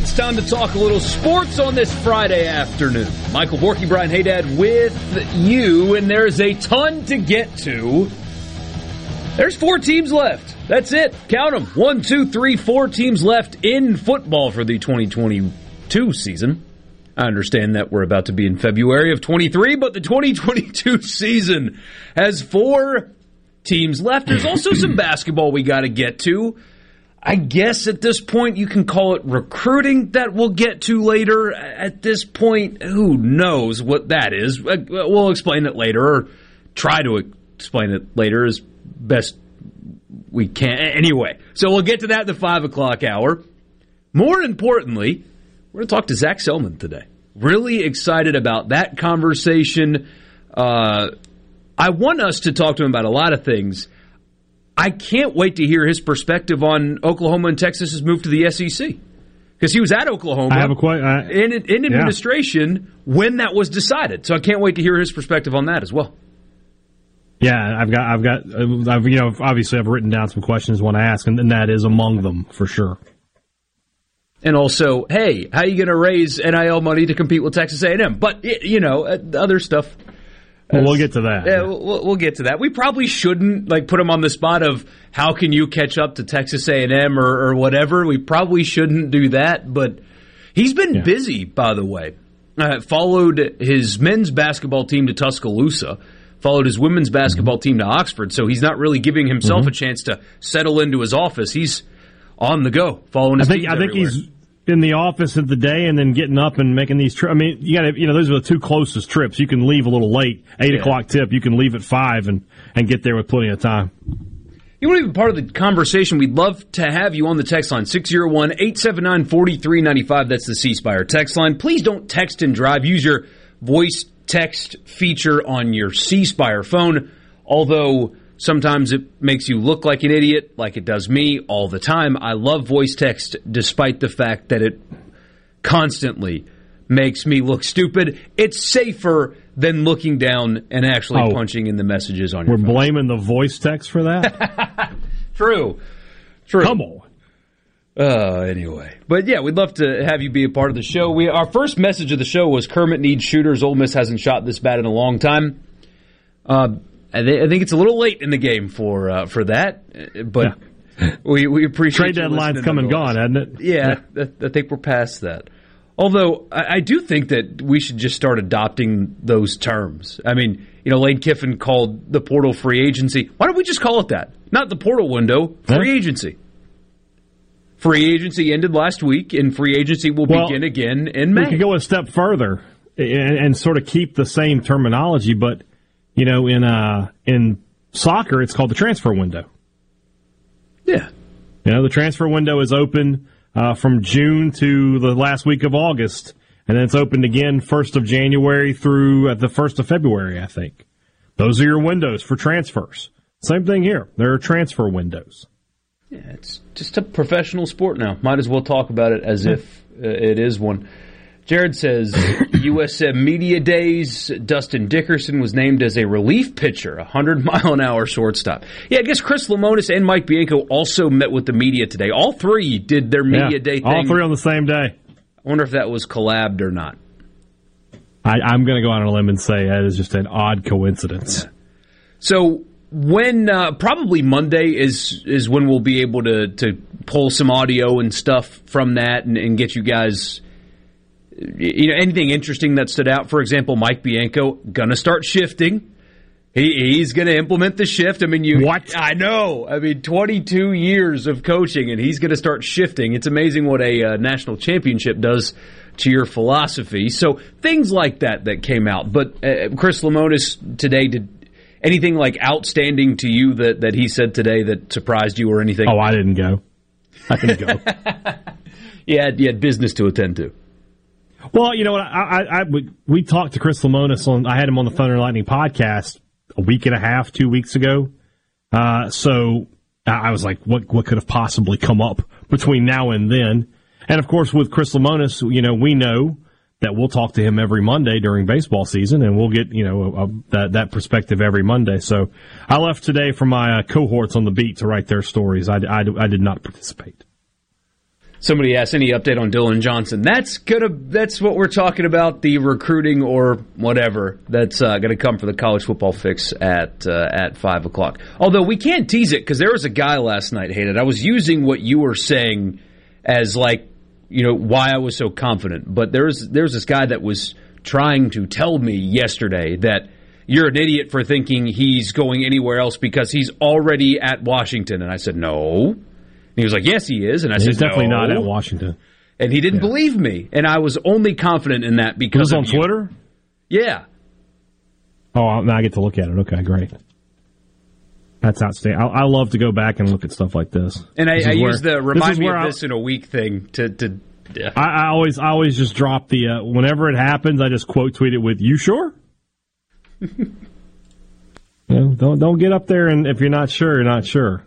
It's time to talk a little sports on this Friday afternoon. Michael Borky, Brian Haydad with you, and there's a ton to get to. There's four teams left. That's it. Count them. One, two, three, four teams left in football for the 2022 season. I understand that we're about to be in February of 23, but the 2022 season has four teams left. There's also some basketball we got to get to. I guess at this point you can call it recruiting that we'll get to later. At this point, who knows what that is? Uh, we'll explain it later or try to explain it later as best we can. Anyway, so we'll get to that in the five o'clock hour. More importantly, we're going to talk to Zac Selmon today. Really excited about that conversation. Uh, I want us to talk to him about a lot of things. I can't wait to hear his perspective on Oklahoma and Texas's move to the SEC because he was at Oklahoma. I have a question in, in administration yeah. when that was decided. So I can't wait to hear his perspective on that as well. Yeah, I've got, I've got, uh, I've, you know, obviously I've written down some questions when I want to ask, and, and that is among them for sure. And also, hey, how are you going to raise NIL money to compete with Texas A&M? But you know, uh, other stuff well, we'll get to that. Yeah, we'll, we'll, get to that. We probably shouldn't like put him on the spot of how can you catch up to Texas A&M or, or whatever. We probably shouldn't do that, but he's been yeah. busy, by the way. Uh, followed his men's basketball team to Tuscaloosa, followed his women's basketball mm-hmm. team to Oxford. So he's not really giving himself mm-hmm. a chance to settle into his office. He's on the go, following his I think, I think everywhere. he's in the office of the day and then getting up and making these trips. I mean, you got to, you know, those are the two closest trips. You can leave a little late, eight yeah. o'clock tip. You can leave at five and and get there with plenty of time. You want to be part of the conversation? We'd love to have you on the text line 601 879 4395. That's the C Spire text line. Please don't text and drive. Use your voice text feature on your C Spire phone. Although Sometimes it makes you look like an idiot, like it does me all the time. I love voice text despite the fact that it constantly makes me look stupid. It's safer than looking down and actually oh, punching in the messages on your phone. We're phone. blaming the voice text for that? True. True. Come on. Uh, anyway, but yeah, we'd love to have you be a part of the show. We our first message of the show was Kermit needs shooters. Ole Miss hasn't shot this bad in a long time. Uh, I, th- I think it's a little late in the game for uh, for that, but yeah. we we appreciate trade deadline's come and gone, hasn't it? Yeah, yeah. I, I think we're past that. Although I, I, do think that we should just start adopting those terms. I mean, you know, Lane Kiffin called the portal free agency. Why don't we just call it that? Not the portal window, free agency. Free agency ended last week, and free agency will well, begin again in May. We could go a step further and, and sort of keep the same terminology, but you know, in uh, in soccer, it's called the transfer window. Yeah. You know, the transfer window is open uh, from June to the last week of August, and then it's opened again first of January through uh, the first of February, I think. Those are your windows for transfers. Same thing here. There are transfer windows. Yeah, it's just a professional sport now. Might as well talk about it as if uh, it is one. Jared says USM Media Days. Dustin Dickerson was named as a relief pitcher, a hundred mile an hour shortstop. Yeah, I guess Chris Lemonis and Mike Bianco also met with the media today. All three did their media Yeah, day thing. All three on the same day. I wonder if that was collabed or not. I, I'm going to go on a limb and say that is just an odd coincidence. So when uh, probably Monday is is when we'll be able to to pull some audio and stuff from that and, and get you guys. You know anything interesting that stood out? For example, Mike Bianco gonna start shifting. He, he's going to implement the shift. I mean, you. What? I know. I mean, 22 years of coaching, and he's going to start shifting. It's amazing what a uh, national championship does to your philosophy. So things like that that came out. But uh, Chris Lemonis today did anything like outstanding to you that that he said today that surprised you or anything? Oh, I didn't go. I didn't go. you had you had business to attend to. Well, you know what? I, I, I we, talked to Chris Lemonis on. I had him on the Thunder and Lightning podcast a week and a half, two weeks ago. Uh, so I I was like, what what could have possibly come up between now and then? And of course, with Chris Lemonis, you know, we know that we'll talk to him every Monday during baseball season, and we'll get you know a, a, that that perspective every Monday. So I left today for my uh, cohorts on the beat to write their stories. I, I, I did not participate. Somebody asked any update on Dylan Johnson. That's gonna. That's what we're talking about. The recruiting or whatever that's uh, to come for the college football fix at uh, at five o'clock. Although we can't tease it because there was a guy last night. Hated. I was using what you were saying as like you know why I was so confident. But there's there's this guy that was trying to tell me yesterday that you're an idiot for thinking he's going anywhere else because he's already at Washington. And I said no. And he was like, "Yes, he is." And I He's said, "He's definitely "No." not at Washington. And he didn't believe me, and I was only confident in that It because was on you. Twitter. Yeah, Oh, now I get to look at it. Okay, great. That's outstanding. I, I love to go back and look at stuff like this. and I, This I where- used the remind me of I- this in a week thing to to. Yeah. I, I always, I always just drop the uh, whenever it happens. I just quote tweet it with "You sure?" you know, don't don't get up there and if you're not sure, you're not sure.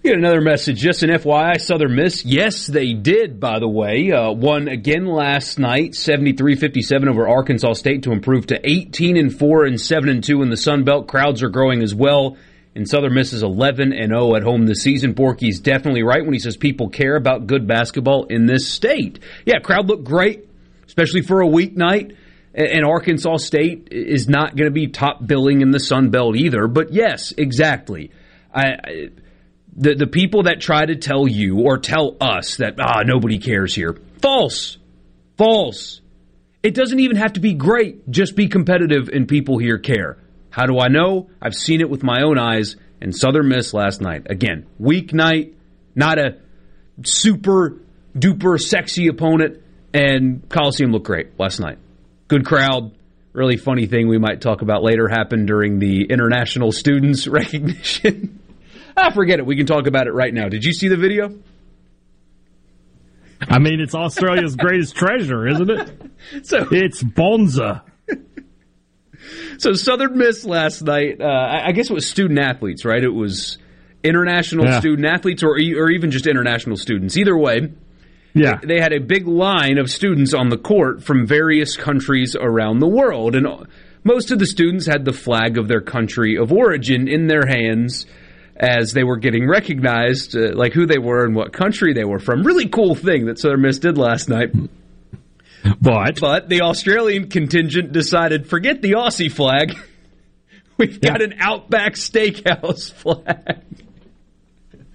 Get another message. Just an FYI, Southern Miss. Yes, they did, by the way. Uh, won again last night, 73-57 over Arkansas State to improve to 18 and 4 and 7 and 2 in the Sun Belt. Crowds are growing as well. And Southern Miss is 11 and 0 at home this season. Borky's definitely right when he says people care about good basketball in this state. Yeah, crowd looked great, especially for a weeknight. And Arkansas State is not going to be top billing in the Sun Belt either. But yes, exactly. I, I the the people that try to tell you or tell us that ah nobody cares here. False. False. It doesn't even have to be great. Just be competitive and people here care. How do i know? I've seen it with my own eyes in southern miss last night. Again weeknight not a super duper sexy opponent and coliseum looked great last night. Good crowd. Really funny thing we might talk about later happened during the international students recognition Ah, forget it. We can talk about it right now. Did you see the video? I mean, it's Australia's greatest treasure, isn't it? So, It's Bonza. so Southern Miss last night. Uh, I guess it was student athletes, right? It was international Yeah. student athletes, or or even just international students. Either way, Yeah, they had a big line of students on the court from various countries around the world, and most of the students had the flag of their country of origin in their hands as they were getting recognized, uh, like who they were and what country they were from. Really cool thing that Southern Miss did last night. but But the Australian contingent decided, forget the Aussie flag. We've got an Outback Steakhouse flag.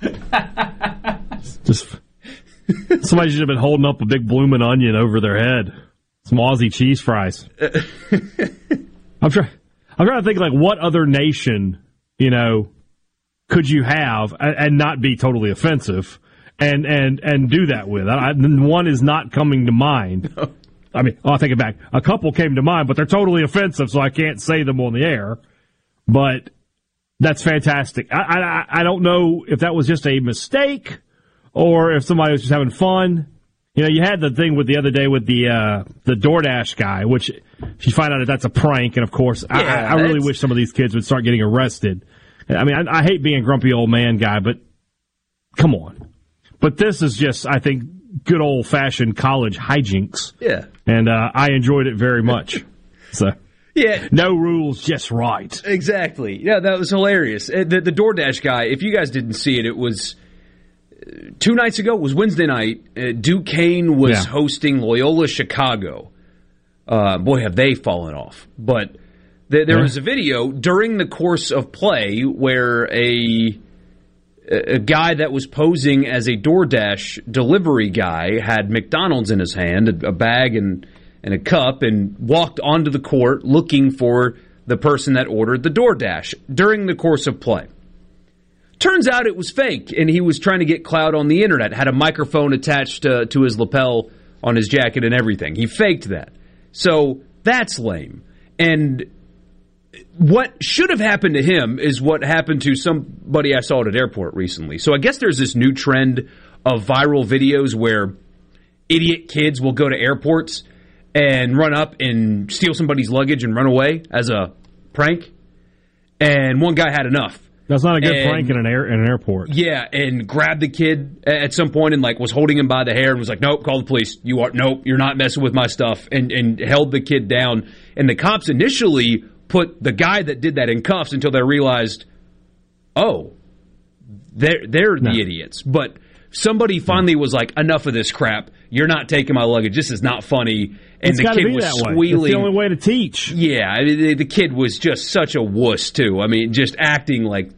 just somebody should have been holding up a big blooming onion over their head. Some Aussie cheese fries. I'm trying. I'm trying to think like what other nation, you know, could you have and, not be totally offensive and and and do that with? I, one is not coming to mind. I mean, I'll take it back. A couple came to mind, but they're totally offensive, so I can't say them on the air. But that's fantastic. I, I I don't know if that was just a mistake or if somebody was just having fun. You know, you had the thing with the other day with the uh, the DoorDash guy, which if you find out that that's a prank, and of course, I, I, I really wish some of these kids would start getting arrested. I mean, I, I hate being a grumpy old man guy, but come on. But this is just, I think, good old fashioned college hijinks. Yeah. And uh, I enjoyed it very much. so. Yeah. No rules, just right. Exactly. Yeah, that was hilarious. Uh, The, the DoorDash guy, if you guys didn't see it, it was uh, two nights ago, it was Wednesday night. Uh, Duquesne was Yeah. hosting Loyola Chicago. Uh, boy, have they fallen off. But th- there Yeah. was a video during the course of play where a a guy that was posing as a DoorDash delivery guy had McDonald's in his hand, a bag and and a cup, and walked onto the court looking for the person that ordered the DoorDash during the course of play. Turns out it was fake, and he was trying to get clout on the internet. Had a microphone attached to, to his lapel on his jacket and everything. He faked that. So that's lame. And what should have happened to him is what happened to somebody I saw at an airport recently. So I guess there's this new trend of viral videos where idiot kids will go to airports and run up and steal somebody's luggage and run away as a prank. And one guy had enough. That's not a good And- prank in an air in an airport. Yeah, and grabbed the kid at some point and like was holding him by the hair and was like, "Nope, call the police. You are nope, you're not messing with my stuff." And and held the kid down. And the cops initially put the guy that did that in cuffs until they realized, "Oh, they're they're No. the idiots." But somebody finally was like, "Enough of this crap. You're not taking my luggage. This is not funny." And it's the kid be was that way. It's squealing. the only way to teach. Yeah, I mean, the, the kid was just such a wuss too. I mean, just acting like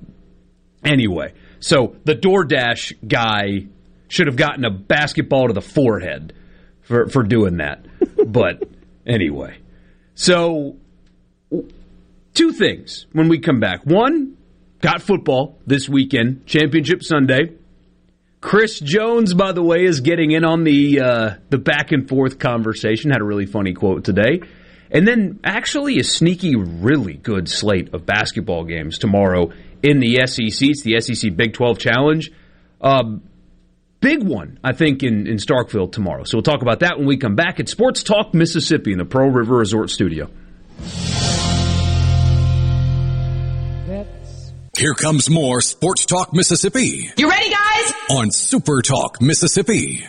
anyway. So the DoorDash guy should have gotten a basketball to the forehead for for doing that. but anyway, so two things when we come back. One, got football this weekend, championship Sunday. Chris Jones, by the way, is getting in on the uh, the back and forth conversation. Had a really funny quote today, and then actually a sneaky, really good slate of basketball games tomorrow in the SEC. It's the SEC Big Twelve Challenge. Um, big one, I think, in, in Starkville tomorrow. So we'll talk about that when we come back at Sports Talk Mississippi in the Pearl River Resort Studio. Here comes more Sports Talk Mississippi You ready, guys? on Super Talk Mississippi.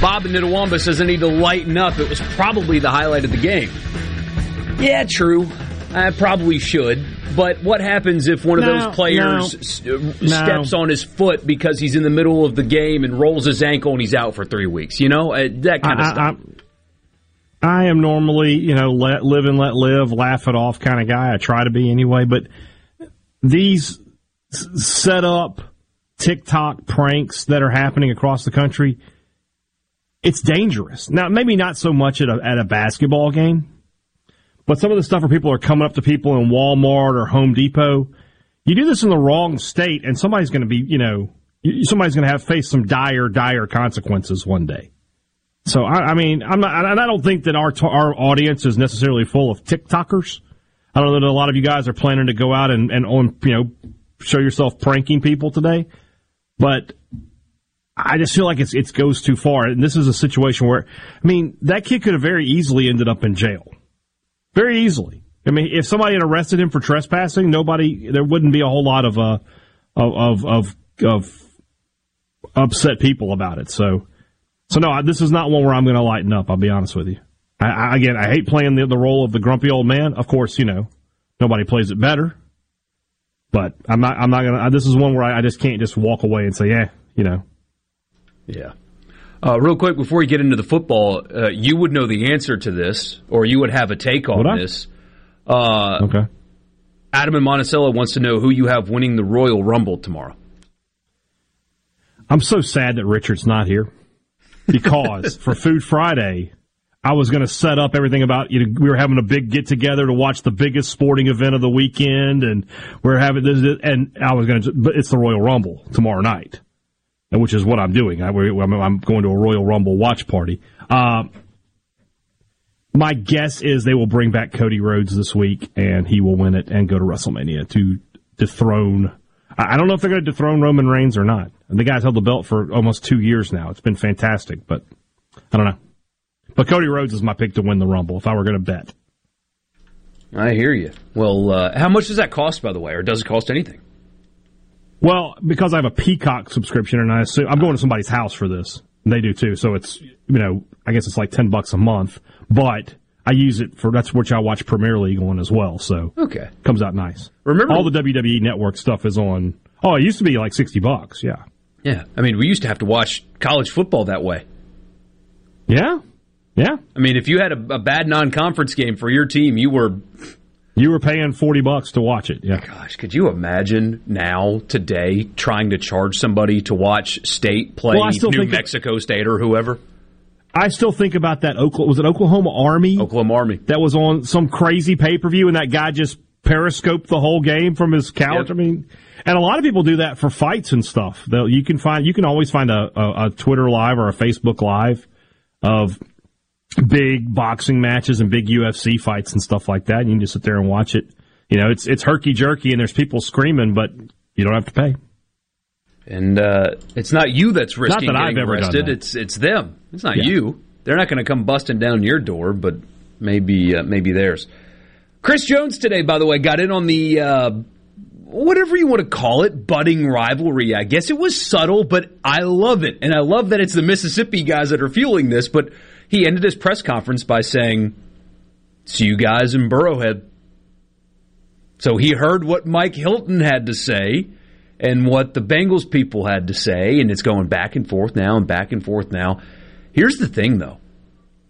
Bob in Itawamba says I need to lighten up. It was probably the highlight of the game. Yeah, true. I probably should. But what happens if one of No, those players no. s- uh, steps on his foot because he's in the middle of the game and rolls his ankle and he's out for three weeks? You know, uh, that kind of I, stuff. I, I am normally, you know, let live and let live, laugh it off kind of guy. I try to be anyway, but these set up TikTok pranks that are happening across the country, it's dangerous. Now, maybe not so much at a, at a basketball game, but some of the stuff where people are coming up to people in Walmart or Home Depot, you do this in the wrong state, and somebody's going to be, you know, somebody's going to have face some dire, dire consequences one day. So I, I mean, I'm not, and I don't think that our our audience is necessarily full of TikTokers. I don't know that a lot of you guys are planning to go out and and on you know show yourself pranking people today, but I just feel like it's it goes too far. And this is a situation where, I mean, that kid could have very easily ended up in jail, very easily. I mean, if somebody had arrested him for trespassing, nobody there wouldn't be a whole lot of uh of of of, of upset people about it. So. So no, this is not one where I'm going to lighten up. I'll be honest with you. I, I, again, I hate playing the, the role of the grumpy old man. Of course, you know nobody plays it better. But I'm not. I'm not to. This is one where I, I just can't just walk away and say, yeah, you know. Yeah. Uh, real quick, before you get into the football, uh, you would know the answer to this, or you would have a take on Would this. Uh, Okay. Adam and Monticello wants to know who you have winning the Royal Rumble tomorrow. I'm so sad that Richard's not here because for Food Friday, I was going to set up everything about you know we were having a big get together to watch the biggest sporting event of the weekend, and we're having this, and I was going to, but it's the Royal Rumble tomorrow night, which is what I'm doing. I, I'm, I'm going to a Royal Rumble watch party. Um, my guess is they will bring back Cody Rhodes this week, and he will win it and go to WrestleMania to dethrone. I I don't know if they're going to dethrone Roman Reigns or not. And the guy's held the belt for almost two years now. It's been fantastic, but I don't know. But Cody Rhodes is my pick to win the Rumble if I were going to bet. I hear you. Well, uh, how much does that cost, by the way, or does it cost anything? Well, because I have a Peacock subscription, and I assume I'm going to somebody's house for this. They do too, so it's you know I guess it's like ten bucks a month, but I use it for that's which I watch Premier League on as well. So okay, comes out nice. Remember all the WWE Network stuff is on. Oh, it used to be like sixty bucks. Yeah, yeah. I mean, we used to have to watch college football that way. Yeah, yeah. I mean, if you had a, a bad non-conference game for your team, you were you were paying forty bucks to watch it. Yeah. Gosh, could you imagine now today trying to charge somebody to watch State play well, New Mexico State or whoever? I still think about that. Oklahoma was it Oklahoma Army? Oklahoma Army that was on some crazy pay per view, and that guy just periscoped the whole game from his couch. Yep. I mean, and a lot of people do that for fights and stuff. They'll, you can find you can always find a, a, a Twitter live or a Facebook live of big boxing matches and big UFC fights and stuff like that. And you can just sit there and watch it. You know, it's it's herky jerky and there's people screaming, but you don't have to pay. And uh, it's not you that's risking that getting arrested. It's it's them. It's not yeah. you. They're not going to come busting down your door, but maybe uh, maybe theirs. Chris Jones today, by the way, got in on the uh, whatever you want to call it, budding rivalry. I guess it was subtle, but I love it, and I love that it's the Mississippi guys that are fueling this. But he ended his press conference by saying, "See you guys in Burrowhead." So he heard what Mike Hilton had to say and what the Bengals people had to say, and it's going back and forth now and back and forth now. Here's the thing, though.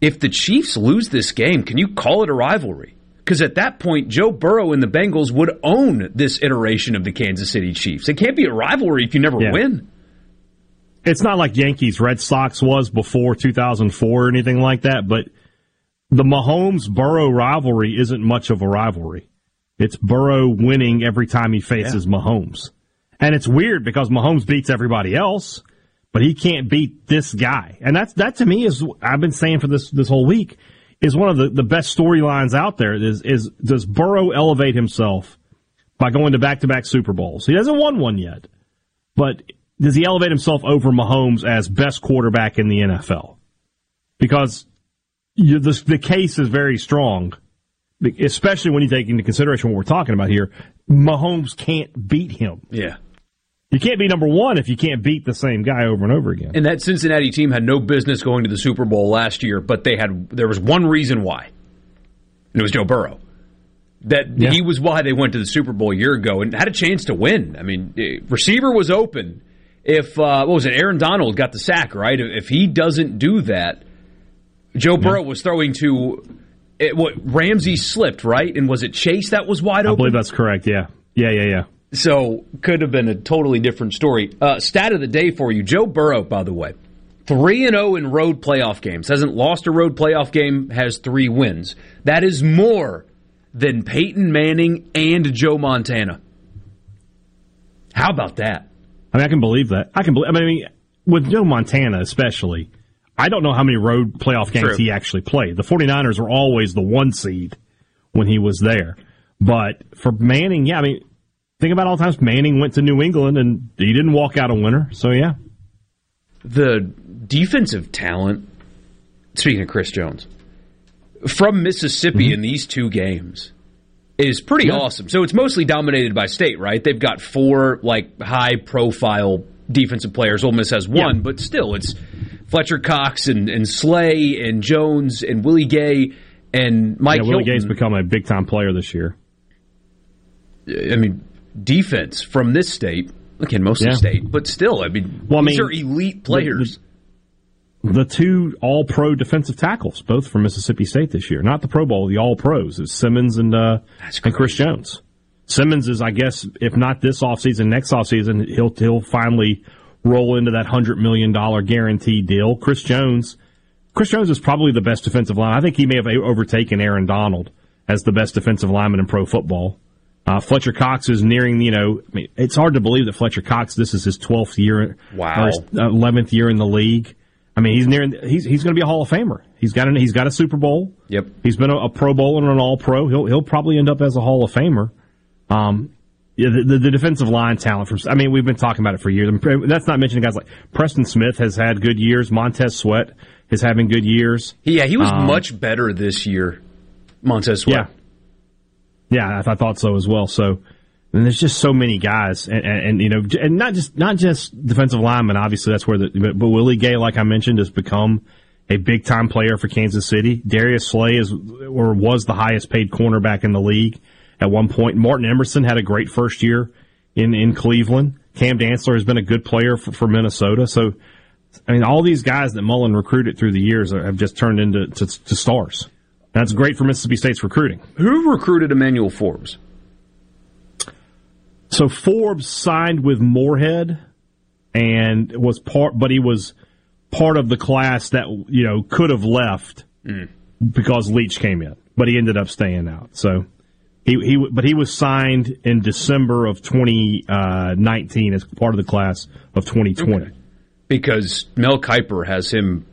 If the Chiefs lose this game, can you call it a rivalry? Because at that point, Joe Burrow and the Bengals would own this iteration of the Kansas City Chiefs. It can't be a rivalry if you never yeah. win. It's not like Yankees Red Sox was before 2004 or anything like that, but the Mahomes Burrow rivalry isn't much of a rivalry. It's Burrow winning every time he faces yeah. Mahomes. And it's weird because Mahomes beats everybody else, but he can't beat this guy. And that's that to me is I've been saying for this this whole week is one of the, the best storylines out there. Is is does Burrow elevate himself by going to back to back Super Bowls? He hasn't won one yet, but does he elevate himself over Mahomes as best quarterback in the NFL? Because you, the, the case is very strong, especially when you take into consideration what we're talking about here. Mahomes can't beat him. Yeah. You can't be number one if you can't beat the same guy over and over again. And that Cincinnati team had no business going to the Super Bowl last year, but they had there was one reason why, and it was Joe Burrow. That yeah. he was why they went to the Super Bowl a year ago and had a chance to win. I mean, eh, receiver was open. If uh, what was it, Aaron Donald got the sack right? If he doesn't do that, Joe Burrow yeah. was throwing to it, what Ramsey slipped right, and was it Chase that was wide open? I believe that's correct. Yeah, yeah, yeah, yeah. So could have been a totally different story. Uh, stat of the day for you, Joe Burrow. By the way, three and zero oh in road playoff games. Hasn't lost a road playoff game. Has three wins. That is more than Peyton Manning and Joe Montana. How about that? I mean, I can believe that. I can believe. I mean, with Joe Montana especially, I don't know how many road playoff games True. he actually played. The 49ers were always the one seed when he was there. But for Manning, yeah, I mean, think about all the times Manning went to New England and he didn't walk out a winner. So, yeah. The defensive talent, speaking of Chris Jones, from Mississippi mm-hmm. in these two games is pretty yeah. awesome. So it's mostly dominated by state, right? They've got four like high profile defensive players. Ole Miss has one, yeah. but still it's Fletcher Cox and, and Slay and Jones and Willie Gay and Mike yeah, Willie Gay's become a big time player this year. Uh, I mean, defense from this state, again, mostly yeah. state, but still, I mean, well, these I mean, are elite players. The, the, the two all pro defensive tackles, both from Mississippi State this year. Not the Pro Bowl, the all pros. It's Simmons and, uh, and Chris Jones. Simmons is, I guess, if not this offseason, next offseason, he'll, he'll finally roll into that $100 million guaranteed deal. Chris Jones, Chris Jones is probably the best defensive line. I think he may have overtaken Aaron Donald as the best defensive lineman in pro football. Uh, Fletcher Cox is nearing, you know, I mean, it's hard to believe that Fletcher Cox, this is his 12th year, wow. or 11th year in the league. I mean, he's nearing, he's, he's going to be a Hall of Famer. He's got an, he's got a Super Bowl. Yep. He's been a, a Pro Bowler and an All Pro. He'll, he'll probably end up as a Hall of Famer. Um, yeah, the, the, the, defensive line talent from, I mean, we've been talking about it for years. That's not mentioning guys like Preston Smith has had good years. Montez Sweat is having good years. Yeah, he was Um, much better this year, Montez Sweat. Yeah, yeah, I, I thought so as well. So, and there's just so many guys, and, and, and you know, and not just not just defensive linemen. Obviously, that's where the but, but Willie Gay, like I mentioned, has become a big time player for Kansas City. Darius Slay is or was the highest paid cornerback in the league at one point. Martin Emerson had a great first year in in Cleveland. Cam Dantzler has been a good player for, for Minnesota. So, I mean, all these guys that Mullen recruited through the years have just turned into to, to stars. That's great for Mississippi State's recruiting. Who recruited Emmanuel Forbes? So Forbes signed with Moorhead and was part, but he was part of the class that you know could have left mm. because Leach came in, but he ended up staying out. So he he, but he was signed in December of 2019 uh, as part of the class of 2020. Because Mel Kiper has him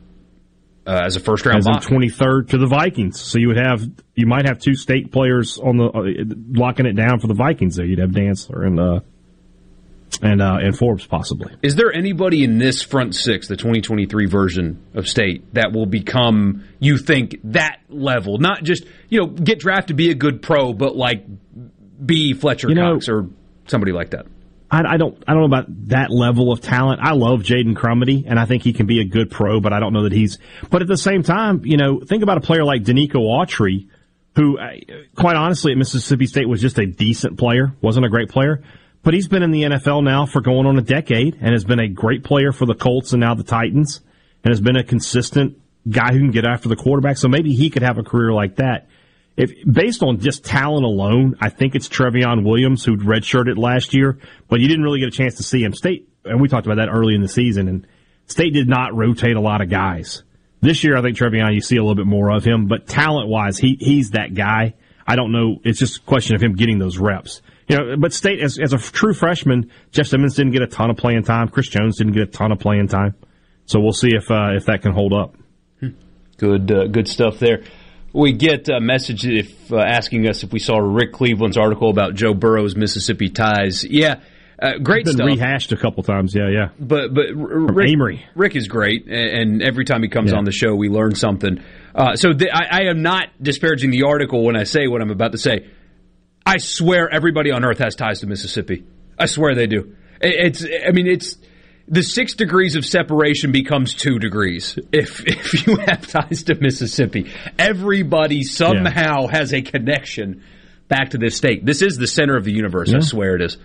uh, as a first round As in 23rd to the Vikings, so you would have you might have two state players on the uh, locking it down for the Vikings. There, you'd have Dantzler and uh, and uh, and Forbes possibly. Is there anybody in this front six, the 2023 version of state, that will become, you think, that level? Not just, you know, get drafted, be a good pro, but like be Fletcher You know- Cox or somebody like that. I, I don't I don't know about that level of talent. I love Jaden Crumedy, and I think he can be a good pro, but I don't know that he's. But at the same time, you know, think about a player like Denico Autry, who, uh, quite honestly, at Mississippi State was just a decent player, wasn't a great player, but he's been in the NFL now for going on a decade, and has been a great player for the Colts and now the Titans, and has been a consistent guy who can get after the quarterback. So maybe he could have a career like that. If based on just talent alone, I think it's Trevion Williams who redshirted last year, but you didn't really get a chance to see him. State, and we talked about that early in the season, and State did not rotate a lot of guys. This year, I think Trevion, you see a little bit more of him, but talent wise, he he's that guy. I don't know. It's just a question of him getting those reps. You know, but State as, as a true freshman, Jeff Simmons didn't get a ton of playing time. Chris Jones didn't get a ton of playing time. So we'll see if uh, if that can hold up. Good, uh, good stuff there. We get a message if uh, asking us if we saw Rick Cleveland's article about Joe Burrow's Mississippi ties. Yeah, uh, great Been stuff. rehashed a couple times. Yeah, yeah. But but R- Rick, Amory. Rick is great, and and every time he comes Yeah. on the show, we learn something. Uh, so th- I, I am not disparaging the article when I say what I'm about to say. I swear, everybody on Earth has ties to Mississippi. I swear they do. It's I mean it's the six degrees of separation becomes two degrees if if you have ties to Mississippi. Everybody somehow has a connection back to this state. This is the center of the universe. I swear it is.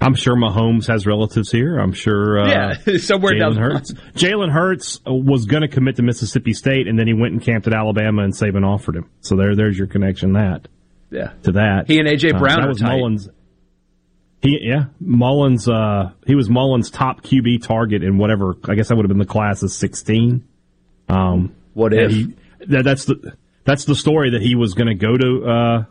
I'm sure Mahomes has relatives here. I'm sure. Uh, Yeah, somewhere down Jalen the Hurts. Jalen Hurts was going to commit to Mississippi State, and then he went and camped at Alabama, and Saban offered him. So there, there's your connection. That Yeah. to that. He and A.J. Uh, Brown that are was tight. Mullins. He yeah, Mullen's. Uh, he was Mullen's top QB target in whatever. I guess that would have been the class of 16. Um, What if? he, that, that's the that's the story that he was going to go to uh,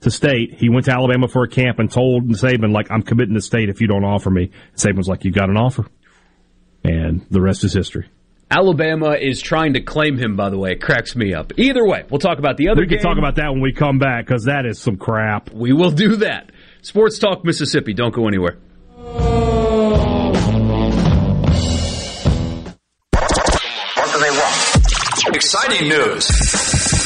to state. He went to Alabama for a camp and told Saban like I'm committing to state if you don't offer me. Saban was like, you got an offer, and the rest is history. Alabama is trying to claim him, by the way. It cracks me up. Either way, we'll talk about the other We can game. talk about that when we come back because that is some crap. We will do that. Sports Talk Mississippi. Don't go anywhere. What do they want? Exciting news.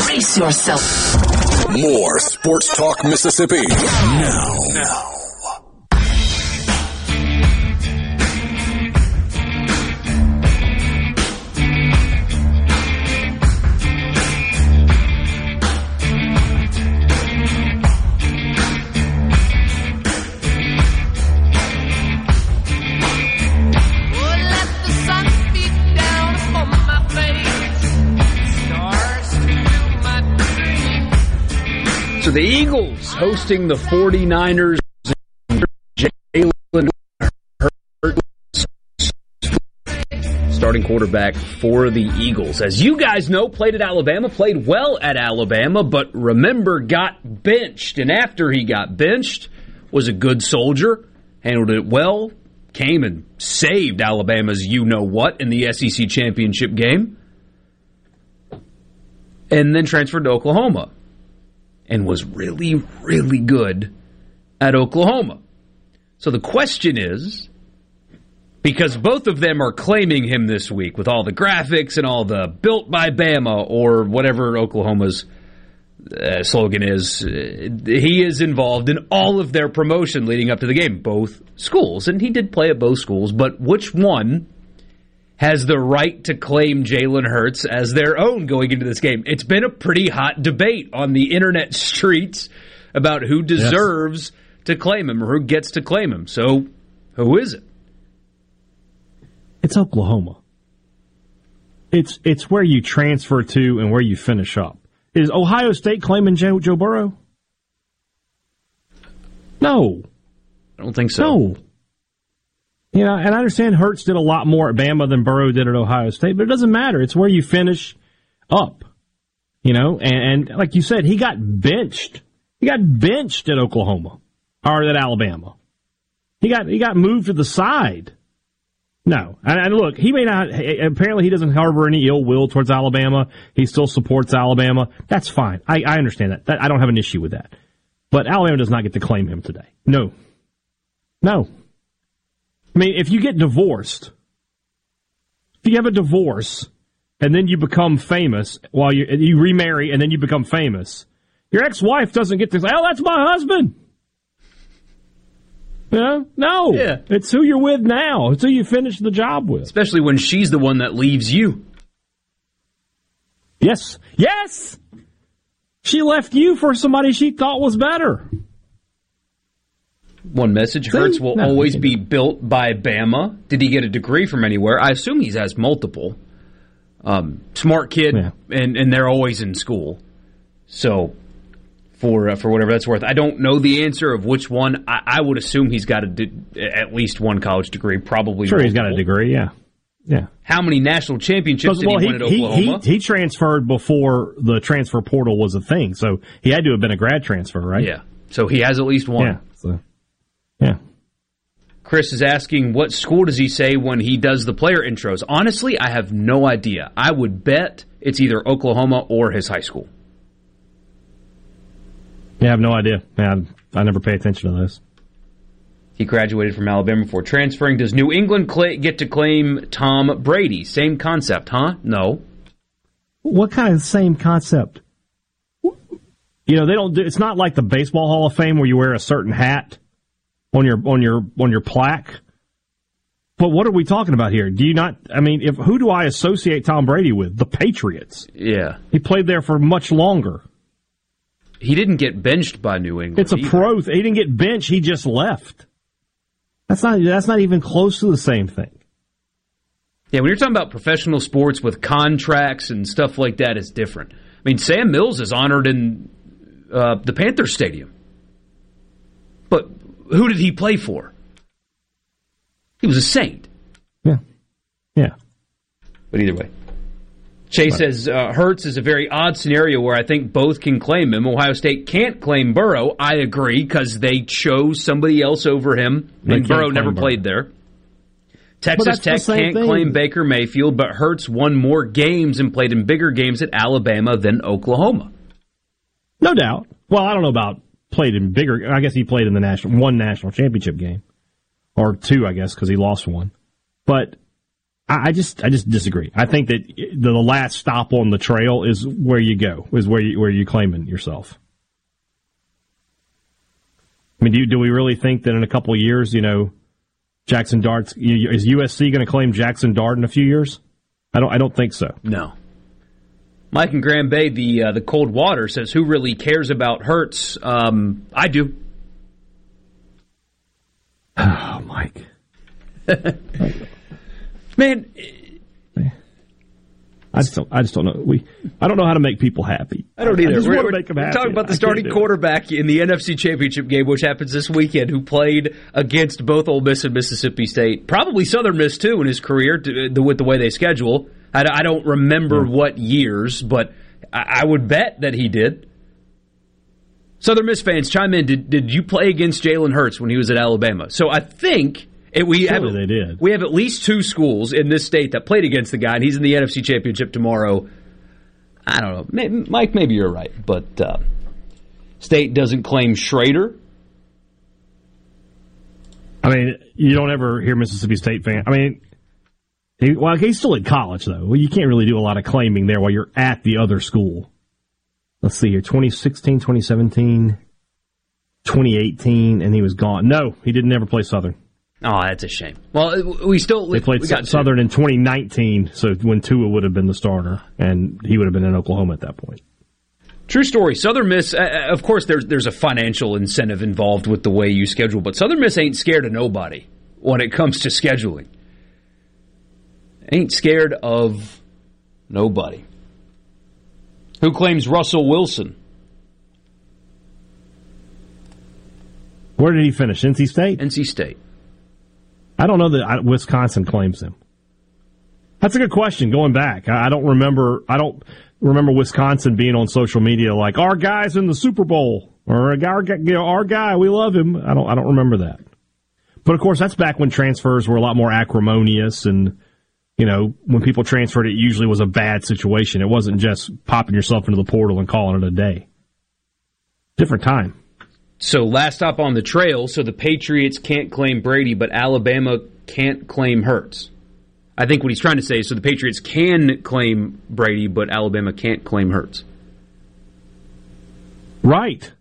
Brace yourself. More Sports Talk Mississippi. Now. Now. The Eagles hosting the 49ers. Jalen starting quarterback for the Eagles. As you guys know, played at Alabama, played well at Alabama, but remember, got benched. And after he got benched, was a good soldier, handled it well, came and saved Alabama's you know what in the SEC championship game, and then transferred to Oklahoma and was really, really good at Oklahoma. So the question is because both of them are claiming him this week with all the graphics and all the built by Bama or whatever Oklahoma's uh, slogan is. Uh, he is involved in all of their promotion leading up to the game, both schools. And he did play at both schools, but which one has the right to claim Jalen Hurts as their own going into this game? It's been a pretty hot debate on the internet streets about who deserves yes. to claim him or who gets to claim him. So, who is it? It's Oklahoma. It's it's where you transfer to and where you finish up. Is Ohio State claiming Joe, Joe Burrow? No. I don't think so. No. You know, and I understand Hurts did a lot more at Bama than Burrow did at Ohio State, but it doesn't matter. It's where you finish up. You know, and, and like you said, he got benched. He got benched at Oklahoma or at Alabama. He got he got moved to the side. No, and, look, he may not. Apparently, he doesn't harbor any ill will towards Alabama. He still supports Alabama. That's fine. I, I understand that. that. I don't have an issue with that. But Alabama does not get to claim him today. No, no. I mean, if you get divorced, if you have a divorce and then you become famous while you you remarry and then you become famous, your ex-wife doesn't get to say, "Oh, that's my husband." Yeah, no. Yeah. It's who you're with now. It's who you finish the job with. Especially when she's the one that leaves you. Yes. Yes. She left you for somebody she thought was better. One message Hurts will no, always be built by Bama. Did he get a degree from anywhere? I assume he has multiple. Um, smart kid, yeah. and, and they're always in school. So for uh, for whatever that's worth. I don't know the answer of which one. I, I would assume he's got a de- at least one college degree, probably. Sure, multiple. he's got a degree. Yeah, yeah. How many national championships did well, he, win at Oklahoma? He, he, transferred before the transfer portal was a thing, so he had to have been a grad transfer, right? Yeah. So he has at least one. Yeah. So, yeah. Chris is asking, what school does he say when he does the player intros? Honestly, I have no idea. I would bet it's either Oklahoma or his high school. Yeah, I have no idea. Yeah, I, I never pay attention to those. He graduated from Alabama before transferring. Does New England cl- get to claim Tom Brady? Same concept, huh? No. What kind of same concept? You know, they don't. Do, it's not like the Baseball Hall of Fame where you wear a certain hat on your on your on your plaque. But what are we talking about here? Do you not? I mean, if who do I associate Tom Brady with? The Patriots. Yeah, he played there for much longer. He didn't get benched by New England. It's a either. pro. He didn't get benched. He just left. That's not. That's not even close to the same thing. Yeah, when you're talking about professional sports with contracts and stuff like that, it's different. I mean, Sam Mills is honored in uh, the Panther Stadium, but who did he play for? He was a Saint. Yeah, yeah. But either way, Chase says uh, Hurts is a very odd scenario where I think both can claim him. Ohio State can't claim Burrow. I agree because they chose somebody else over him, they and Burrow never Burrow. played there. Texas Tech can't thing. claim Baker Mayfield, but Hurts won more games and played in bigger games at Alabama than Oklahoma. No doubt. Well, I don't know about played in bigger. I guess he played in the national one national championship game or two, I guess, because he lost one. But I just I just disagree. I think that the last stop on the trail is where you go, is where you where you claiming yourself. I mean, do, do we really think that in a couple years, you know, Jackson Dart's is USC going to claim Jackson Dart in a few years? I don't I don't think so. No. Mike and Grand Bay, the uh, the cold water says, "Who really cares about Hurts?" Um, I do. Oh, Mike. Man, I just don't. I just don't know. We. I don't know how to make people happy. I don't either. I just we're, want to make them happy. Talking about the starting quarterback in the NFC Championship game, which happens this weekend, who played against both Ole Miss and Mississippi State, probably Southern Miss too in his career, to, with the way they schedule. I, I don't remember yeah. what years, but I, I would bet that he did. Southern Miss fans, chime in. Did did you play against Jalen Hurts when he was at Alabama? So I think it, we have they did. We have at least two schools in this state that played against the guy, and he's in the NFC Championship tomorrow. I don't know, maybe, Mike. Maybe you're right, but uh, state doesn't claim Schrader. I mean, you don't ever hear Mississippi State fan. I mean, he, well, he's still in college though. Well, you can't really do a lot of claiming there while you're at the other school. Let's see here, 2016, 2017, 2018, and he was gone. No, he didn't ever play Southern. Oh, that's a shame. Well, we still they played we got Southern in 2019, so when Tua would have been the starter, and he would have been in Oklahoma at that point. True story. Southern Miss, uh, uh, of course, there's there's a financial incentive involved with the way you schedule, but Southern Miss ain't scared of nobody when it comes to scheduling. Ain't scared of nobody. Who claims Russell Wilson? Where did he finish? NC State. NC State. I don't know that Wisconsin claims him. That's a good question. Going back, I don't remember. I don't remember Wisconsin being on social media like our guy's in the Super Bowl or our, you know, our guy. We love him. I don't. I don't remember that. But of course, that's back when transfers were a lot more acrimonious, and you know, when people transferred, it usually was a bad situation. It wasn't just popping yourself into the portal and calling it a day. Different time. So last stop on the trail. So the Patriots can't claim Brady, but Alabama can't claim Hurts. I think what he's trying to say is so the Patriots can claim Brady, but Alabama can't claim Hurts. Right.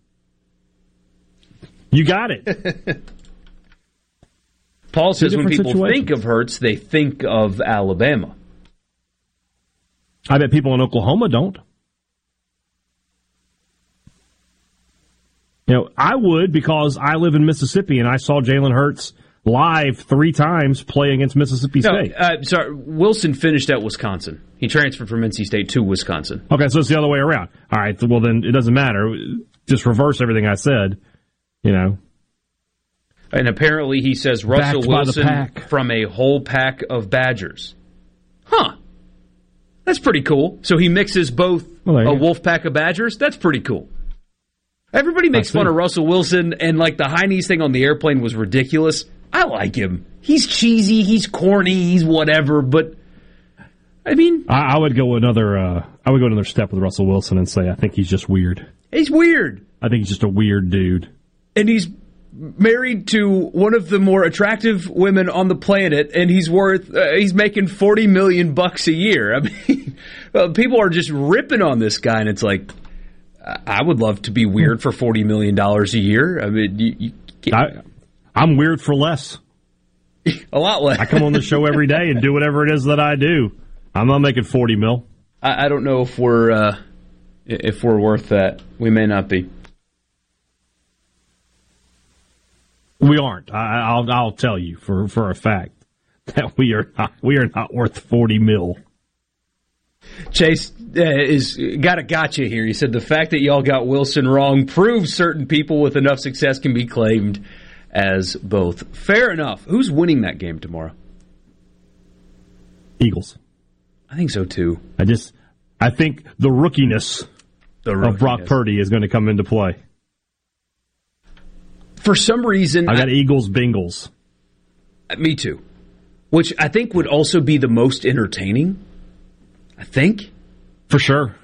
You got it. Paul says when people think of Hurts, they think of Alabama. I bet people in Oklahoma don't. You know, I would because I live in Mississippi and I saw Jalen Hurts live three times play against Mississippi State. No, uh, sorry, Wilson finished at Wisconsin. He transferred from NC State to Wisconsin. Okay, so it's the other way around. All right, well then it doesn't matter. Just reverse everything I said. You know. And apparently he says Russell Backed Wilson from a whole pack of Badgers. Huh. That's pretty cool. So he mixes both well, a wolf pack of Badgers. That's pretty cool. Everybody makes fun of Russell Wilson, and like the high knees thing on the airplane was ridiculous. I like him. He's cheesy, he's corny, he's whatever, but I mean, I, I would go another. Uh, I would go another step with Russell Wilson and say I think he's just weird. He's weird. I think he's just a weird dude, and he's married to one of the more attractive women on the planet, and he's worth uh, he's making forty million bucks a year. I mean, people are just ripping on this guy, and it's like I would love to be weird for forty million dollars a year. I mean, you, you I, I'm weird for less. a lot less. I come on the show every day and do whatever it is that I do. I'm not making forty mil. I, I don't know if we're uh, if we're worth that. We may not be. We aren't. I, will I'll tell you for for a fact that we are not. We are not worth forty mil. Chase uh, is got a gotcha here. He said the fact that y'all got Wilson wrong proves certain people with enough success can be claimed as both. Fair enough. Who's winning that game tomorrow? Eagles. I think so too. I just I think the rookiness, the rookiness. of Brock Purdy is going to come into play. For some reason, I got I, Eagles Bengals. Me too. Which I think would also be the most entertaining I think. For sure.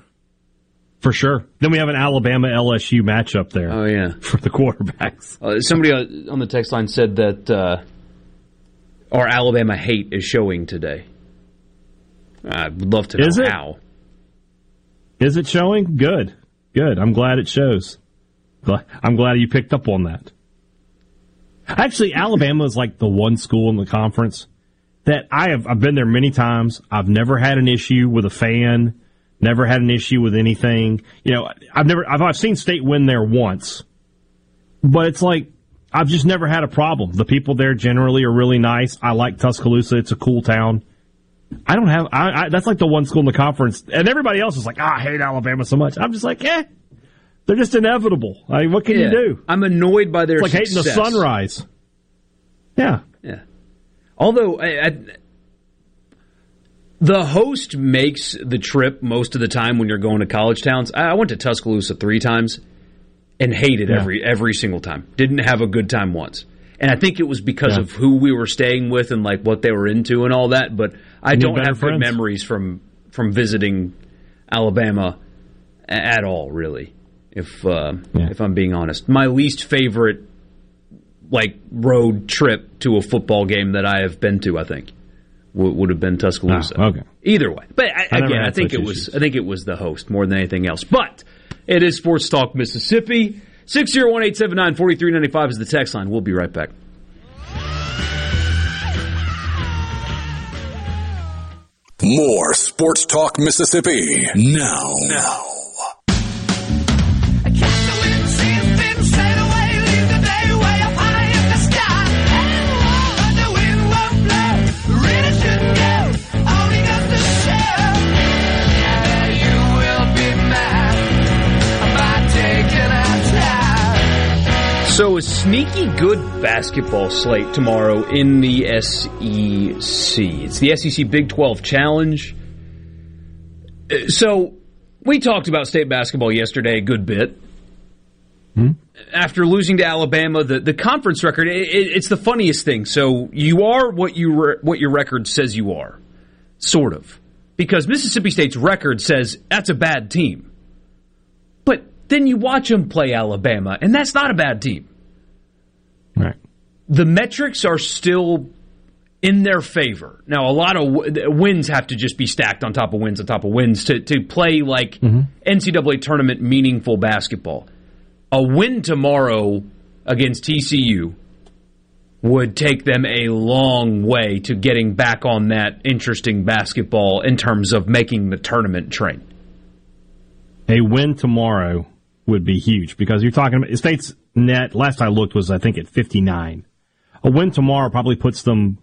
For sure. Then we have an Alabama LSU matchup there. Oh, yeah. For the quarterbacks. Uh, somebody on the text line said that uh, our Alabama hate is showing today. I'd love to know is it? how. Is it showing? Good. Good. I'm glad it shows. I'm glad you picked up on that. Actually, Alabama is like the one school in the conference that I have I've been there many times. I've never had an issue with a fan, never had an issue with anything. You know, I've never I've, I've seen state win there once, but it's like I've just never had a problem. The people there generally are really nice. I like Tuscaloosa; it's a cool town. I don't have I, I, that's like the one school in the conference, and everybody else is like, oh, I hate Alabama so much. I'm just like, eh, they're just inevitable. I mean, what can yeah. you do? I'm annoyed by their it's like success. hating the sunrise. Yeah, yeah. Although I, I, the host makes the trip most of the time when you're going to college towns. I went to Tuscaloosa three times and hated yeah. every every single time. Didn't have a good time once. And I think it was because yeah. of who we were staying with and like what they were into and all that. But I don't have friends. good memories from from visiting Alabama at all, really. If uh, yeah. if I'm being honest, my least favorite like road trip to a football game that I have been to. I think w- would have been Tuscaloosa. Oh, okay. Either way, but I, I again, I think such it was. I think it was the host more than anything else. But it is Sports Talk Mississippi. 601-879-4395 is the text line. We'll be right back. More Sports Talk Mississippi now. Now. So a sneaky good basketball slate tomorrow in the SEC. It's the SEC Big 12 Challenge. Uh, So we talked about state basketball yesterday a good bit. After losing to Alabama, the, the conference record, it, it, it's the funniest thing. So you are what you re, what your record says you are, sort of. Because Mississippi State's record says that's a bad team. But then you watch them play Alabama, and that's not a bad team. The metrics are still in their favor. Now, a lot of w- wins have to just be stacked on top of wins on top of wins to, to play like mm-hmm. NCAA tournament meaningful basketball. A win tomorrow against TCU would take them a long way to getting back on that interesting basketball in terms of making the tournament train. A win tomorrow would be huge because you're talking about state's net. Last I looked was I think at 59. A win tomorrow probably puts them,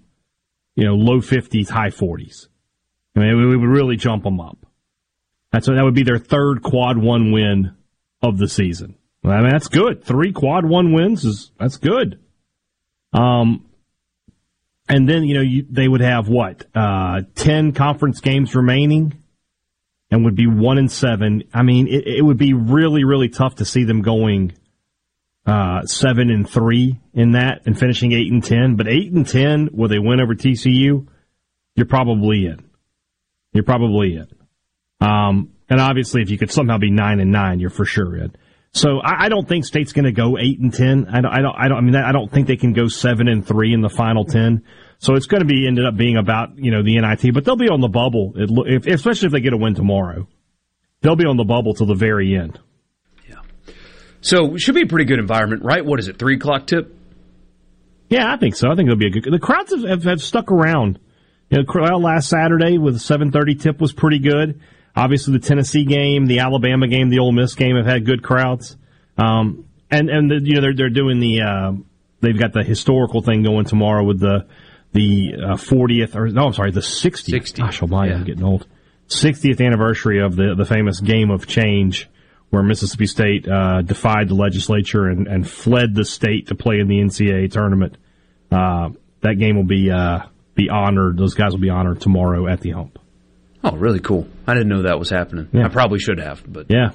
you know, low 50s, high 40s. I mean, we would really jump them up. That's that would be their third quad one win of the season. I mean, that's good. Three quad one wins is that's good. Um, and then you know you, they would have what uh, ten conference games remaining and would be one and seven. I mean, it, it would be really, really tough to see them going uh, seven and three in that and finishing eight and ten. But eight and ten, with a win over TCU, you're probably in. You're probably in. Um, and obviously, if you could somehow be nine and nine, you're for sure in. So I, I don't think State's going to go eight and ten. I don't. I don't. I don't. I mean, I don't think they can go seven and three in the final ten. So it's going to be ended up being about you know the NIT, but they'll be on the bubble, if, especially if they get a win tomorrow. They'll be on the bubble till the very end. So it should be a pretty good environment, right? What is it, 3 o'clock tip? Yeah, I think so. I think it'll be a good. The crowds have, have, have stuck around. You know, crowd last Saturday with a seven thirty tip was pretty good. Obviously, the Tennessee game, the Alabama game, the Ole Miss game have had good crowds. Um, and and the, you know they're they're doing the uh, they've got the historical thing going tomorrow with the the uh, fortieth or no, I'm sorry, the sixtieth. 60th, Gosh, almighty, I'm getting old. Sixtieth anniversary of the the famous game of change. Where Mississippi State uh, defied the legislature and, and fled the state to play in the NCAA tournament. Uh, that game will be uh, be honored. Those guys will be honored tomorrow at the Hump. Oh, really cool. I didn't know that was happening. Yeah. I probably should have, but Yeah,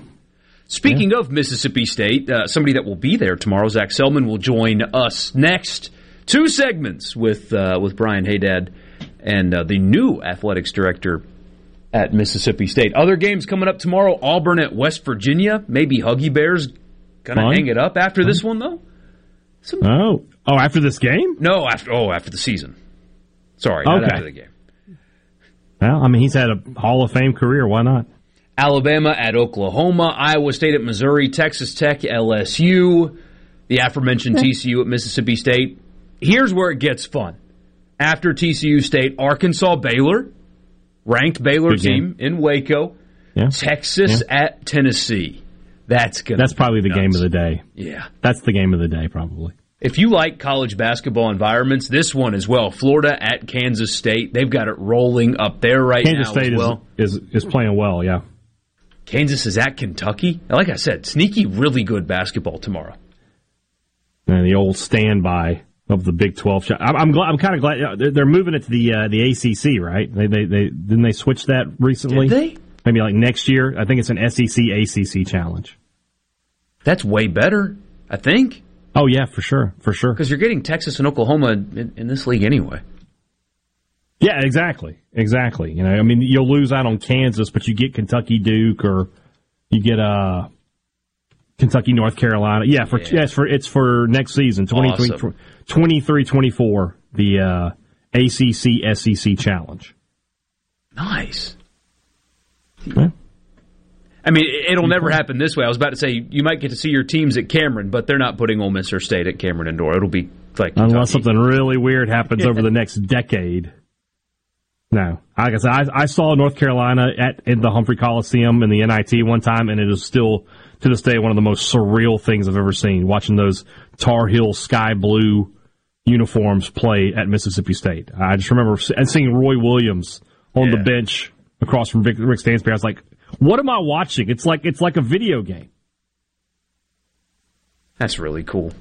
Speaking of Mississippi State, uh, somebody that will be there tomorrow, Zac Selmon, will join us next. Two segments with uh, with Brian Hadad and uh, the new athletics director at Mississippi State. Other games coming up tomorrow: Auburn at West Virginia. Maybe Huggy Bears gonna Fun. hang it up after this one, though. Oh, oh! After this game? No, after oh, after the season. Sorry, not after the game. Well, I mean, he's had a Hall of Fame career. Why not? Alabama at Oklahoma, Iowa State at Missouri, Texas Tech, LSU, the aforementioned TCU at Mississippi State. Here's where it gets fun. After TCU State, Arkansas Baylor, ranked Baylor team in Waco, Yeah, Texas at Tennessee. That's gonna that's probably the nuts. game of the day. Yeah. That's the game of the day, probably. If you like college basketball environments, this one as well. Florida at Kansas State. They've got it rolling up there right Kansas now State as well. is, is is playing well. Yeah, Kansas is at Kentucky. Like I said, sneaky, really good basketball tomorrow. and the old standby of the Big Twelve. Shot. I'm, I'm glad. I'm kind of glad they're, they're moving it to the uh, the ACC. Right? They, they they didn't they switch that recently? Did they? Maybe like next year. I think it's an SEC ACC challenge. That's way better, I think, Oh yeah, for sure, for sure. because you're getting Texas and Oklahoma in, in this league anyway. Yeah, exactly, exactly. You know, I mean, you'll lose out on Kansas, but you get Kentucky, Duke, or you get uh, Kentucky, North Carolina. Yeah, for yeah. for it's for next season, 23 24, the uh, ACC SEC Challenge. Nice. Yeah. I mean, it'll never happen this way. I was about to say you might get to see your teams at Cameron, but they're not putting Ole Miss or State at Cameron Indoor. It'll be like Kentucky. unless something really weird happens over the next decade. No, like I said, I, I, saw North Carolina at in the Humphrey Coliseum in the NIT one time, and it is still to this day one of the most surreal things I've ever seen. Watching those Tar Heel sky blue uniforms play at Mississippi State, I just remember and seeing Roy Williams on yeah. the bench across from Rick, Rick Stansbury. I was like, "What am I watching? It's like it's like a video game." That's really cool.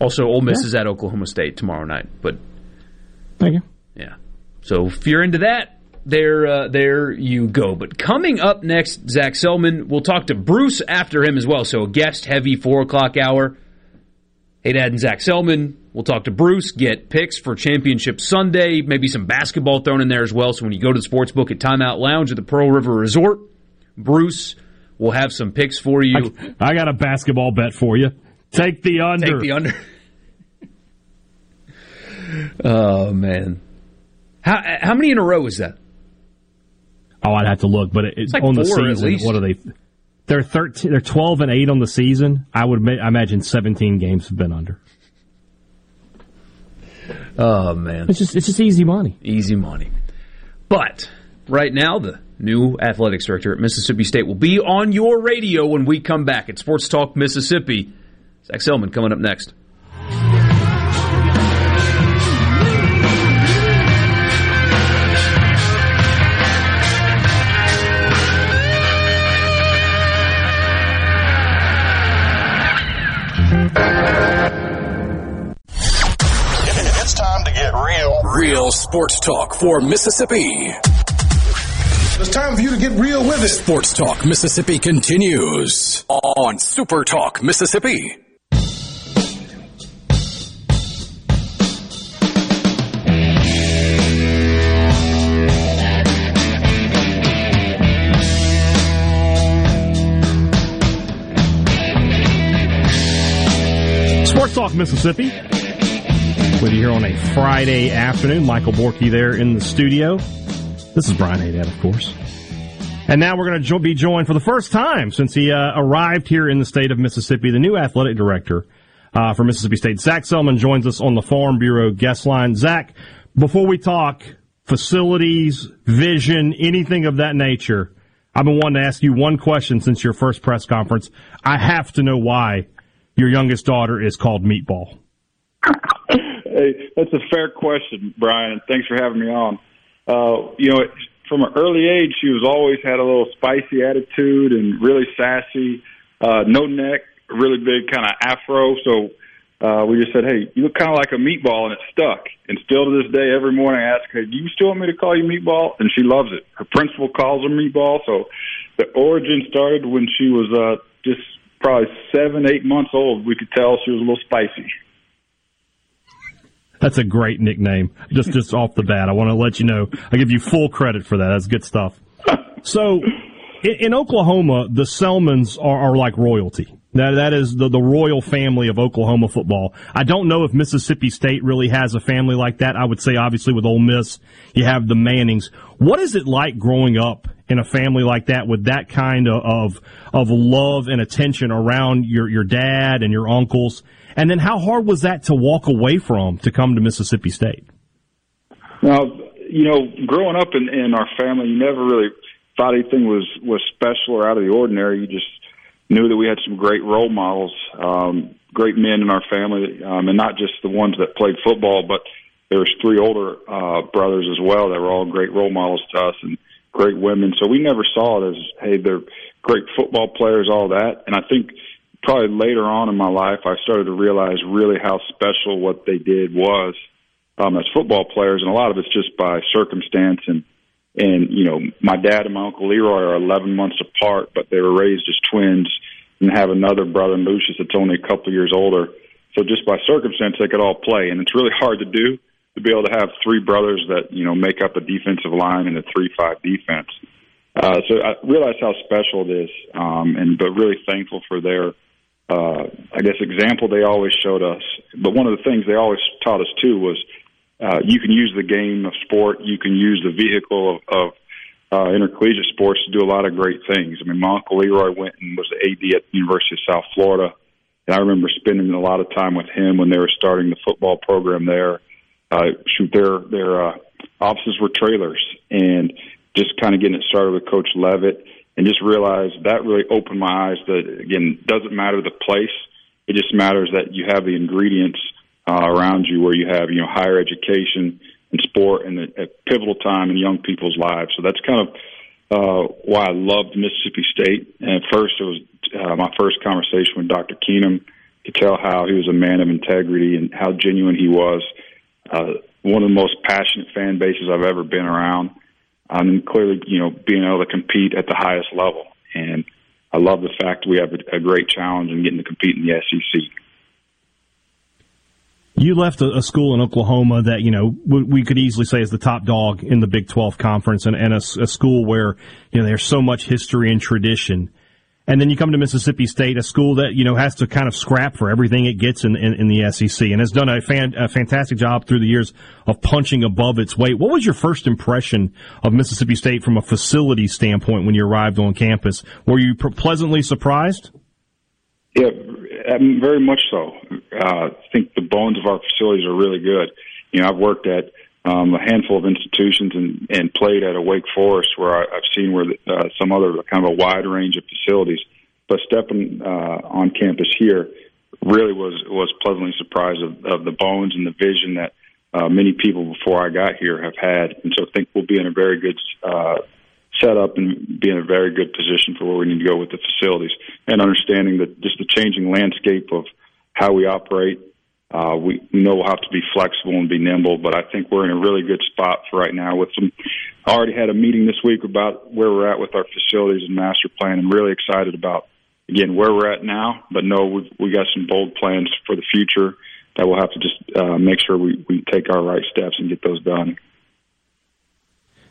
Also, Ole Miss yeah. is at Oklahoma State tomorrow night, but thank you. Yeah. So if you're into that, there, uh, there you go. But coming up next, Zac Selmon. We'll talk to Bruce after him as well. So a guest heavy four o'clock hour. Hadad and Zac Selmon. We'll talk to Bruce, get picks for Championship Sunday, maybe some basketball thrown in there as well. So when you go to the sports book at Timeout Lounge at the Pearl River Resort, Bruce will have some picks for you. I, I got a basketball bet for you. Take the under. Take the under. oh man. How how many in a row is that? Oh, I'd have to look, but it's, like on the season. What are they? They're thirteen. They're twelve and eight on the season. I would I imagine seventeen games have been under. Oh man, it's just it's just easy money. Easy money. But right now, the new athletics director at Mississippi State will be on your radio when we come back at Sports Talk Mississippi. Zac Selmon coming up next. Real sports talk for Mississippi. It's time for you to get real with it. Sports Talk Mississippi continues on Super Talk Mississippi. Sports Talk Mississippi with you here on a Friday afternoon. Michael Borky there in the studio. This is Brian Hadad, of course. And now we're going to be joined for the first time since he uh, arrived here in the state of Mississippi, the new athletic director uh, for Mississippi State. Zac Selmon, joins us on the Farm Bureau guest line. Zac, before we talk facilities, vision, anything of that nature, I've been wanting to ask you one question since your first press conference. I have to know why your youngest daughter is called Meatball. Hey, that's a fair question, Brian. Thanks for having me on. Uh, you know, from an early age, she was always had a little spicy attitude and really sassy. Uh, no neck, really big kind of afro. So uh, we just said, "Hey, you look kind of like a meatball," and it stuck. And still to this day, every morning I ask her, "Do you still want me to call you meatball?" And she loves it. Her principal calls her meatball. So the origin started when she was uh, just probably seven, eight months old. We could tell she was a little spicy. That's a great nickname. Just just off the bat, I want to let you know. I give you full credit for that. That's good stuff. So, in, in Oklahoma, the Selmons are, are like royalty. That that is the, the royal family of Oklahoma football. I don't know if Mississippi State really has a family like that. I would say obviously with Ole Miss, you have the Mannings. What is it like growing up in a family like that with that kind of of love and attention around your your dad and your uncles? And then how hard was that to walk away from to come to Mississippi State? Now, you know, growing up in, in our family, you never really thought anything was was special or out of the ordinary. You just knew that we had some great role models, um, great men in our family, um, and not just the ones that played football, but there was three older uh, brothers as well that were all great role models to us and great women. So we never saw it as, hey, they're great football players, all that. And I think probably later on in my life, I started to realize really how special what they did was um, as football players, and a lot of it's just by circumstance and and you know my dad and my uncle Leroy are 11 months apart, but they were raised as twins and have another brother Lucius that's only a couple years older. So just by circumstance, they could all play, and it's really hard to do to be able to have three brothers that you know make up a defensive line in a three-five defense. Uh, so I realized how special it is, um, and but really thankful for their, uh, I guess, example they always showed us. But one of the things they always taught us too was uh, you can use the game of sport, you can use the vehicle of, of uh, intercollegiate sports to do a lot of great things. I mean, my uncle Leroy went and was the AD at the University of South Florida, and I remember spending a lot of time with him when they were starting the football program there. Uh, shoot, their their uh, offices were trailers, and just kind of getting it started with Coach Leavitt, and just realized that really opened my eyes. That again, doesn't matter the place; it just matters that you have the ingredients uh, around you, where you have you know higher education and sport and a, a pivotal time in young people's lives. So that's kind of uh, why I loved Mississippi State. And at first, it was uh, my first conversation with Dr. Keenum to tell how he was a man of integrity and how genuine he was. Uh, one of the most passionate fan bases I've ever been around. Um, clearly, you know, being able to compete at the highest level. And I love the fact we have a, a great challenge in getting to compete in the SEC. You left a, a, school in Oklahoma that you know we, we, could easily say is the top dog in the Big Twelve conference, and, and a, a, school where you know there's so much history and tradition. And then you come to Mississippi State, a school that you know has to kind of scrap for everything it gets in, in, in the SEC, and has done a, fan, a fantastic job through the years of punching above its weight. What was your first impression of Mississippi State from a facility standpoint when you arrived on campus? Were you pleasantly surprised? Yeah, um, very much so. Uh, I think the bones of our facilities are really good. You know, I've worked at um, a handful of institutions and, and played at a Wake Forest where I, I've seen where uh, some other kind of a wide range of facilities. But stepping uh, on campus here really was was pleasantly surprised of, of the bones and the vision that uh, many people before I got here have had, and so I think we'll be in a very good uh, set up and be in a very good position for where we need to go with the facilities and understanding that just the changing landscape of how we operate. Uh, we know we'll have to be flexible and be nimble, but I think we're in a really good spot for right now with some, I already had a meeting this week about where we're at with our facilities and master plan. I'm really excited about, again, where we're at now, but no, we've, we got some bold plans for the future that we'll have to just uh, make sure we, we take our right steps and get those done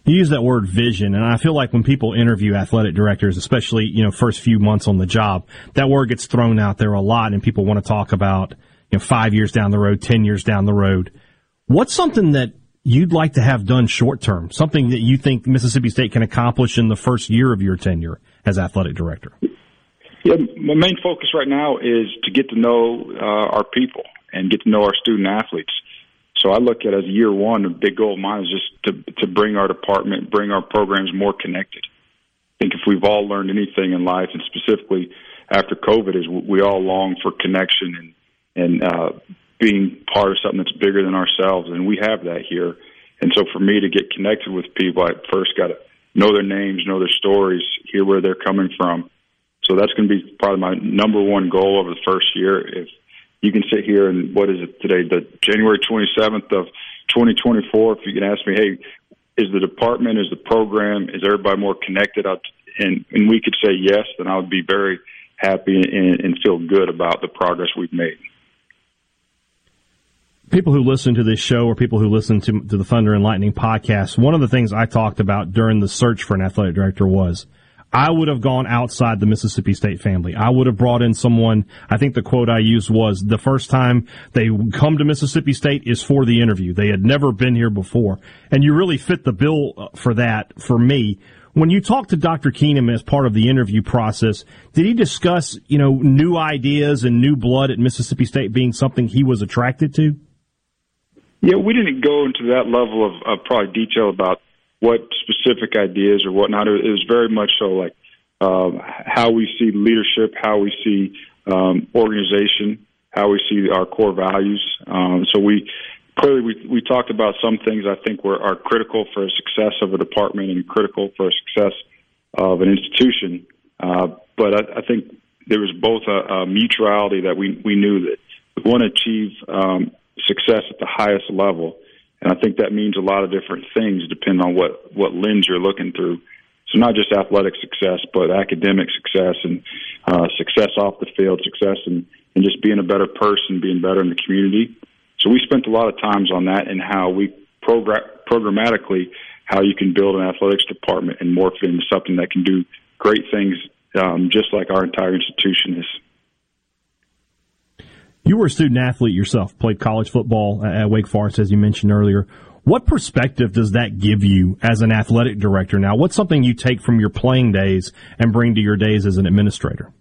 you use that word vision, and I feel like when people interview athletic directors, especially you know first few months on the job, that word gets thrown out there a lot, and people want to talk about you know five years down the road, ten years down the road. What's something that you'd like to have done short term? Something that you think Mississippi State can accomplish in the first year of your tenure as athletic director? Yeah, my main focus right now is to get to know uh, our people and get to know our student athletes. So I look at as year one, a big goal of mine is just to to bring our department, bring our programs more connected. I think if we've all learned anything in life, and specifically after COVID, is we all long for connection and and uh, being part of something that's bigger than ourselves, and we have that here. And so for me to get connected with people, I first got to know their names, know their stories, hear where they're coming from. So that's going to be probably my number one goal over the first year. If you can sit here and what is it today, the January 27th of 2024. If you can ask me, hey, is the department, is the program, is everybody more connected? And and we could say yes, then I would be very happy and, and feel good about the progress we've made people who listen to this show or people who listen to, to the Thunder and Lightning podcast, one of the things I talked about during the search for an athletic director was I would have gone outside the Mississippi State family. I would have brought in someone. I think the quote I used was the first time they come to Mississippi State is for the interview. They had never been here before. And you really fit the bill uh, for that for me. When you talked to Dr. Keenum as part of the interview process, did he discuss, you know, new ideas and new blood at Mississippi State being something he was attracted to? Yeah, we didn't go into that level of, of probably detail about what specific ideas or whatnot. It was very much so like um, how we see leadership, how we see um, organization, how we see our core values. Um, so we clearly we, we talked about some things I think were are critical for the success of a department and critical for the success of an institution. Uh, but I, I think there was both a, a mutuality that we we knew that we want to achieve um, success at the highest level and I think that means a lot of different things depending on what, what lens you're looking through. So not just athletic success, but academic success and uh, success off the field, success and, and just being a better person, being better in the community. So we spent a lot of times on that and how we program, programmatically how you can build an athletics department and morph it into something that can do great things, um, just like our entire institution is. You were a student athlete yourself, played college football at Wake Forest, as you mentioned earlier. What perspective does that give you as an athletic director now? What's something you take from your playing days and bring to your days as an administrator?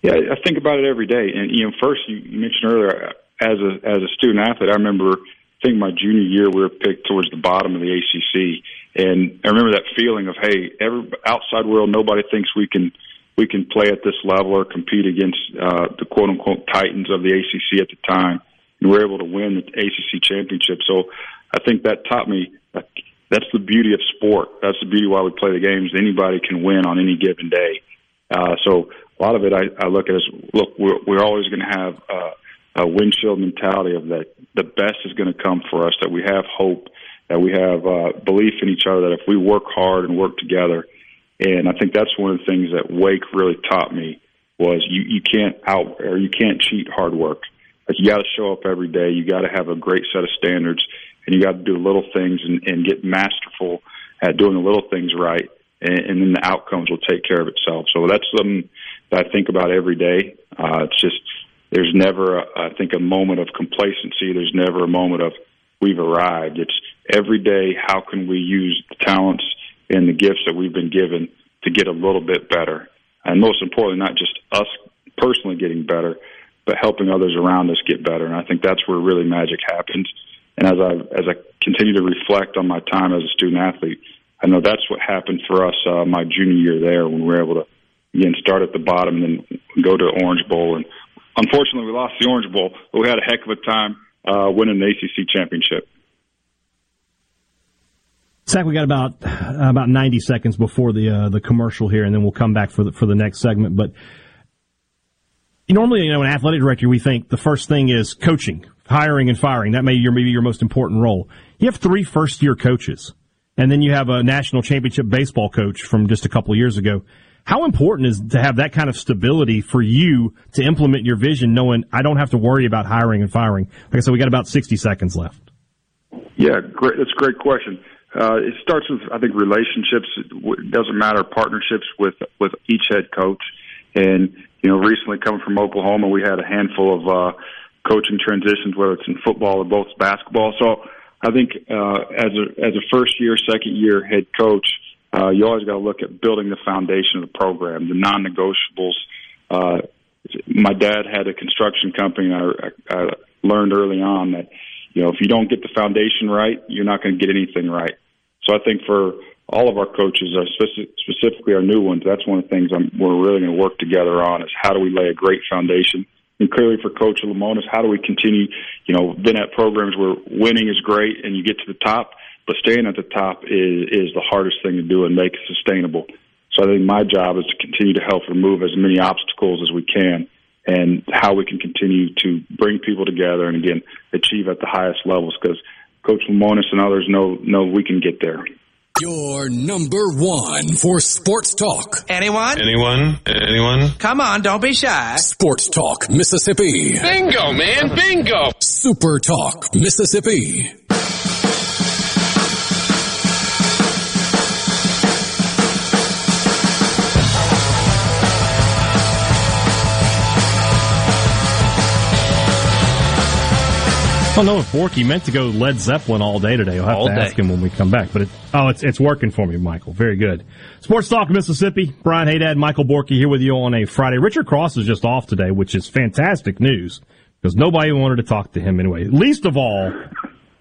Yeah, I think about it every day. And you know, first you, mentioned earlier as a as a student athlete, I remember I think my junior year we were picked towards the bottom of the ACC, and I remember that feeling of hey, every outside world nobody thinks we can we can play at this level or compete against uh, the quote unquote titans of the ACC at the time, and we're able to win the ACC championship. So I think that taught me that's the beauty of sport. That's the beauty why we play the games. Anybody can win on any given day. Uh, so a lot of it I, I look at as look, we're, we're always going to have uh, a windshield mentality of that the best is going to come for us, that we have hope, that we have uh, belief in each other, that if we work hard and work together, and I think that's one of the things that Wake really taught me was you, you can't out or you can't cheat hard work. Like you got to show up every day. You got to have a great set of standards, and you got to do little things and, and get masterful at doing the little things right, and, and then the outcomes will take care of itself. So that's something that I think about every day. Uh, it's just there's never, a, I think, a moment of complacency. There's never a moment of we've arrived. It's every day. How can we use the talents and the gifts that we've been given to get a little bit better? And most importantly, not just us personally getting better, but helping others around us get better. And I think that's where really magic happens. And as I as I continue to reflect on my time as a student athlete, I know that's what happened for us uh, my junior year there when we were able to again start at the bottom and then go to Orange Bowl and unfortunately, we lost the Orange Bowl, but we had a heck of a time uh, winning the ACC championship. Zac, we got about about ninety seconds before the uh, the commercial here, and then we'll come back for the for the next segment. But normally, you know, an athletic director, we think the first thing is coaching, hiring, and firing. That may be your maybe your most important role. You have three first year coaches, and then you have a national championship baseball coach from just a couple years ago. How important is to have that kind of stability for you to implement your vision, knowing I don't have to worry about hiring and firing? Like I said, we got about 60 seconds left. Yeah, great. That's a great question. Uh, it starts with, I think, relationships. It doesn't matter partnerships with with each head coach. And you know, recently coming from Oklahoma, we had a handful of uh, coaching transitions, whether it's in football or both basketball. So I think uh, as a as a first year, second year head coach, uh, you always got to look at building the foundation of the program, the non-negotiables. Uh, my dad had a construction company, and I, I learned early on that you know if you don't get the foundation right, you're not going to get anything right. So I think for all of our coaches, uh, specifically our new ones, that's one of the things I'm, we're really going to work together on is how do we lay a great foundation. And clearly for Coach Lemonis, how do we continue, you know, been at programs where winning is great and you get to the top, but staying at the top is, is the hardest thing to do and make it sustainable. So I think my job is to continue to help remove as many obstacles as we can and how we can continue to bring people together and again achieve at the highest levels because Coach Lemonis and others know know we can get there. Your number one for sports talk. Anyone? Anyone? Anyone? Come on, don't be shy. Sports Talk, Mississippi. Bingo, man, bingo. Super Talk, Mississippi. Don't know if Borky meant to go Led Zeppelin all day today. I'll have all to day. ask him when we come back. But it, oh, it's it's working for me, Michael. Very good. Sports Talk Mississippi. Brian Hadad, Michael Borky here with you on a Friday. Richard Cross is just off today, which is fantastic news because nobody wanted to talk to him anyway. Least of all,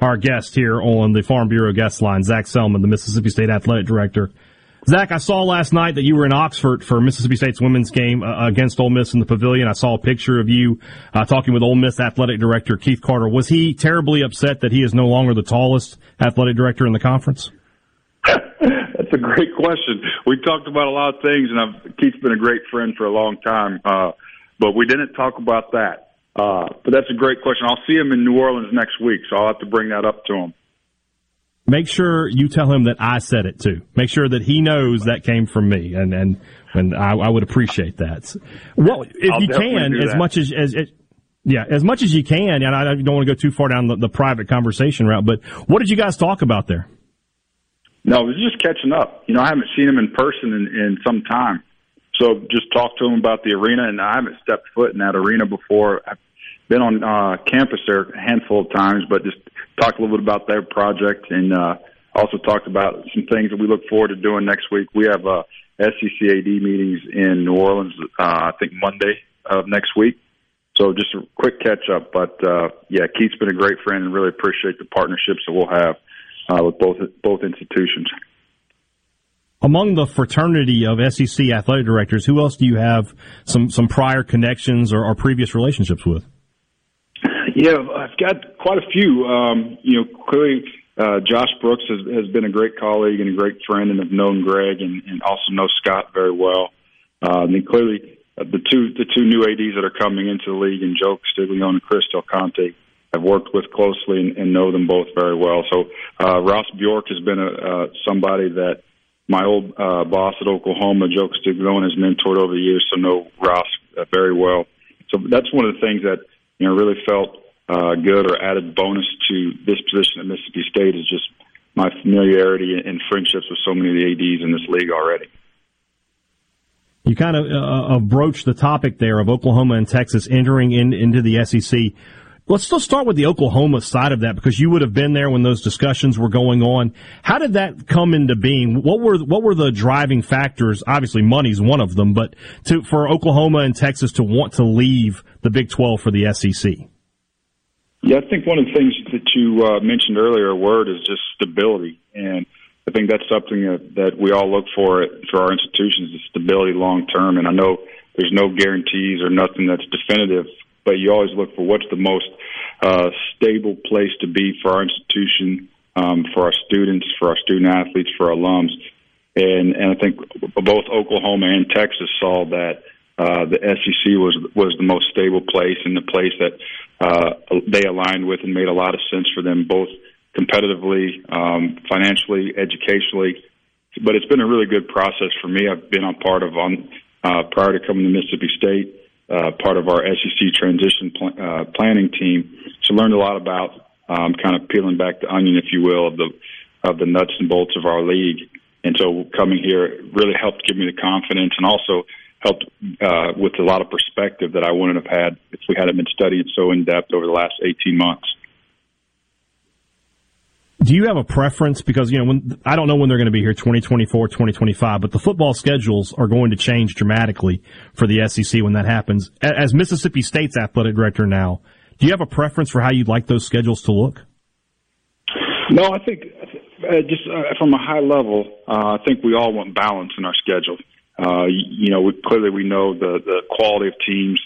our guest here on the Farm Bureau guest line, Zac Selmon, the Mississippi State Athletic Director. Zac, I saw last night that you were in Oxford for Mississippi State's women's game uh, against Ole Miss in the pavilion. I saw a picture of you uh, talking with Ole Miss athletic director Keith Carter. Was he terribly upset that he is no longer the tallest athletic director in the conference? That's a great question. We talked about a lot of things, and I've, Keith's been a great friend for a long time, uh, but we didn't talk about that. Uh, but that's a great question. I'll see him in New Orleans next week, so I'll have to bring that up to him. Make sure you tell him that I said it too. Make sure that he knows that came from me, and and and I, I would appreciate that. Well, if I'll you can, as much as as it, yeah, as much as you can. And I, I don't want to go too far down the, the private conversation route, but what did you guys talk about there? No, it was just catching up. You know, I haven't seen him in person in, in some time. So just talked to him about the arena, and I haven't stepped foot in that arena before. I've been on uh, campus there a handful of times, but just talked a little bit about their project and uh, also talked about some things that we look forward to doing next week. We have uh, SEC AD meetings in New Orleans, uh, I think Monday of next week. So just a quick catch up. But uh, yeah, Keith's been a great friend and really appreciate the partnerships that we'll have uh, with both both institutions. Among the fraternity of SEC athletic directors, who else do you have some some prior connections or, or previous relationships with? Yeah, I've got quite a few. Um, you know, clearly uh, Josh Brooks has, has been a great colleague and a great friend, and have known Greg and, and also know Scott very well. Uh, and clearly uh, the two the two new ads that are coming into the league, and Joe Castiglione and Chris Del Conte, have worked with closely and, and know them both very well. So uh, Ross Bjork has been a uh, somebody that my old uh, boss at Oklahoma, Joe Castiglione, has mentored over the years, so know Ross uh, very well. So that's one of the things that you know really felt uh, good or added bonus to this position at Mississippi State is just my familiarity and friendships with so many of the ads in this league already. You kind of uh, broached the topic there of Oklahoma and Texas entering in, into the SEC. Let's still start with the Oklahoma side of that because you would have been there when those discussions were going on. How did that come into being? What were what were the driving factors? Obviously, money's one of them, but to, for Oklahoma and Texas to want to leave the Big Twelve for the SEC. Yeah, I think one of the things that you uh, mentioned earlier, a word is just stability, and I think that's something that, that we all look for for our institutions is stability long term. And I know there's no guarantees or nothing that's definitive, but you always look for what's the most uh, stable place to be for our institution, um, for our students, for our student athletes, for our alums. And and I think both Oklahoma and Texas saw that uh, the SEC was was the most stable place and the place that uh, they aligned with and made a lot of sense for them both competitively, um, financially, educationally. But it's been a really good process for me. I've been a part of on uh, prior to coming to Mississippi State, uh, part of our SEC transition pl- uh, planning team. So learned a lot about um, kind of peeling back the onion, if you will, of the of the nuts and bolts of our league. And so coming here really helped give me the confidence and also helped uh, with a lot of perspective that I wouldn't have had if we hadn't been studying so in depth over the last 18 months. Do you have a preference? Because, you know, when, I don't know when they're going to be here, 2024, 2025, but the football schedules are going to change dramatically for the SEC when that happens. As Mississippi State's athletic director now, do you have a preference for how you'd like those schedules to look? No, I think uh, just uh, from a high level, uh, I think we all want balance in our schedule. Uh, you know, we, clearly we know the the quality of teams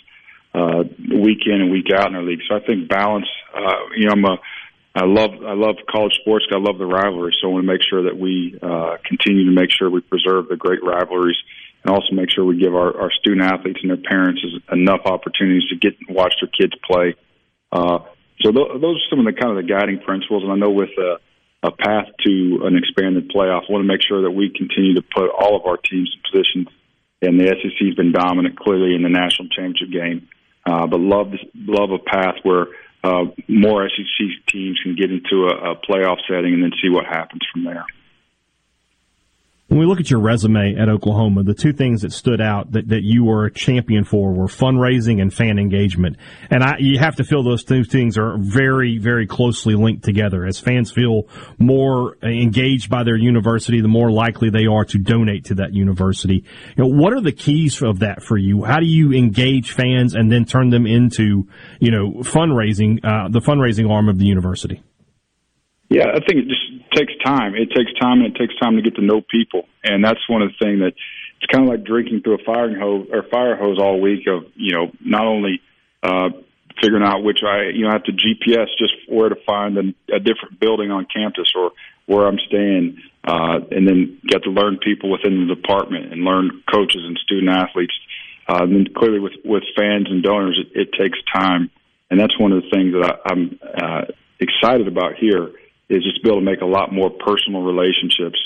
uh, week in and week out in our league. So I think balance. Uh, you know, I'm a I love I love college sports. I love the rivalry, so I want to make sure that we uh, continue to make sure we preserve the great rivalries, and also make sure we give our, our student athletes and their parents enough opportunities to get watch their kids play. Uh, so th- those are some of the kind of the guiding principles, and I know with uh, a path to an expanded playoff. I want to make sure that we continue to put all of our teams in positions. And the SEC has been dominant clearly in the national championship game, uh, but love love a path where uh, more SEC teams can get into a, a playoff setting and then see what happens from there. When we look at your resume at Oklahoma, the two things that stood out that, that you were a champion for were fundraising and fan engagement. And I, you have to feel those two things are very, very closely linked together. As fans feel more engaged by their university, the more likely they are to donate to that university. You know, what are the keys of that for you? How do you engage fans and then turn them into, you know, fundraising, uh, the fundraising arm of the university? Yeah, I think just takes time. It takes time, and it takes time to get to know people, and that's one of the things that it's kind of like drinking through a firing hose or fire hose all week. Of you know, not only uh, figuring out which I you know have to GPS just where to find a, a different building on campus or where I'm staying, uh, and then get to learn people within the department and learn coaches and student athletes. Uh, and clearly with with fans and donors, it, it takes time, and that's one of the things that I, I'm uh, excited about here is just be able to make a lot more personal relationships.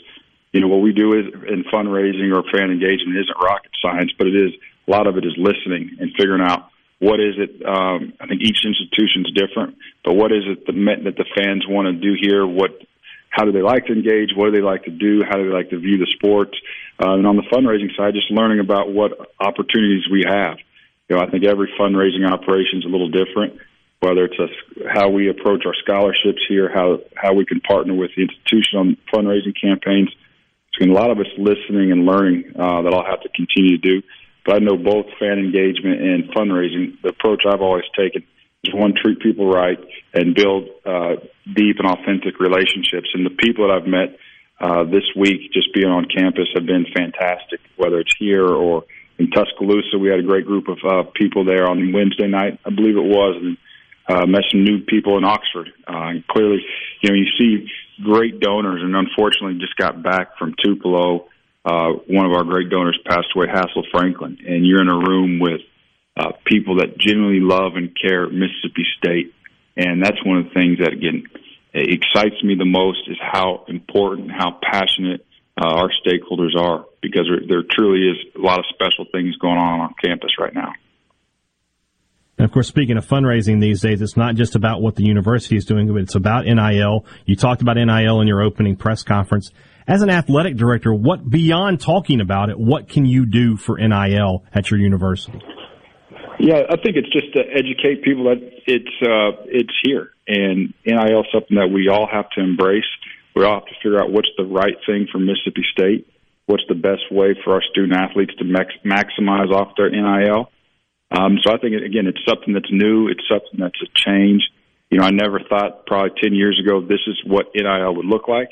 You know, what we do is in fundraising or fan engagement isn't rocket science, but it is a lot of it is listening and figuring out what is it. Um, I think each institution is different, but what is it that, that the fans want to do here? What how do they like to engage, what do they like to do, how do they like to view the sport, uh, and on the fundraising side, just learning about what opportunities we have. You know, I think every fundraising operation is a little different. Whether it's how we approach our scholarships here, how how we can partner with the institution on fundraising campaigns. There's been a lot of us listening and learning uh, that I'll have to continue to do. But I know both fan engagement and fundraising. The approach I've always taken is one: treat people right and build uh, deep and authentic relationships. And the people that I've met uh, this week, just being on campus, have been fantastic. Whether it's here or in Tuscaloosa, we had a great group of uh, people there on Wednesday night, I believe it was, and uh, met some new people in Oxford. Uh, and clearly, you know, you see great donors, and unfortunately, just got back from Tupelo. Uh, one of our great donors passed away, Hassell Franklin, and you're in a room with uh, people that genuinely love and care Mississippi State, and that's one of the things that again excites me the most is how important, how passionate uh, our stakeholders are, because there, there truly is a lot of special things going on on campus right now. And of course, speaking of fundraising these days, it's not just about what the university is doing, but it's about NIL. You talked about NIL in your opening press conference. As an athletic director, what beyond talking about it, what can you do for NIL at your university? Yeah, I think it's just to educate people that it's uh, it's here, and NIL is something that we all have to embrace. We all have to figure out what's the right thing for Mississippi State, what's the best way for our student athletes to max- maximize off their NIL. Um, so I think again, it's something that's new. It's something that's a change. You know, I never thought probably ten years ago this is what NIL would look like,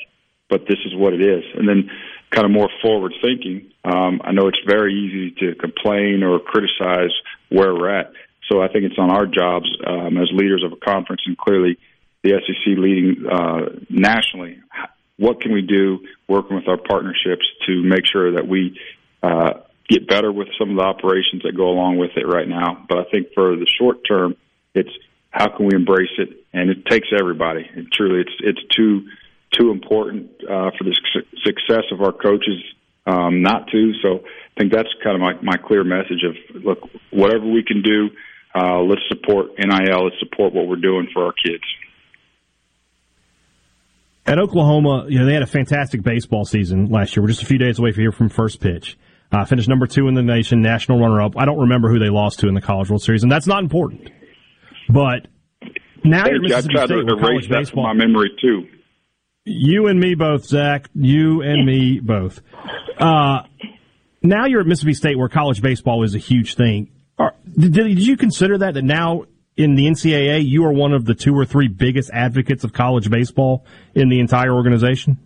but this is what it is. And then, kind of more forward thinking. Um, I know it's very easy to complain or criticize where we're at. So I think it's on our jobs um, as leaders of a conference, and clearly the SEC leading uh, nationally. What can we do working with our partnerships to make sure that we uh, get better with some of the operations that go along with it right now. But I think for the short term, it's how can we embrace it, and it takes everybody. And truly, it's it's too too important uh, for the su- success of our coaches um, not to. So I think that's kind of my my clear message of look, whatever we can do, uh, let's support NIL, let's support what we're doing for our kids. At Oklahoma, you know, they had a fantastic baseball season last year. We're just a few days away from here from first pitch. Uh, finished number two in the nation, national runner-up. I don't remember who they lost to in the College World Series, and that's not important. But now you're Mississippi I tried State to erase that baseball. from my memory too. You and me both, Zac. You and me both. Uh, now you're at Mississippi State, where college baseball is a huge thing. Are, did, did you consider that that now in the NCAA you are one of the two or three biggest advocates of college baseball in the entire organization?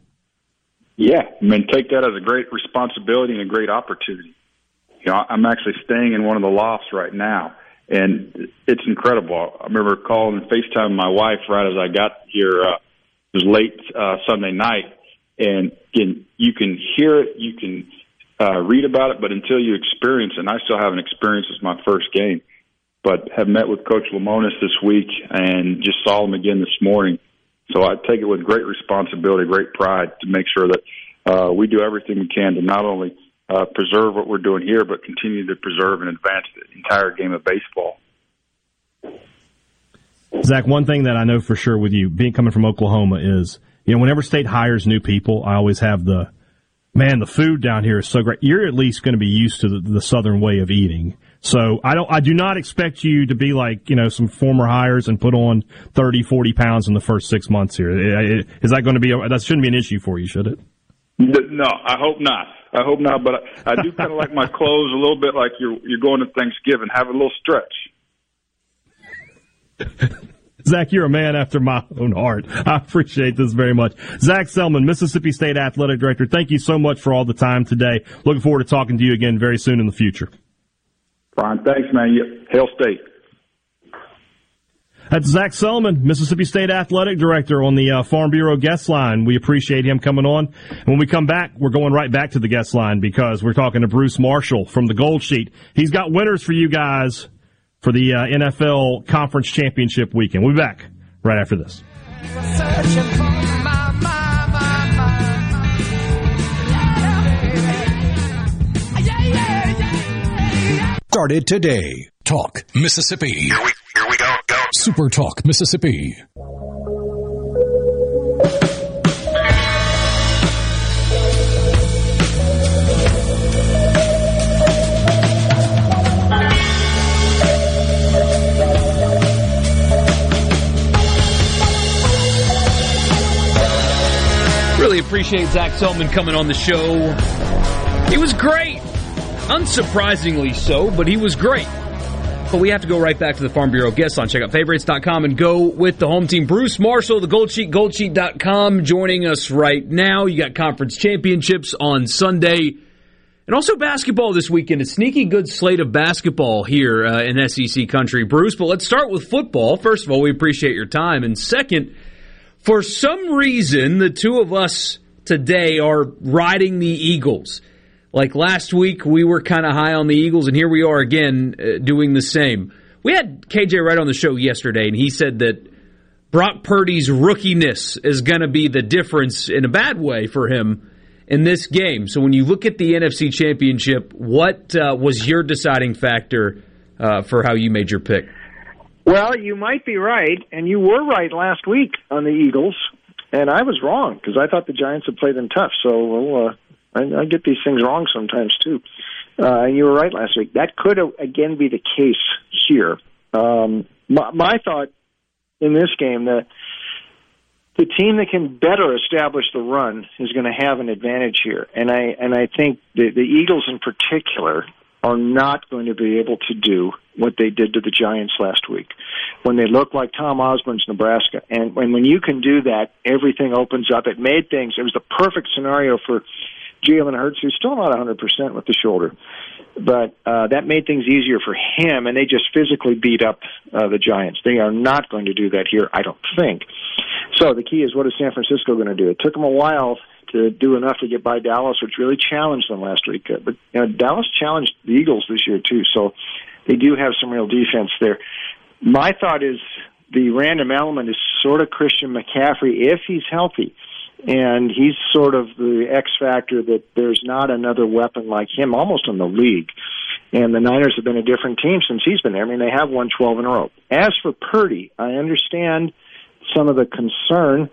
Yeah, I mean, take that as a great responsibility and a great opportunity. You know, I'm actually staying in one of the lofts right now, and it's incredible. I remember calling and FaceTime my wife right as I got here. Uh, it was late uh, Sunday night, and again, you can hear it, you can uh, read about it, but until you experience it, and I still haven't experienced this my first game, but have met with Coach Lemonis this week and just saw him again this morning so I take it with great responsibility, great pride to make sure that uh, we do everything we can to not only uh, preserve what we're doing here, but continue to preserve and advance the entire game of baseball. Zac, one thing that I know for sure with you, being coming from Oklahoma, is you know whenever state hires new people, I always have the man. The food down here is so great. You're at least going to be used to the, the southern way of eating. So I don't, I do not expect you to be like, you know, some former hires and put on 30, 40 pounds in the first six months here. Is that going to be, a, that shouldn't be an issue for you, should it? No, I hope not. I hope not, but I, I do kind of like my clothes a little bit like you're, you're going to Thanksgiving. Have a little stretch. Zac, you're a man after my own heart. I appreciate this very much. Zac Selmon, Mississippi State Athletic Director, thank you so much for all the time today. Looking forward to talking to you again very soon in the future. Brian, thanks, man. Hail State. That's Zac Selmon, Mississippi State Athletic Director on the uh, Farm Bureau guest line. We appreciate him coming on. When we come back, we're going right back to the guest line because we're talking to Bruce Marshall from the Gold Sheet. He's got winners for you guys for the uh, NFL Conference Championship weekend. We'll be back right after this. started today. Talk Mississippi. Here we, here we go, go. Super Talk Mississippi. Really appreciate Zac Selmon coming on the show. He was great. Unsurprisingly so, but he was great. But we have to go right back to the Farm Bureau guest on checkouttfavorites.com and go with the home team. Bruce Marshall, the Gold Sheet, goldsheet.com, joining us right now. You got conference championships on Sunday. And also basketball this weekend. A sneaky good slate of basketball here uh, in SEC country, Bruce. But let's start with football. First of all, we appreciate your time. And second, for some reason, the two of us today are riding the Eagles. Like last week, we were kind of high on the Eagles, and here we are again uh, doing the same. We had KJ Wright on the show yesterday, and he said that Brock Purdy's rookiness is going to be the difference in a bad way for him in this game. So when you look at the NFC Championship, what uh, was your deciding factor uh, for how you made your pick? Well, you might be right, and you were right last week on the Eagles, and I was wrong because I thought the Giants had played them tough. So we'll uh, I, I get these things wrong sometimes too. Uh, and you were right last week. That could again be the case here. Um, my, my thought in this game that the team that can better establish the run is going to have an advantage here, and I and I think the, the Eagles in particular are not going to be able to do what they did to the Giants last week when they looked like Tom Osborne's Nebraska. And when, when you can do that, everything opens up. It made things, it was the perfect scenario for Jalen Hurts, who's still not 100% with the shoulder. But uh, that made things easier for him, and they just physically beat up uh, the Giants. They are not going to do that here, I don't think. So the key is what is San Francisco going to do? It took them a while to do enough to get by Dallas, which really challenged them last week. Uh, but you know, Dallas challenged the Eagles this year too, so they do have some real defense there. My thought is the random element is sort of Christian McCaffrey if he's healthy and he's sort of the X factor that there's not another weapon like him almost in the league. And the Niners have been a different team since he's been there. I mean, they have won 12 in a row. As for Purdy, I understand some of the concern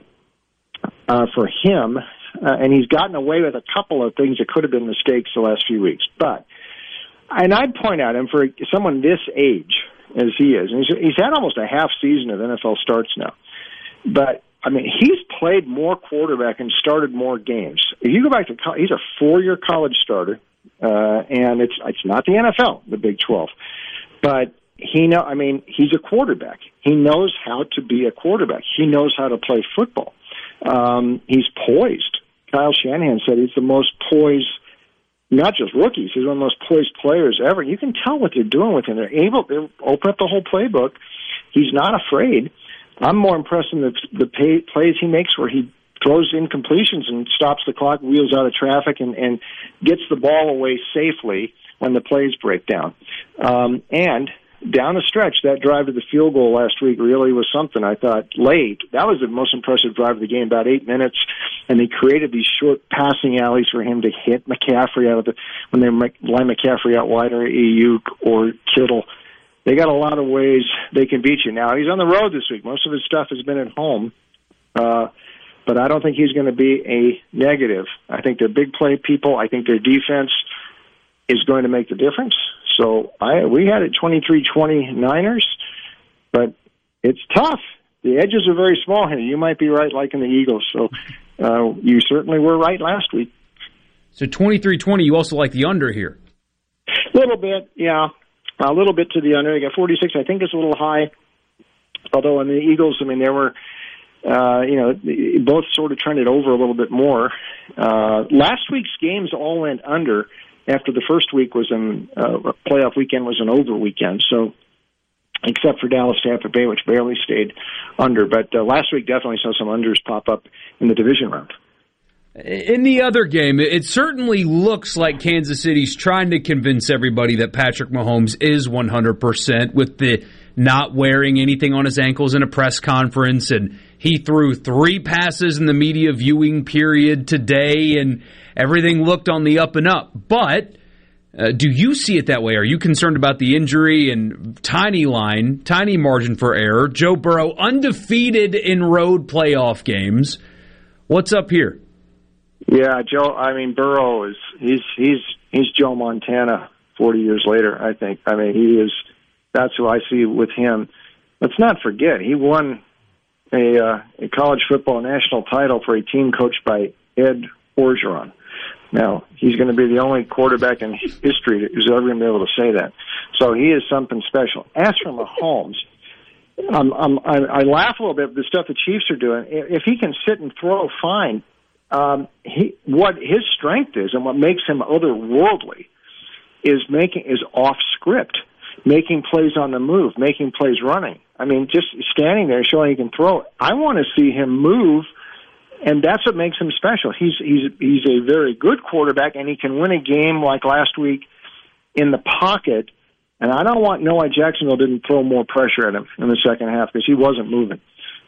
uh, for him, uh, and he's gotten away with a couple of things that could have been mistakes the last few weeks. But, and I'd point out him for someone this age as he is, and he's, he's had almost a half season of NFL starts now. But I mean, he's played more quarterback and started more games. If you go back to college, he's a four-year college starter, uh, and it's it's not the NFL, the Big Twelve, but he know. I mean, he's a quarterback. He knows how to be a quarterback. He knows how to play football. Um, he's poised. Kyle Shanahan said he's the most poised. Not just rookies, he's one of the most poised players ever. You can tell what they're doing with him. They're able to open up the whole playbook. He's not afraid. I'm more impressed in the the pay, plays he makes where he throws incompletions and stops the clock, wheels out of traffic, and, and gets the ball away safely when the plays break down. Um, and down the stretch, that drive to the field goal last week really was something. I thought late. That was the most impressive drive of the game, about eight minutes, and they created these short passing alleys for him to hit McCaffrey out of the when they line McCaffrey out wide or Aiyuk or Kittle they got a lot of ways they can beat you. Now he's on the road this week. Most of his stuff has been at home, uh, but I don't think he's going to be a negative. I think they're big play people. I think their defense is going to make the difference. So I we had it 23-20 Niners, but it's tough. The edges are very small here. You might be right, like in the Eagles. So uh, you certainly were right last week. So 23-20, you also like the under here. A little bit, yeah a little bit to the under. They got 46. I think it's a little high. Although on the Eagles, I mean, there were, uh, you know, both sort of trended over a little bit more. Uh, last week's games all went under after the first week was an uh, playoff weekend was an over weekend. So, except for Dallas Tampa Bay, which barely stayed under, but uh, last week definitely saw some unders pop up in the division round. In the other game, it certainly looks like Kansas City's trying to convince everybody that Patrick Mahomes is 100% with the not wearing anything on his ankles in a press conference. And he threw three passes in the media viewing period today, and everything looked on the up and up. But uh, do you see it that way? Are you concerned about the injury and tiny line, tiny margin for error? Joe Burrow undefeated in road playoff games. What's up here? Yeah, Joe. I mean, Burrow is he's he's he's Joe Montana forty years later. I think. I mean, he is. That's who I see with him. Let's not forget he won a, uh, a college football national title for a team coached by Ed Orgeron. Now, he's going to be the only quarterback in history who's ever going to be able to say that. So he is something special. As for Mahomes, um, um, I, I laugh a little bit at the stuff the Chiefs are doing. If he can sit and throw, fine. Um, he, what his strength is and what makes him otherworldly is making is off script, making plays on the move, making plays running. I mean, just standing there showing he can throw. I want to see him move and that's what makes him special. He's he's he's a very good quarterback, and he can win a game like last week in the pocket. And I don't want Noah Jacksonville didn't throw more pressure at him in the second half because he wasn't moving.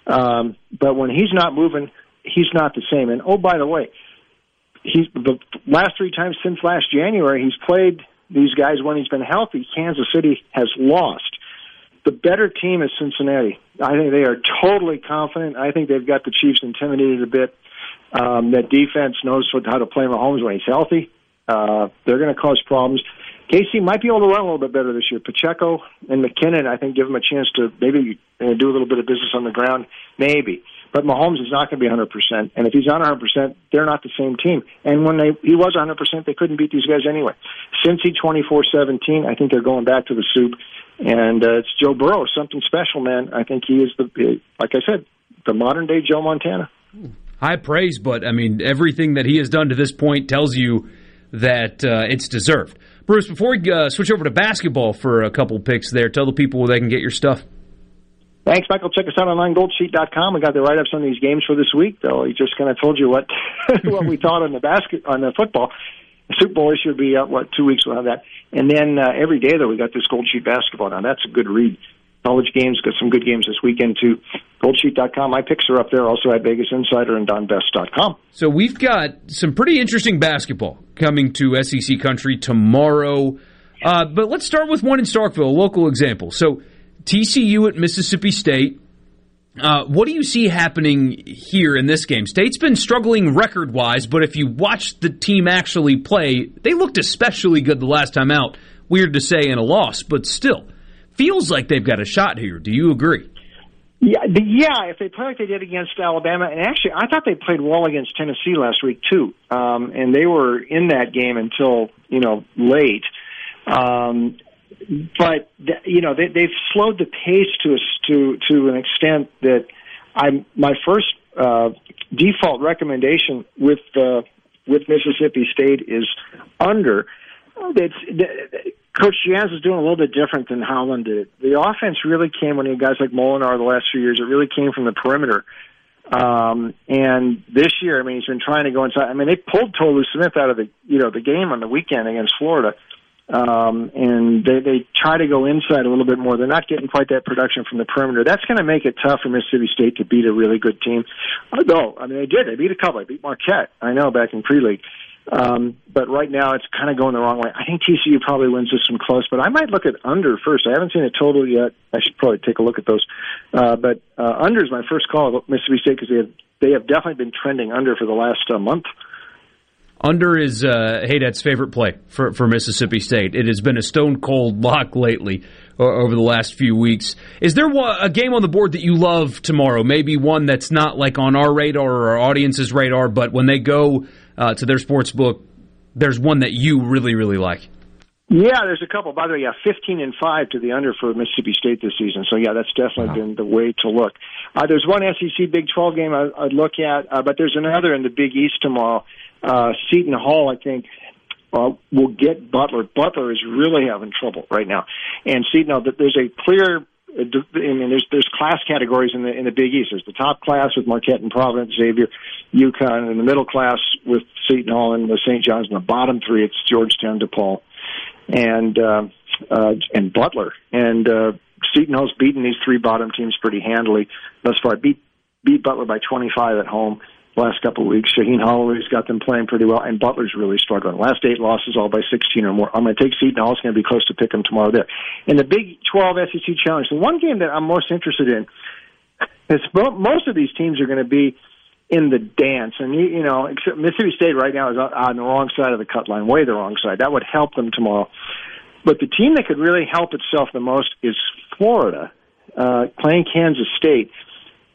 Um, but when he's not moving, he's not the same. And oh, by the way, he's the last three times since last January he's played these guys when he's been healthy. Kansas City has lost. The better team is Cincinnati. I think they are totally confident. I think they've got the Chiefs intimidated a bit. Um, that defense knows what, how to play Mahomes when he's healthy. Uh, they're going to cause problems. KC might be able to run a little bit better this year. Pacheco and McKinnon, I think, give them a chance to maybe uh, do a little bit of business on the ground. Maybe. But Mahomes is not going to be 100%. And if he's not 100%, they're not the same team. And when they he was 100%, they couldn't beat these guys anyway. Cincy 24-17, I think they're going back to the soup. And uh, it's Joe Burrow, something special, man. I think he is the, like I said, the modern day Joe Montana. High praise, but I mean, everything that he has done to this point tells you that uh, it's deserved. Bruce, before we uh, switch over to basketball for a couple picks there, tell the people where they can get your stuff. Thanks, Michael. Check us out online, goldsheet.com. We got the write ups on these games for this week, though. He just kind of told you what what we thought on the basket on the football. The Super Bowl issue will be out, what, two weeks we'll have that. And then uh, every day, though, we got this Gold Sheet basketball. Now, that's a good read. College games, got some good games this weekend, too. Goldsheet.com. My picks are up there, also at Vegas Insider and DonBest.com. So we've got some pretty interesting basketball coming to SEC country tomorrow. Uh, but let's start with one in Starkville, a local example. So TCU at Mississippi State. Uh, what do you see happening here in this game? State's been struggling record wise, but if you watch the team actually play, they looked especially good the last time out. Weird to say in a loss, but still feels like they've got a shot here. Do you agree? Yeah, yeah. If they play like they did against Alabama, and actually, I thought they played well against Tennessee last week too, um, and they were in that game until you know late. Um, but you know they, they've slowed the pace to a, to to an extent that I'm my first uh, default recommendation with uh, with Mississippi State is under. It's, Coach Jans is doing a little bit different than Howland did. The offense really came when he had guys like Molinar the last few years. It really came from the perimeter. Um, and this year, I mean, he's been trying to go inside. I mean, they pulled Tolu Smith out of the you know the game on the weekend against Florida um, and they they try to go inside a little bit more. They're not getting quite that production from the perimeter. That's going to make it tough for Mississippi State to beat a really good team. No, I mean they did. They beat a couple. They beat Marquette. I know back in pre-league. Um, but right now it's kind of going the wrong way. I think TCU probably wins this one close, but I might look at under first. I haven't seen a total yet. I should probably take a look at those. Uh, but uh, under is my first call at Mississippi State because they have they have definitely been trending under for the last uh, month. Under is uh, Hadad's favorite play for, for Mississippi State. It has been a stone cold lock lately over the last few weeks. Is there a game on the board that you love tomorrow? Maybe one that's not like on our radar or our audience's radar, but when they go uh, to their sports book, there's one that you really, really like. Yeah, there's a couple. By the way, yeah, 15 and 5 to the under for Mississippi State this season. So, yeah, that's definitely wow. been the way to look. Uh, there's one SEC Big 12 game I, would look at, uh, but there's another in the Big East tomorrow uh, Seton Hall, I think, uh, will get Butler. Butler is really having trouble right now, and Seton. Hall. There's a clear. I mean, there's there's class categories in the in the Big East. There's the top class with Marquette and Providence, Xavier, UConn, and the middle class with Seton Hall and the St. John's. And the bottom three, it's Georgetown, DePaul, and uh, uh, and Butler. And uh, Seton Hall's beaten these three bottom teams pretty handily thus far. Beat beat Butler by 25 at home last couple of weeks. Shaheen Holloway's got them playing pretty well, and Butler's really struggling. Last eight losses, all by 16 or more. I'm going to take Seton Hall. It's going to be close to pick them tomorrow there. In the Big 12 SEC Challenge, the one game that I'm most interested in is most of these teams are going to be in the dance, and you, you know, except Mississippi State right now is on the wrong side of the cut line, way the wrong side. That would help them tomorrow. But the team that could really help itself the most is Florida, uh, playing Kansas State.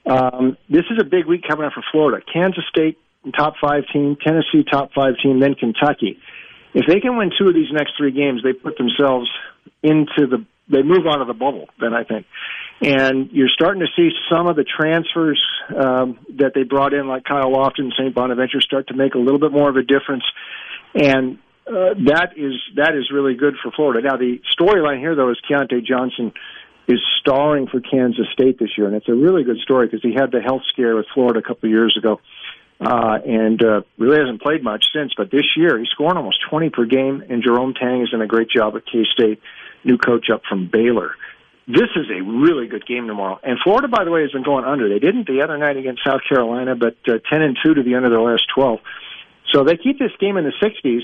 Um, this is a big week coming up for Florida. Kansas State top five team, Tennessee top five team, then Kentucky. If they can win two of these next three games, they put themselves into the they move on to the bubble. Then I think, and you're starting to see some of the transfers um, that they brought in, like Kyle Lofton, St. Bonaventure, start to make a little bit more of a difference, and uh, that is that is really good for Florida. Now the storyline here, though, is Keyontae Johnson is starring for Kansas State this year, and it's a really good story because he had the health scare with Florida a couple of years ago, uh, and uh, really hasn't played much since. But this year, he's scoring almost 20 per game, and Jerome Tang has done a great job at K State, new coach up from Baylor. This is a really good game tomorrow. And Florida, by the way, has been going under. They didn't the other night against South Carolina, but uh, 10 and 2 to the end of their last 12. So they keep this game in the 60s.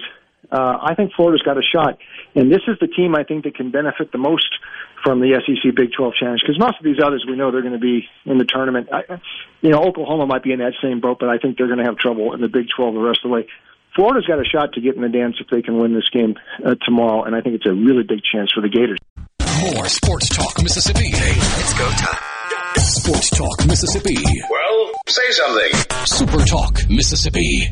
Uh, I think Florida's got a shot. And this is the team I think that can benefit the most from the SEC Big 12 Challenge because most of these others we know they're going to be in the tournament. I, you know, Oklahoma might be in that same boat, but I think they're going to have trouble in the Big 12 the rest of the way. Florida's got a shot to get in the dance if they can win this game uh, tomorrow, and I think it's a really big chance for the Gators. More Sports Talk Mississippi. Hey, it's go time. Sports Talk Mississippi. Well, say something. Super Talk Mississippi.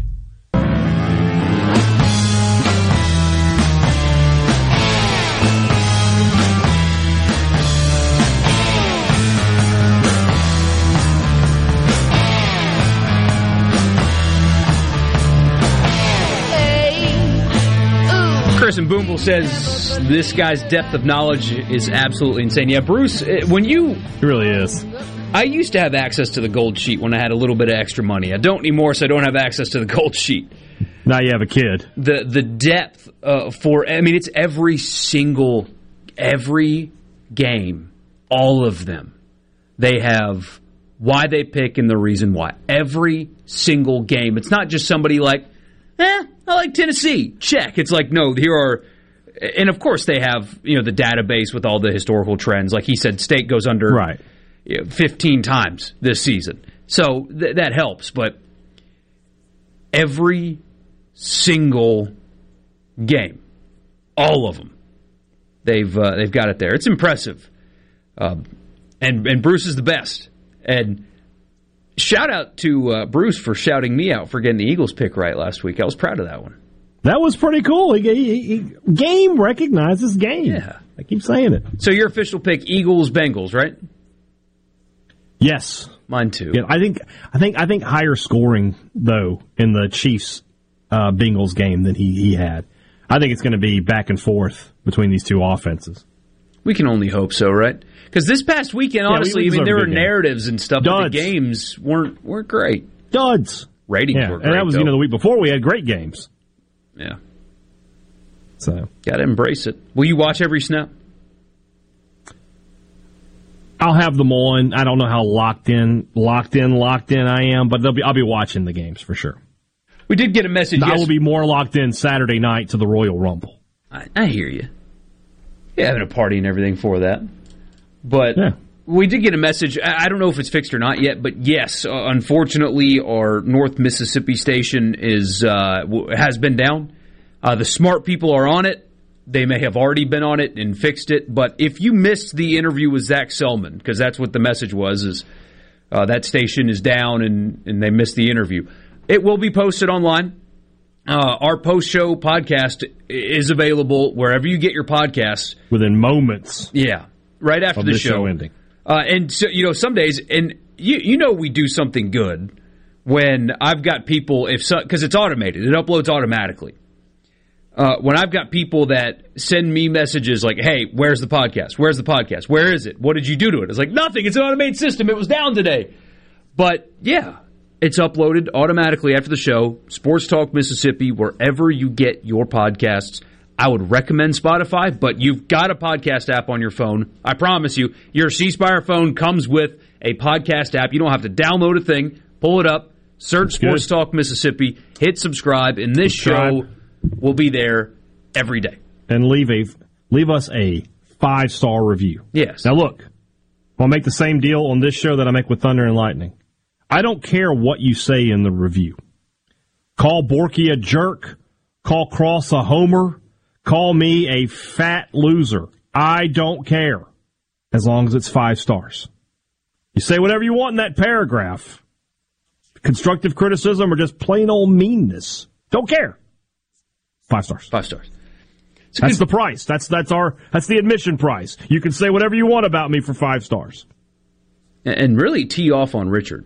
And Boomble says this guy's depth of knowledge is absolutely insane. Yeah, Bruce, eh, when you. It really is. I used to have access to the gold sheet when I had a little bit of extra money. I don't anymore, so I don't have access to the gold sheet. Now you have a kid. The the depth uh, for I mean it's every single every game, all of them. They have why they pick and the reason why. Every single game. It's not just somebody like, eh, I like Tennessee. Check. It's like, no, here are and of course they have, you know, the database with all the historical trends. Like he said, state goes under right. you know, 15 times this season. So th- that helps, but every single game, all of them, they've uh, they've got it there. It's impressive, um, and and Bruce is the best. And shout out to uh, Bruce for shouting me out for getting the Eagles pick right last week. I was proud of that one. That was pretty cool. He, he, he, game recognizes game. Yeah, I keep saying it. So your official pick, Eagles Bengals, right? Yes, mine too. Yeah, I think I think I think higher scoring though in the Chiefs uh, Bengals game than he he had. I think it's going to be back and forth between these two offenses. We can only hope so, right? Because this past weekend, Yeah, honestly, we I mean, there were game. narratives and stuff, but the games weren't weren't great. Duds. Ratings Yeah, were and great. that was you know the week before we had great games. yeah, So got to embrace it. Will you watch every snap? I'll have them on. I don't know how locked in, locked in, locked in I am, but they'll be. I'll be watching the games for sure. We did get a message. I yes- will be more locked in Saturday night to the Royal Rumble. I, I hear you. Yeah, having a party and everything for that. But we did get a message. I I don't know if it's fixed or not yet, but yes, uh, unfortunately, our North Mississippi station is uh, has been down. Uh, the smart people are on it. They may have already been on it and fixed it. But if you missed the interview with Zac Selmon, because that's what the message was, is uh, that station is down and, and they missed the interview. It will be posted online. Uh, our post show podcast is available wherever you get your podcasts. Within moments. Yeah. Right after the show. show ending. Uh, and so, you know, some days, and you, you know, we do something good when I've got people, if because it's automated, it uploads automatically. Uh, when I've got people that send me messages like, "Hey, where's the podcast? Where's the podcast? Where is it? What did you do to it?" It's like nothing. It's an automated system. It was down today, but yeah, it's uploaded automatically after the show. Sports Talk Mississippi, wherever you get your podcasts. I would recommend Spotify, but you've got a podcast app on your phone. I promise you, your C Spire phone comes with a podcast app. You don't have to download a thing. Pull it up, search Sports Talk Mississippi, hit subscribe, and this Subscribe. show will be there every day. and leave a leave us a five star review. Yes. Now look, I'll make the same deal on this show that I make with Thunder and Lightning. I don't care what you say in the review. Call Borky a jerk. Call Cross a homer. Call me a fat loser. I don't care as long as it's five stars. You say whatever you want in that paragraph. constructive criticism, or just plain old meanness. Don't care. Five stars. Five stars. That's the price. That's that's our that's the admission price. You can say whatever you want about me for five stars. And really tee off on Richard.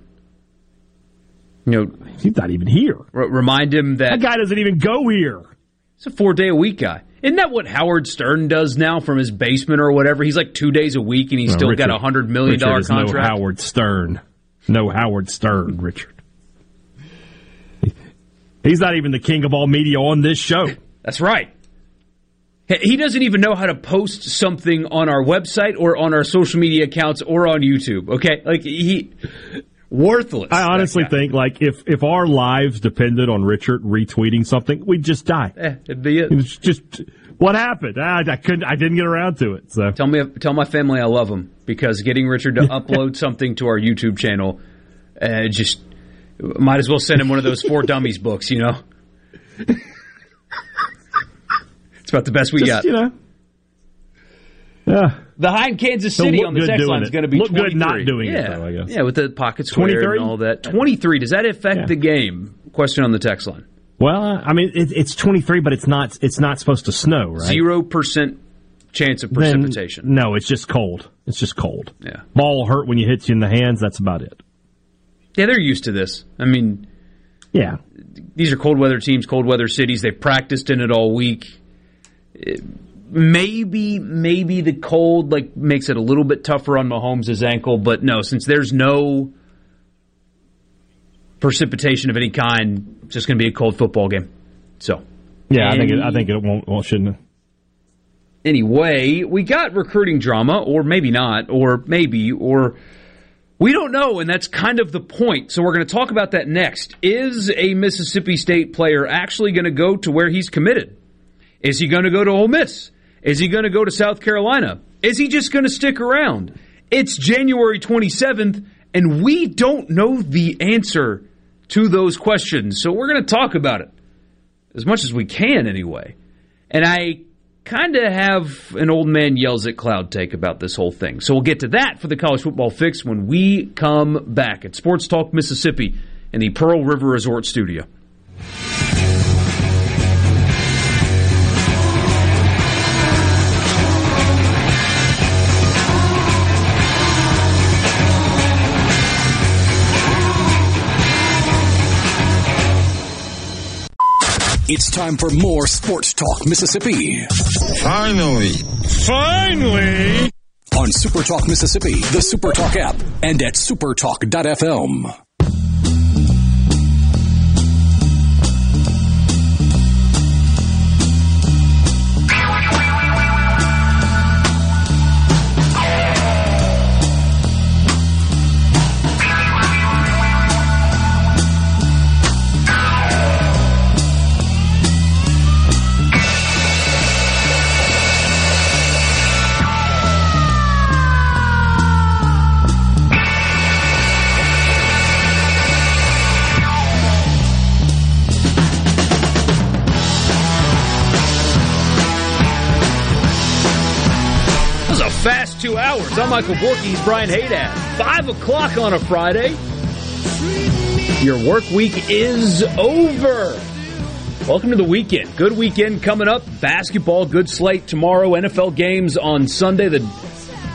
You know, he's not even here. R- remind him that that guy doesn't even go here. He's a four day a week guy. Isn't that what Howard Stern does now from his basement or whatever? He's like two days a week and he's No, still Richard- got a hundred million dollar Richard contract. No Howard Stern. No Howard Stern, Richard. He's not even the king of all media on this show. That's right. He doesn't even know how to post something on our website or on our social media accounts or on YouTube. Okay, like he worthless. I honestly think like if if our lives depended on Richard retweeting something, we'd just die. Eh, it'd be it. It's just what happened. Ah, I couldn't. I didn't get around to it. So Tell me, tell my family I love them because getting Richard to upload something to our YouTube channel, uh, just might as well send him one of those four dummies books. You know, it's about the best we Just, got. you know. Yeah. The high in Kansas City look on the good text line is going to be Look good 23. not doing it, yeah. though, I guess. Yeah, with the pocket square 23? and all that. 23. Does that affect Yeah. the game? Question on the text line. Well, I mean, it, it's 23, but it's not. It's not supposed to snow, right? Zero percent chance of Then, precipitation. no, it's just cold. It's just cold. Yeah. Ball hurt when you hit you in the hands. That's about it. Yeah, they're used to this. I mean, Yeah. these are cold weather teams, cold weather cities. They've practiced in it all week. Eh, Maybe, maybe the cold like makes it a little bit tougher on Mahomes' ankle, but no, since there's no precipitation of any kind, it's just going to be a cold football game. So, Yeah, I think it, I think it won't. Well, shouldn't. it? anyway, we got recruiting drama, or maybe not, or maybe, or we don't know, and that's kind of the point. So we're going to talk about that next. Is a Mississippi State player actually going to go to where he's committed? Is he going to go to Ole Miss? Is he going to go to South Carolina? Is he just going to stick around? It's January 27th, and we don't know the answer to those questions. So we're going to talk about it as much as we can, anyway. And I kind of have an old man yells at cloud take about this whole thing. So we'll get to that for the college football fix when we come back at Sports Talk Mississippi in the Pearl River Resort studio. It's time for more Sports Talk Mississippi. Finally. Finally. On Super Talk Mississippi, the Super Talk app, and at supertalk.fm. two hours. I'm Michael Borky. He's Brian Hadad. Five o'clock on a Friday. Your work week is over. Welcome to the weekend. Good weekend coming up. Basketball, good slate tomorrow. NFL games on Sunday. The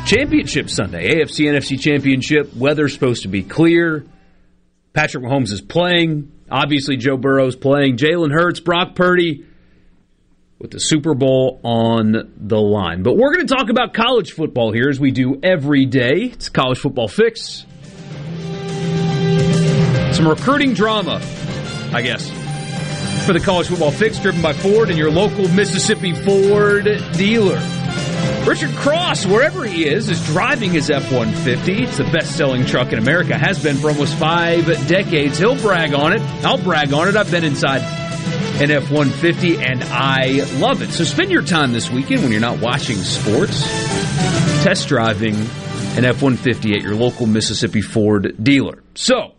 championship Sunday. AFC NFC championship. Weather's supposed to be clear. Patrick Mahomes is playing. Obviously, Joe Burrow's playing. Jalen Hurts, Brock Purdy with the Super Bowl on the line. But we're going to talk about college football here as we do every day. It's College Football Fix. Some recruiting drama, I guess, for the College Football Fix driven by Ford and your local Mississippi Ford dealer. Richard Cross, wherever he is, is driving his F 150. It's the best selling truck in America, has been for almost five decades. He'll brag on it. I'll brag on it. I've been inside an F 150 and I love it. So spend your time this weekend when you're not watching sports, test driving an F 150 at your local Mississippi Ford dealer. So,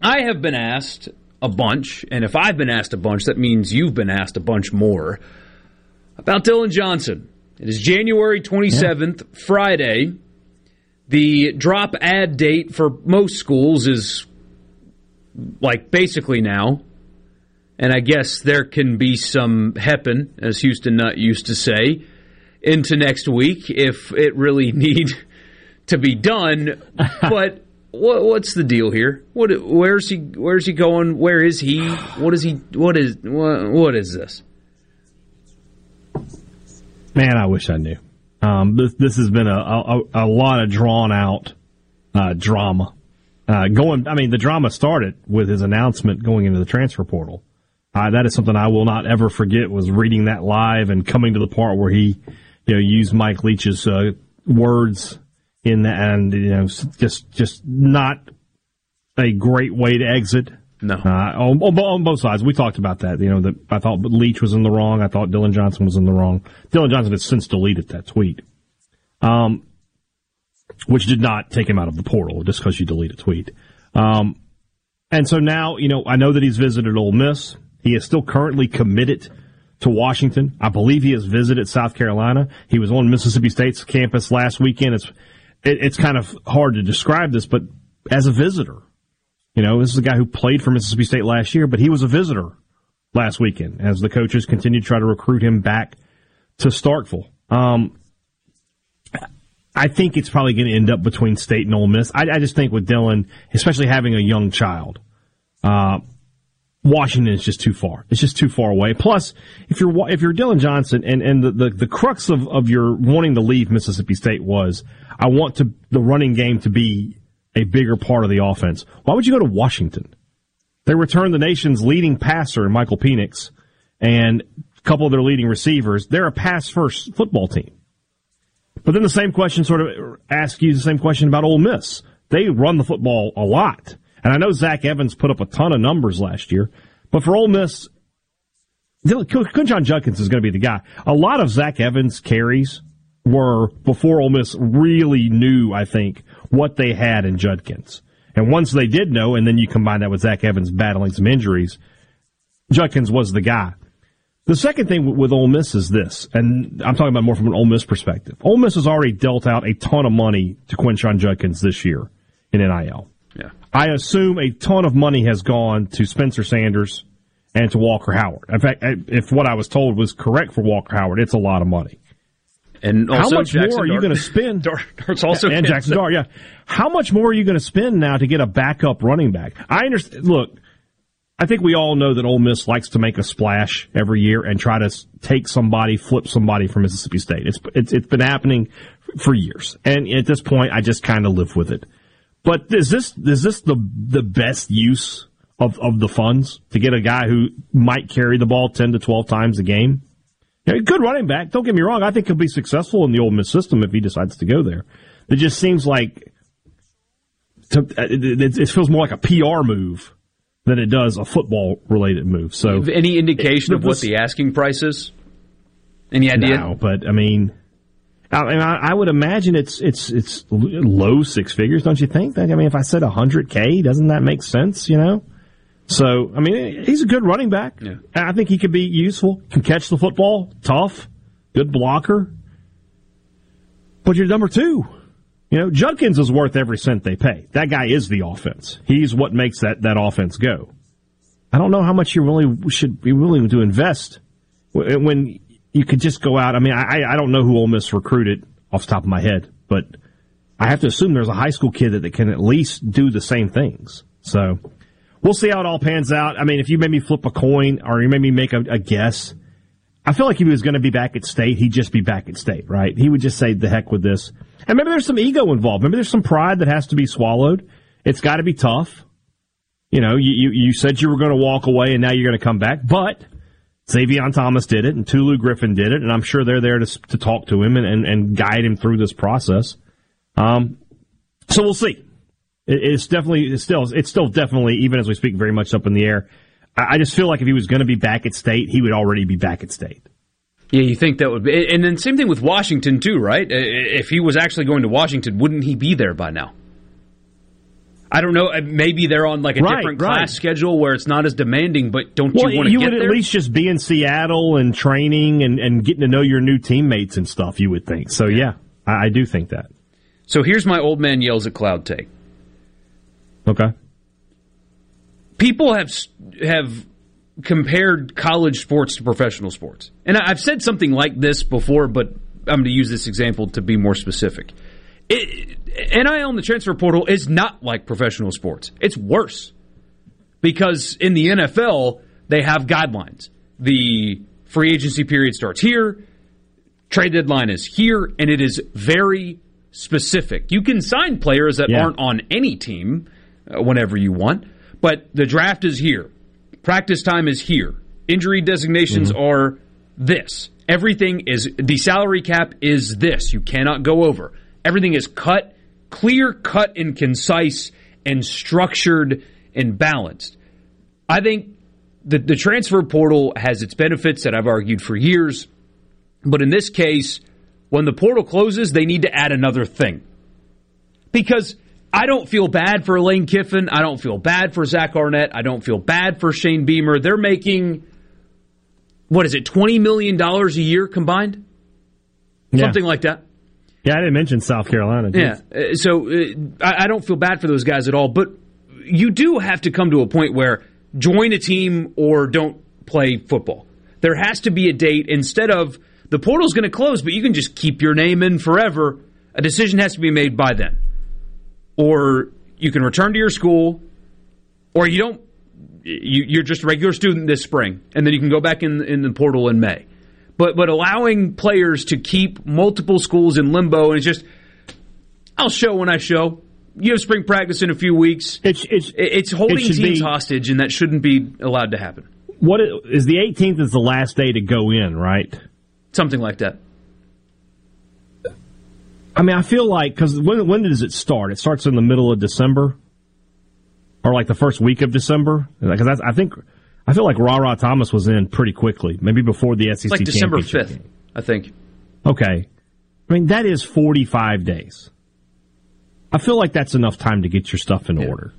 I have been asked a bunch, and if I've been asked a bunch, that means you've been asked a bunch more about Dillon Johnson. It is January 27th, Friday. The drop ad date for most schools is like basically now. And I guess there can be some heppin, as Houston Nutt used to say, into next week if it really need to be done. but what, what's the deal here? What where's he where's he going? Where is he? What is he what is what, what is this? Man, I wish I knew. Um, this this has been a, a, a lot of drawn out uh, drama. Uh, going, I mean, the drama started with his announcement going into the transfer portal. Uh, that is something I will not ever forget. Was reading that live and coming to the part where he, you know, used Mike Leach's uh, words in that, and you know, just just not a great way to exit. No, uh, on, on, both sides. We talked about that. You know, that I thought Leach was in the wrong. I thought Dillon Johnson was in the wrong. Dillon Johnson has since deleted that tweet, um, which did not take him out of the portal just because you delete a tweet. Um, and so now, you know, I know that he's visited Ole Miss. He is still currently committed to Washington. I believe he has visited South Carolina. He was on Mississippi State's campus last weekend. It's it, it's kind of hard to describe this, but as a visitor, you know, this is a guy who played for Mississippi State last year, but he was a visitor last weekend as the coaches continue to try to recruit him back to Starkville. Um, I think it's probably going to end up between State and Ole Miss. I, I, just think with Dillon, especially having a young child, uh, Washington is just too far. It's just too far away. Plus, if you're if you're Dillon Johnson and and the, the, the crux of, of your wanting to leave Mississippi State was I want to the running game to be a bigger part of the offense. Why would you go to Washington? They return the nation's leading passer, Michael Penix, and a couple of their leading receivers. They're a pass first football team. But then the same question sort of asks you the same question about Ole Miss. They run the football a lot. And I know Zach Evans put up a ton of numbers last year, but for Ole Miss, Quinshon Judkins is going to be the guy. A lot of Zach Evans carries were before Ole Miss really knew, I think, what they had in Judkins. And once they did know, and then you combine that with Zach Evans battling some injuries, Judkins was the guy. The second thing with Ole Miss is this, and I'm talking about more from an Ole Miss perspective. Ole Miss has already dealt out a ton of money to Quinshon Judkins this year in NIL. Yeah. I assume a ton of money has gone to Spencer Sanders and to Walker Howard. In fact, if what I was told was correct for Walker Howard, it's a lot of money. And how much Jackson more are you going to spend? Dart's also and Jackson Dart, yeah. How much more are you going to spend now to get a backup running back? I understand. Look, I think we all know that Ole Miss likes to make a splash every year and try to take somebody, flip somebody from Mississippi State. It's it's, it's been happening for years, and at this point, I just kind of live with it. But is this is this the the best use of, of the funds to get a guy who might carry the ball ten to twelve times a game? Good running back. Don't get me wrong. I think he'll be successful in the Ole Miss system if he decides to go there. It just seems like to, uh, it, it feels more like a PR move than it does a football related move. So, any indication it, of what the asking price is? Any idea? No, but I mean, I, mean, I would imagine it's it's it's low six figures, don't you think? I mean, if I said hundred k, doesn't that make sense? You know. So, I mean, he's a good running back. Yeah. I think he could be useful. Can catch the football, tough, good blocker. But you're number two. You know, Judkins is worth every cent they pay. That guy is the offense. He's what makes that, that offense go. I don't know how much you really should be willing to invest when you could just go out. I mean, I, I don't know who Ole Miss recruited off the top of my head, but I have to assume there's a high school kid that, that can at least do the same things. So we'll see how it all pans out. I mean, if you made me flip a coin or you made me make a, a guess, I feel like if he was going to be back at state, he'd just be back at state, right? He would just say, the heck with this. And maybe there's some ego involved. Maybe there's some pride that has to be swallowed. It's got to be tough. You know, you, you, you said you were going to walk away and now you're going to come back, but Zavion Thomas did it, and Tulu Griffin did it, and I'm sure they're there to, to talk to him and, and, and guide him through this process. Um, so we'll see. It, it's definitely it's still it's still definitely even as we speak very much up in the air. I, I just feel like if he was going to be back at state, he would already be back at state. Yeah, you think that would be, and then same thing with Washington too, right? If he was actually going to Washington, wouldn't he be there by now? I don't know. Uh, maybe they're on like a right, different right. class schedule where it's not as demanding. But don't well, you want to You would there? at least just be in Seattle and training and, and getting to know your new teammates and stuff. You would think. So yeah, I, I do think that. So here's my old man yells at cloud take. Okay. people have have compared college sports to professional sports, and I've said something like this before, but I'm going to use this example to be more specific. It, NIL in the transfer portal is not like professional sports. It's worse because in the NFL they have guidelines. The free agency period starts here, trade deadline is here, and it is very specific. You can sign players that yeah. aren't on any team uh, whenever you want, but the draft is here. Practice time is here. Injury designations mm-hmm. are this. Everything is the salary cap is this. You cannot go over. Everything is cut, clear, cut, and concise, and structured and balanced. I think the, the transfer portal has its benefits that I've argued for years. But in this case, when the portal closes, they need to add another thing. Because I don't feel bad for Lane Kiffin. I don't feel bad for Zach Arnett. I don't feel bad for Shane Beamer. They're making, what is it, $20 million a year combined? Yeah. Something like that. Yeah, I didn't mention South Carolina. Yeah. Uh, so uh, I don't feel bad for those guys at all. But you do have to come to a point where join a team or don't play football. There has to be a date instead of the portal's going to close, but you can just keep your name in forever. A decision has to be made by then. Or you can return to your school, or you don't. You, are just a regular student this spring, and then you can go back in in the portal in May. But but allowing players to keep multiple schools in limbo and it's just I'll show when I show. You have spring practice in a few weeks. It's it's, it's holding it teams be, hostage, and that shouldn't be allowed to happen. What is the 18th is the last day to go in, right? Something like that. I mean, I feel like because when when does it start? It starts in the middle of December, or like the first week of December. Because I think I feel like Rara Thomas was in pretty quickly, maybe before the SEC. It's like December fifth, I think. Okay, I mean that is forty five days. I feel like that's enough time to get your stuff in yeah. order.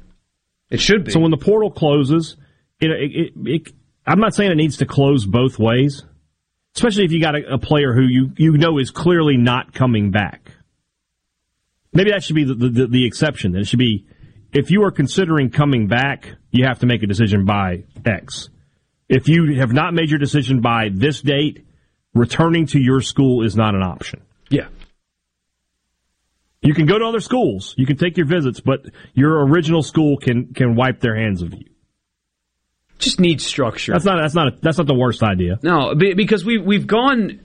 It should be. So when the portal closes, it, it, it, I'm not saying it needs to close both ways, especially if you got a, a, player who you, you know is clearly not coming back. Maybe that should be the, the, the exception. It should be if you are considering coming back, you have to make a decision by X. If you have not made your decision by this date, returning to your school is not an option. Yeah. You can go to other schools. You can take your visits, but your original school can can wipe their hands of you just needs structure. That's not that's not a, that's not the worst idea. No, because we we've gone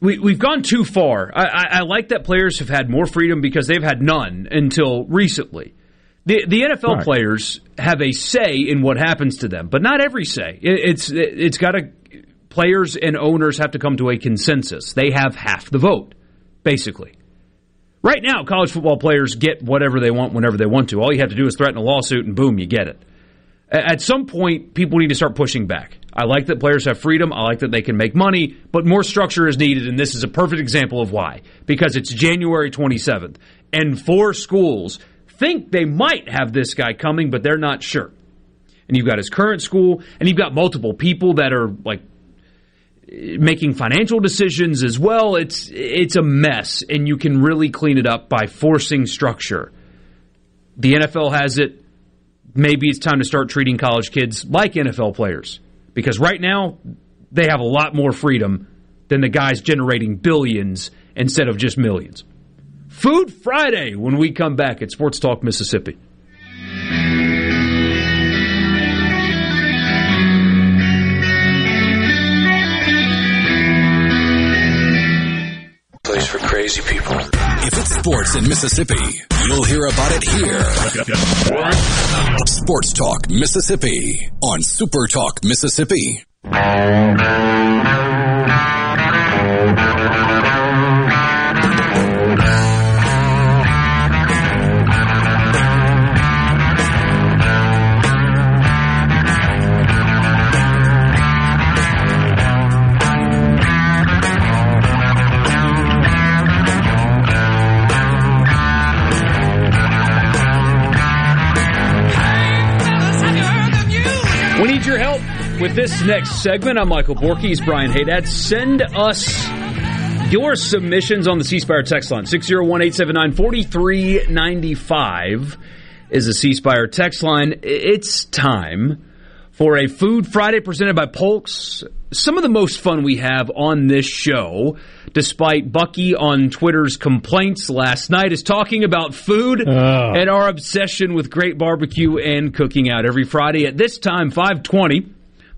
we we've gone too far. I, I, I like that players have had more freedom because they've had none until recently. The the NFL right. players have a say in what happens to them, but not every say. It, it's it, it's got to players and owners have to come to a consensus. They have half the vote, basically. Right now, college football players get whatever they want whenever they want to. All you have to do is threaten a lawsuit, and boom, you get it at some point, people need to start pushing back. I like that players have freedom. I like that they can make money, but more structure is needed, and this is a perfect example of why. Because it's January 27th, and four schools think they might have this guy coming, but they're not sure. And you've got his current school, and you've got multiple people that are like making financial decisions as well. It's it's a mess, and you can really clean it up by forcing structure. The NFL has it maybe it's time to start treating college kids like NFL players. Because right now, they have a lot more freedom than the guys generating billions instead of just millions. Food Friday when we come back at Sports Talk Mississippi. Place for crazy people. If it's sports in Mississippi, you'll hear about it here. Sports Talk Mississippi on Super Talk Mississippi. With this next segment, I'm Michael Borky. He's Brian Hadad. Send us your submissions on the C Spire text line 601 879 4395. is the C Spire text line. It's time for a Food Friday presented by Polks. Some of the most fun we have on this show, despite Bucky on Twitter's complaints last night, is talking about food Oh. and our obsession with great barbecue and cooking out. Every Friday at this time, 520,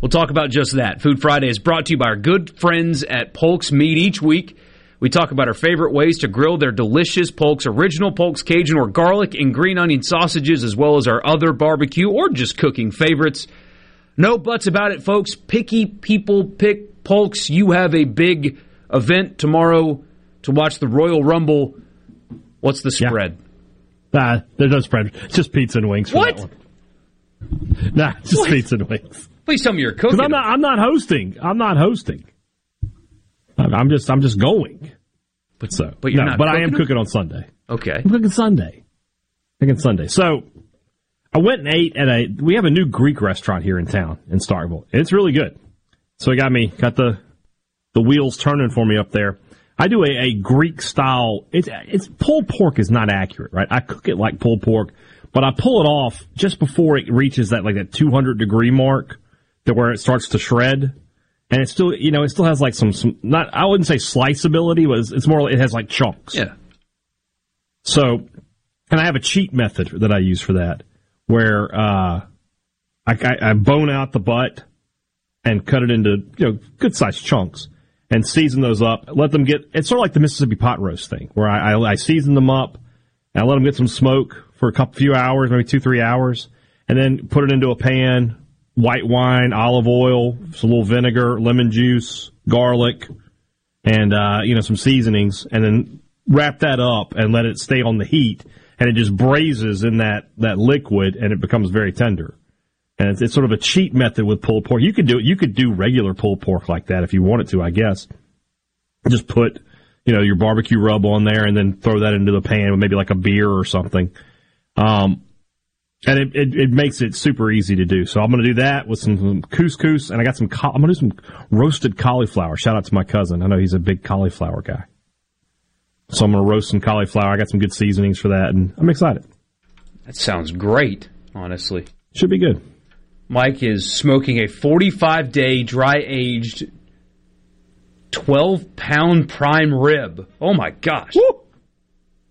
we'll talk about just that. Food Friday is brought to you by our good friends at Polk's Meat each week. We talk about our favorite ways to grill their delicious Polk's original Polk's Cajun or garlic and green onion sausages, as well as our other barbecue or just cooking favorites. No buts about it, folks. Picky people pick Polk's. You have a big event tomorrow to watch the Royal Rumble. What's the spread? Nah, there's no spread. It's just pizza and wings for What? that one. Nah, it's just pizza and wings. Please tell me you're cooking. I'm not, I'm not hosting. I'm not hosting. I'm I'm just, I'm just going. But, So, but you're no, not but I am cooking them? cooking on Sunday. Okay. I'm cooking Sunday. Cooking Sunday. So, I went and ate at a. We have a new Greek restaurant here in town in Starkville. It's really good. So it got me got the the wheels turning for me up there. I do a, a Greek style. It's it's pulled pork is not accurate, right? I cook it like pulled pork, but I pull it off just before it reaches that like that 200 degree mark, to where it starts to shred. And it still, you know, it still has like some, some not, I wouldn't say sliceability, but it's, it's more, it has like chunks. Yeah. So, and I have a cheat method that I use for that, where uh, I, I, I bone out the butt and cut it into you know good sized chunks and season those up. Let them get. It's sort of like the Mississippi pot roast thing, where I, I, I season them up and I let them get some smoke for a couple few hours, maybe two three hours, and then put it into a pan. White wine, olive oil, some little vinegar, lemon juice, garlic, and uh, you know some seasonings, and then wrap that up and let it stay on the heat, and it just braises in that that liquid, and it becomes very tender. And it's, it's sort of a cheat method with pulled pork. You could do you could do regular pulled pork like that if you wanted to, I guess. Just put you know your barbecue rub on there, and then throw that into the pan with maybe like a beer or something. Um, and it, it, it makes it super easy to do. So I'm going to do that with some, some couscous, and I got some. ca- I'm going to do some roasted cauliflower. Shout out to my cousin. I know he's a big cauliflower guy. So I'm going to roast some cauliflower. I got some good seasonings for that, and I'm excited. That sounds great, honestly. Should be good. Mike is smoking a 45 day dry aged 12 pound prime rib. Oh my gosh.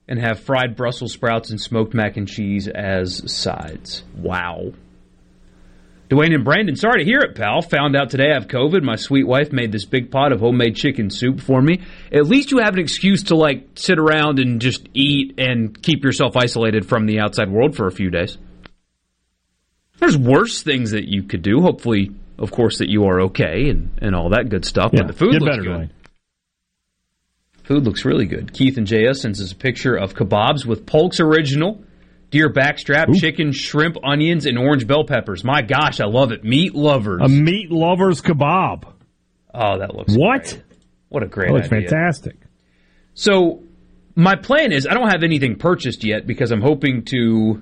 And have fried Brussels sprouts and smoked mac and cheese as sides. Wow. Dwayne and Brandon, sorry to hear it, pal. Found out today I have COVID. My sweet wife made this big pot of homemade chicken soup for me. At least you have an excuse to, like, sit around and just eat and keep yourself isolated from the outside world for a few days. There's worse things that you could do. Hopefully, of course, that you are okay and, and all that good stuff. Yeah, but the food get looks better, good. Dwayne. Food looks really good. Keith and JS sends us a picture of kebabs with Polk's original deer backstrap, chicken, shrimp, onions, and orange bell peppers. My gosh, I love it. Meat lovers. A meat lovers kebab. oh, that looks What? great. What a great That looks idea. fantastic. So, my plan is I don't have anything purchased yet because I'm hoping to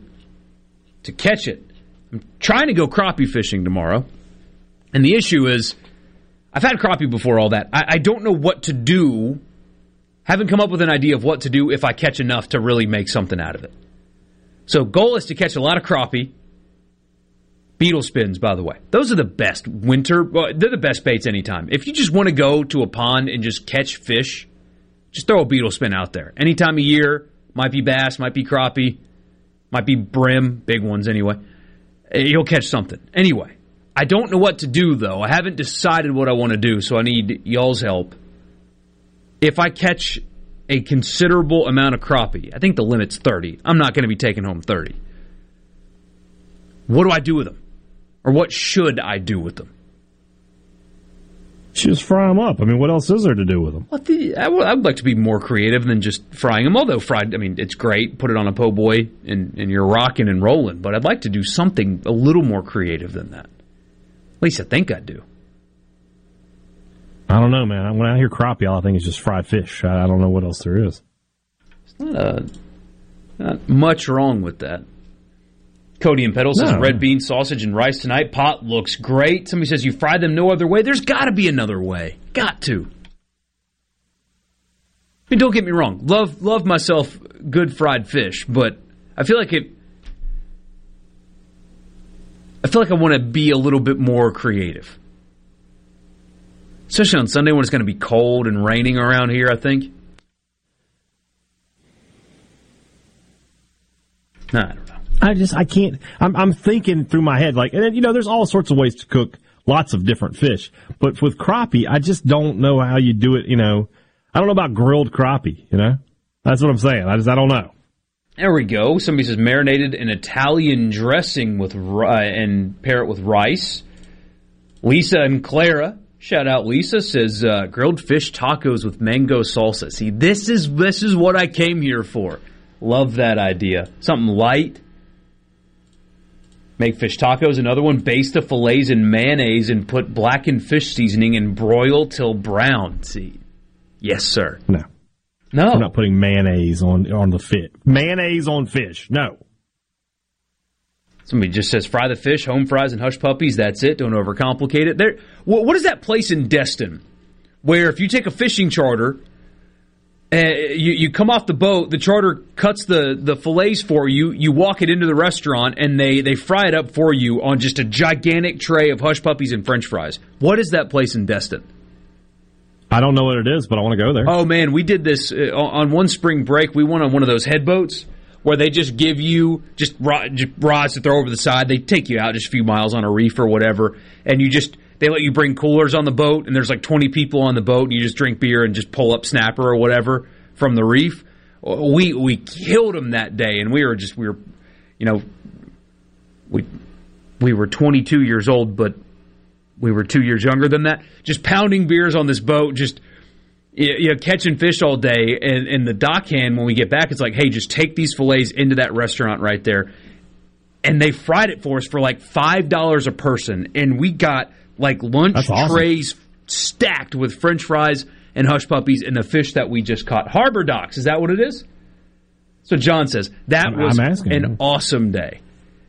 to catch it. I'm trying to go crappie fishing tomorrow, and the issue is I've had crappie before all that. I, I don't know what to do. Haven't come up with an idea of what to do if I catch enough to really make something out of it. So, goal is to catch a lot of crappie. Beetle spins, by the way. Those are the best winter. They're the best baits anytime. If you just want to go to a pond and just catch fish, just throw a beetle spin out there. Any time of year, might be bass, might be crappie, might be brim, big ones anyway. Eh, You'll catch something. Anyway, I don't know what to do though. I haven't decided what I want to do, so I need y'all's help. If I catch a considerable amount of crappie, I think the limit's 30. I'm not going to be taking home 30. What do I do with them? Or what should I do with them? Just fry them up. I mean, what else is there to do with them? The, I would, would like to be more creative than just frying them. Although fried, I mean, it's great. Put it on a po' boy and, and you're rocking and rolling. But I'd like to do something a little more creative than that. At least I think I do. I don't know, man. When I hear crappie, all I think is just fried fish. I I don't know what else there is. It's Not, uh, not much wrong with that. Cody and Petal says No. red bean sausage and rice tonight. Pot looks great. Somebody says you fry them no other way. There's got to be another way. Got to. I mean, don't get me wrong. Love love myself good fried fish, but I feel like it I feel like I want to be a little bit more creative. Especially on Sunday when it's going to be cold and raining around here, I think. Nah, I don't know. I just I can't. I'm I'm thinking through my head like, and then, you know, there's all sorts of ways to cook lots of different fish, but with crappie, I just don't know how you do it. You know, I don't know about grilled crappie. You know, that's what I'm saying. I just I don't know. There we go. Somebody says marinated in Italian dressing with ri- and pair it with rice. Lisa and Clara, shout out Lisa says uh, grilled fish tacos with mango salsa. See, this is this is what I came here for. Love that idea. Something light. Make fish tacos. Another one: baste the fillets in mayonnaise and put blackened fish seasoning and broil till brown. See, yes, sir. No, no, I'm not putting mayonnaise on on the fish. Mayonnaise on fish. No. Somebody just says fry the fish, home fries, and hush puppies. That's it. Don't overcomplicate it. There. What, what is that place in Destin where if you take a fishing charter, uh, you you come off the boat, the charter cuts the the fillets for you. You walk it into the restaurant, and they they fry it up for you on just a gigantic tray of hush puppies and French fries. What is that place in Destin? I don't know what it is, but I want to go there. Oh man, we did this uh, on one spring break. We went on one of those head boats where they just give you just, just rods to throw over the side. They take you out just a few miles on a reef or whatever, and you just they let you bring coolers on the boat, and there's like 20 people on the boat, and you just drink beer and just pull up snapper or whatever from the reef. We we killed them that day, and we were just we were, you know, we we were 22 years old, but we were two years younger than that. Just pounding beers on this boat, just you know, catching fish all day. And, and the dock hand, when we get back, it's like, hey, just take these fillets into that restaurant right there. And they fried it for us for like five dollars a person, and we got like lunch awesome. trays stacked with French fries and hush puppies and the fish that we just caught. Harbor Docks, is that what it is? So John says that was an awesome day.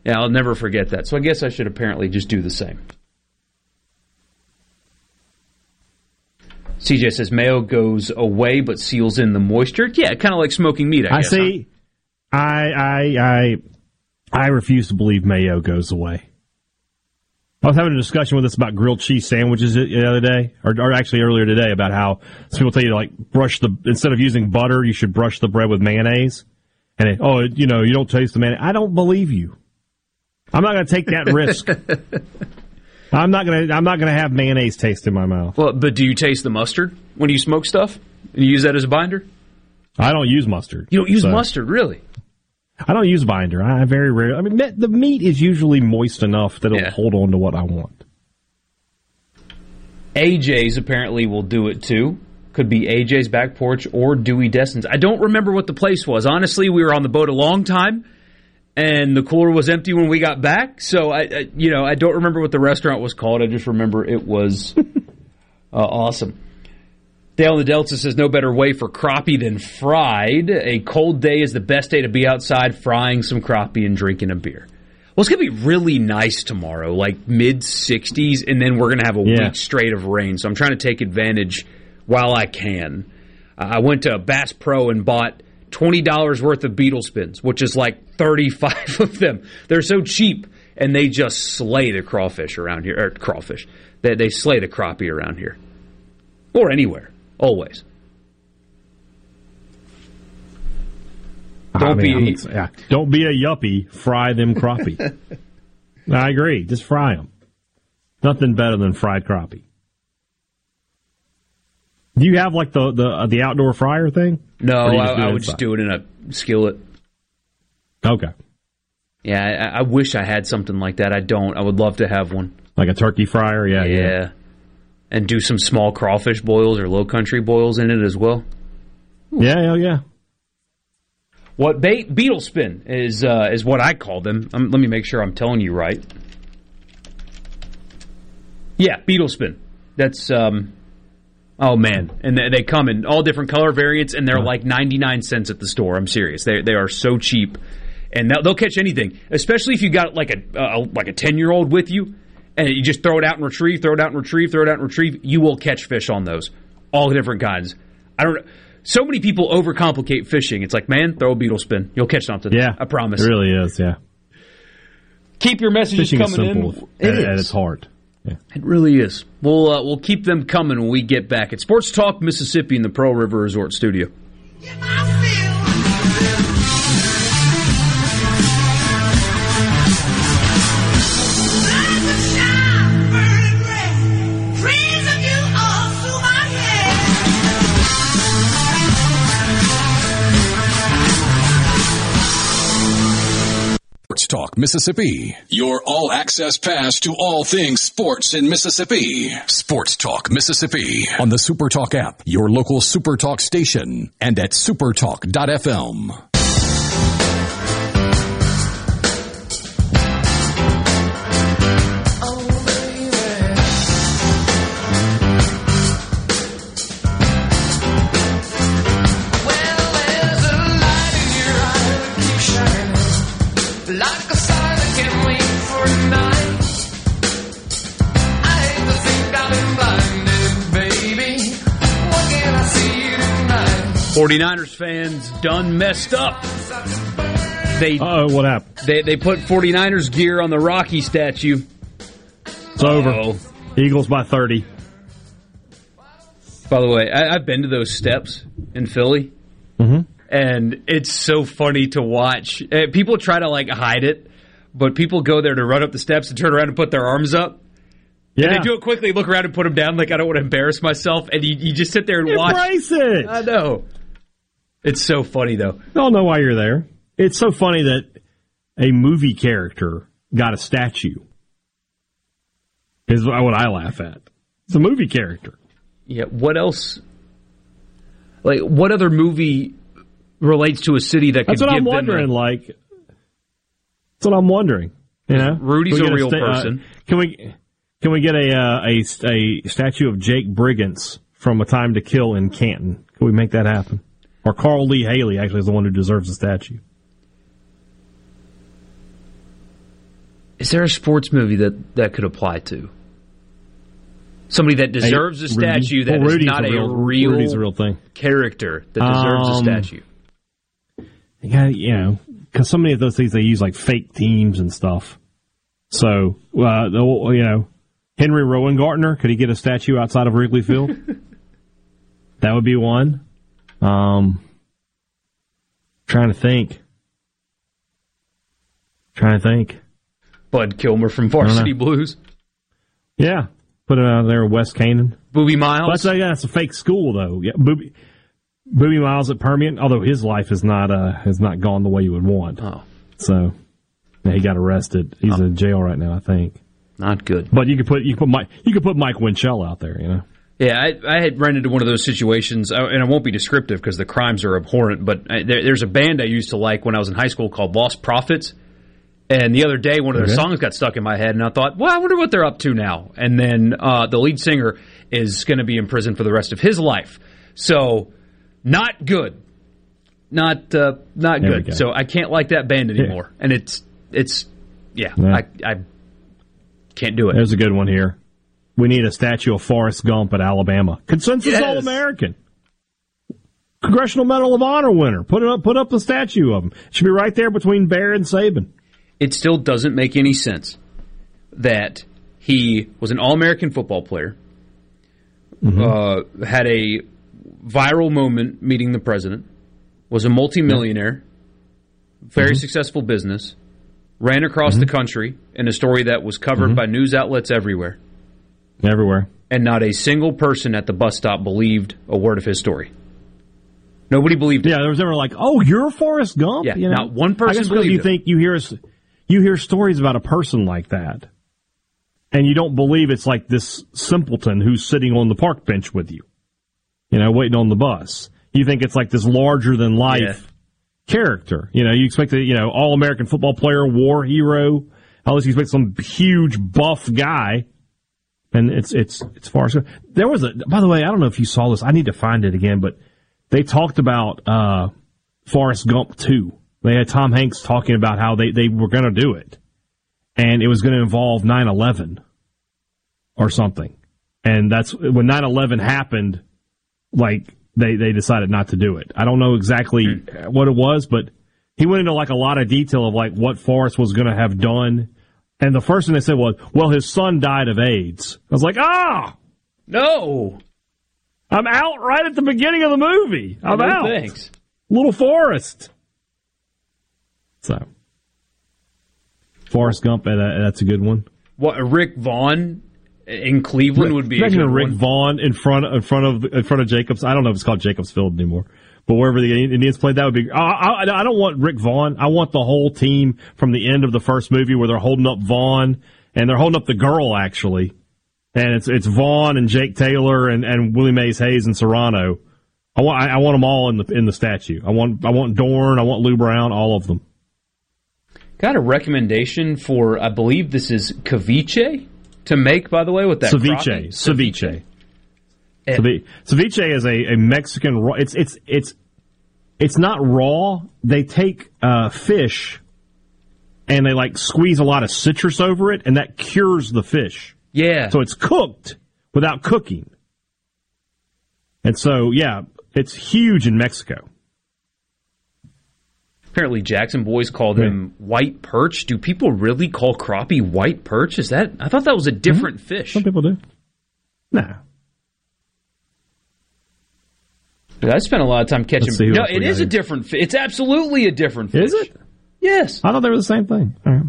Yeah, I'll never forget that. So I guess I should apparently just do the same. CJ says mayo goes away but seals in the moisture. Yeah, kind of like smoking meat. I, I guess, see. I I I I refuse to believe mayo goes away. I was having a discussion with us about grilled cheese sandwiches the other day, or, or actually earlier today, about how some people tell you to like brush the instead of using butter, you should brush the bread with mayonnaise. And it, oh, you know, you don't taste the mayonnaise. I don't believe you. I'm not going to take that risk. I'm not going to. I'm not to have mayonnaise taste in my mouth. Well, but do you taste the mustard when you smoke stuff? And you use that as a binder? I don't use mustard. You don't use so- mustard, really? I don't use binder. I very rarely. I mean, the meat is usually moist enough that it'll Yeah. hold on to what I want. AJ's apparently will do it too. Could be AJ's back porch or Dewey Destin's. I don't remember what the place was. Honestly, we were on the boat a long time, and the cooler was empty when we got back. So I, I you know, I don't remember what the restaurant was called. I just remember it was uh, awesome. Dale in the Delta says no better way for crappie than fried. A cold day is the best day to be outside frying some crappie and drinking a beer. Well, it's gonna be really nice tomorrow, like mid 60s, and then we're gonna have a Yeah. week straight of rain. So I'm trying to take advantage while I can. Uh, I went to Bass Pro and bought twenty dollars worth of beetle spins, which is like 35 of them. They're so cheap, and they just slay the crawfish around here. Or crawfish, they, they slay the crappie around here, or anywhere, always. Don't I mean, be- I'm- yeah, don't be a yuppie. Fry them crappie. I agree. Just fry them. Nothing better than fried crappie. Do you have like the the uh, the outdoor fryer thing? No, Or do you I, just do it I would just do it in a skillet. Okay, Yeah, I, I wish I had something like that. I don't. I would love to have one. like a turkey fryer. Yeah, Yeah. yeah. And do some small crawfish boils or low country boils in it as well. Yeah, yeah, yeah. What bait beetle spin is uh, is what I call them. Um, let me make sure I'm telling you right. Yeah, beetle spin. That's um. Oh man, and they, they come in all different color variants, and they're like 99 cents at the store. I'm serious. They they are so cheap, and they'll, they'll catch anything. Especially if you got like a uh, like a 10 year old with you, and you just throw it out and retrieve, throw it out and retrieve, throw it out and retrieve. You will catch fish on those, all different kinds. I don't. So many people overcomplicate fishing. It's like, man, throw a beetle spin, you'll catch something. Yeah, I promise. It really is. Yeah. Keep your messages Fishing coming is simple in. at, It at is. its heart. Yeah. It really is. We'll uh, we'll keep them coming when we get back at Sports Talk Mississippi in the Pearl River Resort Studio. Sports Talk Mississippi. Your all access pass to all things sports in Mississippi. Sports Talk Mississippi on the Super Talk app, your local Super Talk station, and at supertalk.fm. 49ers fans done messed up. They oh, what happened? They they put 49ers gear on the Rocky statue. It's over. Eagles by 30. By the way, I, I've been to those steps in Philly, Mm-hmm. and it's so funny to watch. Uh, people try to like hide it, but people go there to run up the steps and turn around and put their arms up. Yeah. And they do it quickly, look around and put them down like I don't want to embarrass myself, and you, you just sit there and watch. Embrace it. I know. It's so funny though. I don't know why you're there. It's so funny that a movie character got a statue. Is what I laugh at. It's a movie character. Yeah. What else? Like, what other movie relates to a city that could That's what I'm wondering. a- like, that's what I'm wondering. You know, Rudy's Can we a real uh, person. can we can we get a, uh, a a statue of Jake Brigance from A Time to Kill in Canton? Can we make that happen? Or Carl Lee Hailey actually is the one who deserves the statue. Is there a sports movie that that could apply to somebody that deserves Hey, a statue that is Well, Rudy's not a a real- a real thing. character that deserves a Um, statue? Yeah, you know, because so many of those things they use like fake teams and stuff. So, uh, the- you know, Henry Rowengartner could he get a statue outside of Wrigley Field? that would be one. Um, trying to think. Trying to think. Bud Kilmer from Varsity Blues. Yeah, put it out there, West Canaan. Boobie Miles. That's a, that's a fake school though. Yeah, Boobie, Boobie Miles at Permian. Although his life has not uh, has not gone the way you would want. Oh, so yeah, he got arrested. He's in jail right now, I think. Not good. But you could put you could put Mike you could put Mike Winchell out there. You know. Yeah, I, I had run into one of those situations, and I won't be descriptive because the crimes are abhorrent. But I, there, there's a band I used to like when I was in high school called Lostprophets. And the other day, one of their Okay. songs got stuck in my head, and I thought, well, I wonder what they're up to now. And then uh, the lead singer is going to be in prison for the rest of his life. So, not good. Not uh, not There good. go. So I can't like that band anymore. And it's it's yeah, Yeah. I I can't do it. There's a good one here. We need a statue of Forrest Gump at Alabama. Consensus Yes. All American. Congressional Medal of Honor winner. Put it up. Put up the statue of him. It Should be right there between Bear and Saban. it still doesn't make any sense that he was an All American football player, mm-hmm. uh, had a viral moment meeting the president, was a multimillionaire, very mm-hmm. successful business, ran across mm-hmm. the country in a story that was covered by news outlets everywhere, Everywhere. and not a single person at the bus stop believed a word of his story. Nobody believed it. Yeah, there was ever like, oh, you're Forrest Gump. Yeah, you know? not one person I guess because believed you it. think you hear you hear stories about a person like that, and you don't believe it's like this simpleton who's sitting on the park bench with you, you know, waiting on the bus. You think it's like this larger than life Yeah. character. You know, you expect a you know all American football player, war hero. At least you expect some huge buff guy. And it's it's it's far. There was a. By the way, I don't know if you saw this. I need to find it again, but they talked about uh, Forrest Gump 2. They had Tom Hanks talking about how they, they were going to do it. And it was going to involve 9 11 or something. And that's when 9 11 happened, like, they, they decided not to do it. I don't know exactly what it was, but he went into like a lot of detail of like what Forrest was going to have done And the first thing they said was, well, his son died of AIDS. I was like, ah, No. I'm out right at the beginning of the movie. I'm No out. thanks. Little Forrest. So, Forrest Gump, that's a good one. What Rick Vaughn in Cleveland would be a Imagine good Rick one. Vaughn in front in front of in front of Jacobs. I don't know if it's called Jacobs Field anymore, but wherever the Indians played, that would be. I, I, I don't want Rick Vaughn. I want the whole team from the end of the first movie where they're holding up Vaughn and they're holding up the girl actually, and it's it's Vaughn and Jake Taylor and, and Willie Mays Hayes and Serrano. I want I, I want them all in the in the statue. I want I want Dorn. I want Lou Brown. All of them. Got a recommendation for, I believe this is ceviche to make, by the way, with that ceviche, crappie. ceviche. Eh. Ceviche, ceviche is a, a Mexican raw. It's it's it's it's not raw. They take uh, fish and they like squeeze a lot of citrus over it, and that cures the fish. Yeah. So it's cooked without cooking. And so, yeah, it's huge in Mexico. Apparently, Jackson boys called him white perch. Do people really call crappie white perch? Is that? I thought that was a different fish. Some people do. Nah. I spent a lot of time catching. Let's see who No, it is a different. Fi- it's absolutely a different fish. Is it? Yes. I thought they were the same thing. Right.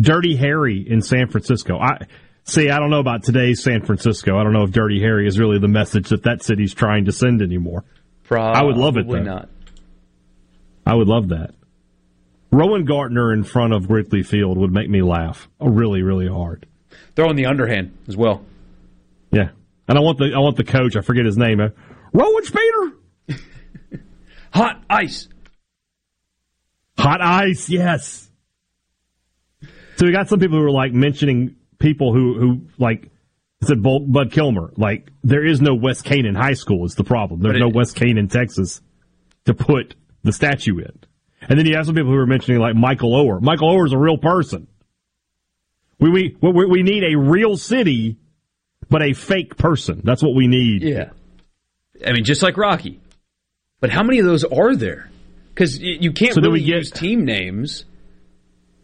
Dirty Harry in San Francisco. I see. I don't know about today's San Francisco. I don't know if Dirty Harry is really the message that that city's trying to send anymore. I would love it. Probably not. I would love that. Rowengartner in front of Wrigley Field would make me laugh oh, really, really hard. Throwing the underhand as well. Yeah, and I want the I want the coach. I forget his name. Uh, Rowan Speeder. Hot ice. Hot ice. Yes. So we got some people who are like mentioning people who who like said Bul- Bud Kilmer. Like there is no West Canaan High School is the problem. There's But no it- West Canaan, Texas, to put the statue in. And then you have some people who are mentioning like Michael Oher. Michael Oher is a real person. We we we, we need a real city, but a fake person. That's what we need. Yeah. I mean, just like Rocky. But how many of those are there? Because you can't So really get- use team names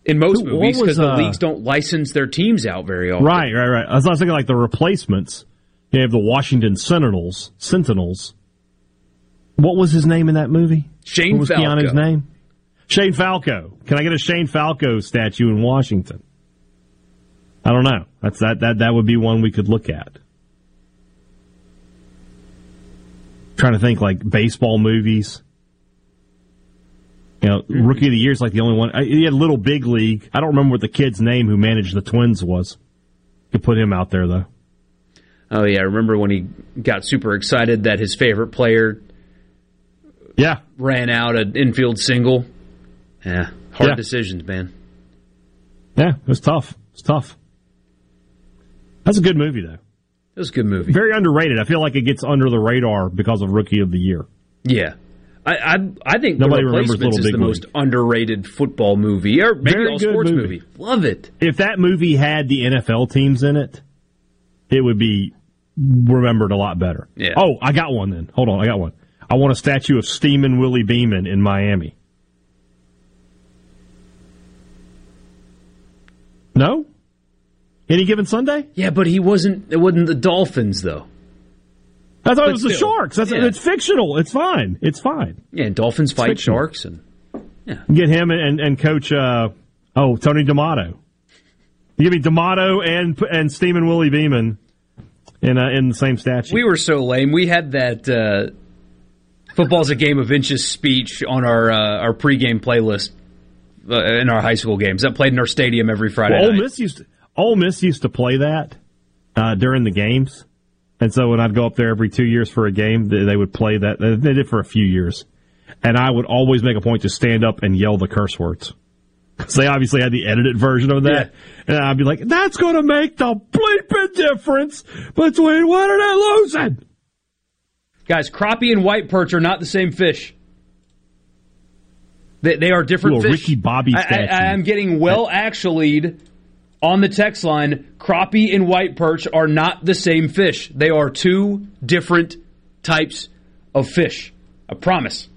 in most Who- movies because the uh, leagues don't license their teams out very often. Right, right, right. I was not thinking like the replacements. You have the Washington Sentinels. Sentinels. What was his name in that movie? Shane what was Falco. Keanu's name? Shane Falco. Can I get a Shane Falco statue in Washington? I don't know. That's that that that would be one we could look at. Trying to think like baseball movies. You know, mm-hmm. Rookie of the Year is like the only one. I- He had Little Big League. I don't remember what the kid's name who managed the Twins was. You could put him out there though. Oh yeah, I remember when he got super excited that his favorite player Yeah, ran out an infield single. Yeah, hard Yeah. decisions, man. yeah, it was tough. It's tough. That's a good movie though. It was a good movie. Very underrated. I feel like it gets under the radar because of Rookie of the Year. Yeah. I, I I think Nobody The remembers Little is Big the League. most underrated football movie, or maybe Very all sports movie. movie. Love it. If that movie had the NFL teams in it, it would be remembered a lot better. Yeah. Oh, I got one then. Hold on, I got one. I want a statue of Steamin' Willie Beeman in Miami. No? Any given Sunday? Yeah, but he wasn't. It wasn't the Dolphins though. I thought But it was the Sharks. That's yeah. it's fictional. It's fine. It's fine. Yeah, and Dolphins fight fictional. sharks, and yeah. Get him and and coach. Uh, oh, Tony D'Amato. You give me D'Amato and and Steamin' Willie Beeman in uh, in the same statue. we were so lame. We had that uh, football's a game of inches speech on our uh, our pregame playlist uh, in our high school games. That played in our stadium every Friday Well, Ole. Miss used to, Ole Miss used to play that uh, during the games, and so when I'd go up there every two years for a game, they, would play that. They did for a few years, and I would always make a point to stand up and yell the curse words. Because they obviously had the edited version of that, and I'd be like, "That's going to make the bleeping difference between winning and losing." Guys, crappie and white perch are not the same fish. They, they are different fish. Ricky Bobby I. I, am getting well actuallyed on the text line. Crappie and white perch are not the same fish. They are two different types of fish. I promise.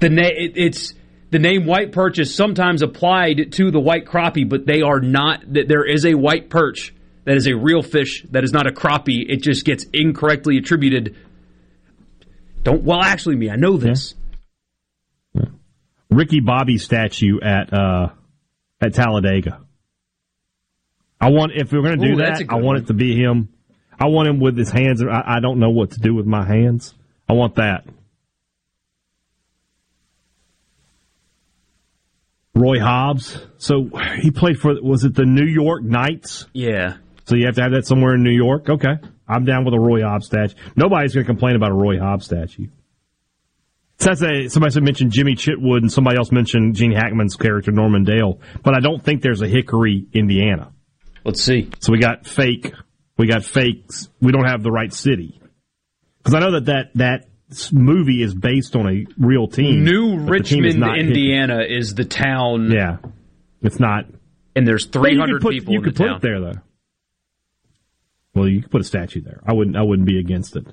The na- it, it's the name white perch is sometimes applied to the white crappie, but they are not. There is a white perch that is a real fish that is not a crappie. It just gets incorrectly attributed. Don't well, actually, me, I know this. Ricky Bobby statue at uh, at Talladega. I want if we're going to do Ooh, that, I want one. it to be him. I want him with his hands. I, I don't know what to do with my hands. I want that. Roy Hobbs. So he played for was it the New York Knights? Yeah. So you have to have that somewhere in New York. Okay, I'm down with a Roy Hobbs statue. Nobody's going to complain about a Roy Hobbs statue. Says that somebody said mentioned Jimmy Chitwood and somebody else mentioned Gene Hackman's character Norman Dale, but I don't think there's a Hickory, Indiana. Let's see. So we got fake. We got fakes. We don't have the right city because I know that that that movie is based on a real team. New but the team is Richmond, Hickory. Indiana is the town. Yeah, it's not. And there's But you 300 put, people You in could the put town. it there though. Well, you could put a statue there. I wouldn't. I wouldn't be against it.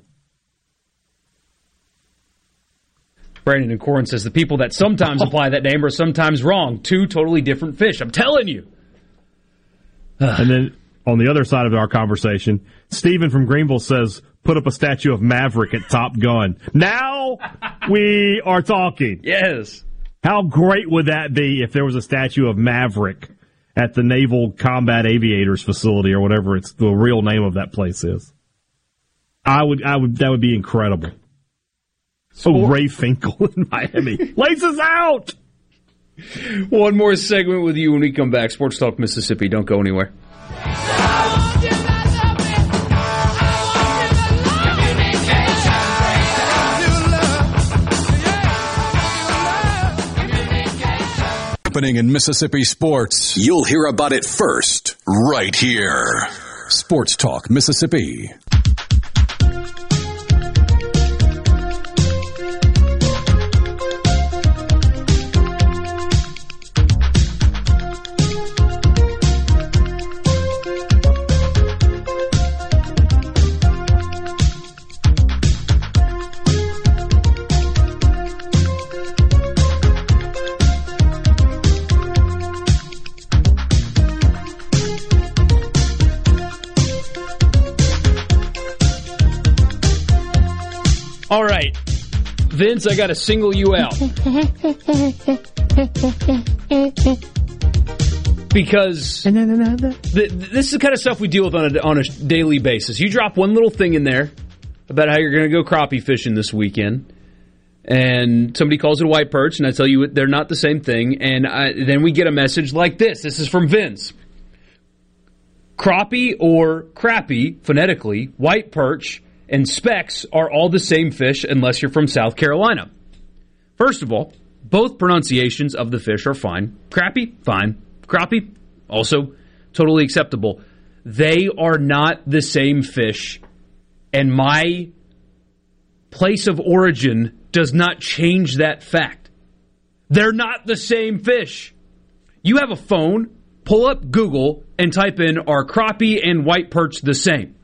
Brandon and Corin says the people that sometimes apply that name are sometimes wrong. Two totally different fish. I'm telling you. and then on the other side of our conversation, Stephen from Greenville says, "Put up a statue of Maverick at Top Gun." Now we are talking. Yes. How great would that be if there was a statue of Maverick at the Naval Combat Aviators facility or whatever it's the real name of that place is? I would. I would. That would be incredible. Oh, Ray Finkle in Miami. Laces out. One more segment with you when we come back. Sports Talk Mississippi. Don't go anywhere. Happening in Mississippi sports. You'll hear about it first, right here. Sports Talk Mississippi. All right. Vince, I got to single you out. Because th- this is the kind of stuff we deal with on a, on a daily basis. You drop one little thing in there about how you're going to go crappie fishing this weekend, and somebody calls it a white perch, and I tell you they're not the same thing, and I, then we get a message like this. This is from Vince. Crappie or crappie, phonetically, white perch, and specks are all the same fish unless you're from South Carolina. First of all, both pronunciations of the fish are fine. Crappie, fine. Crappie, also totally acceptable. They are not the same fish, and my place of origin does not change that fact. They're not the same fish. You have a phone, pull up Google, and type in are crappie and white perch the same?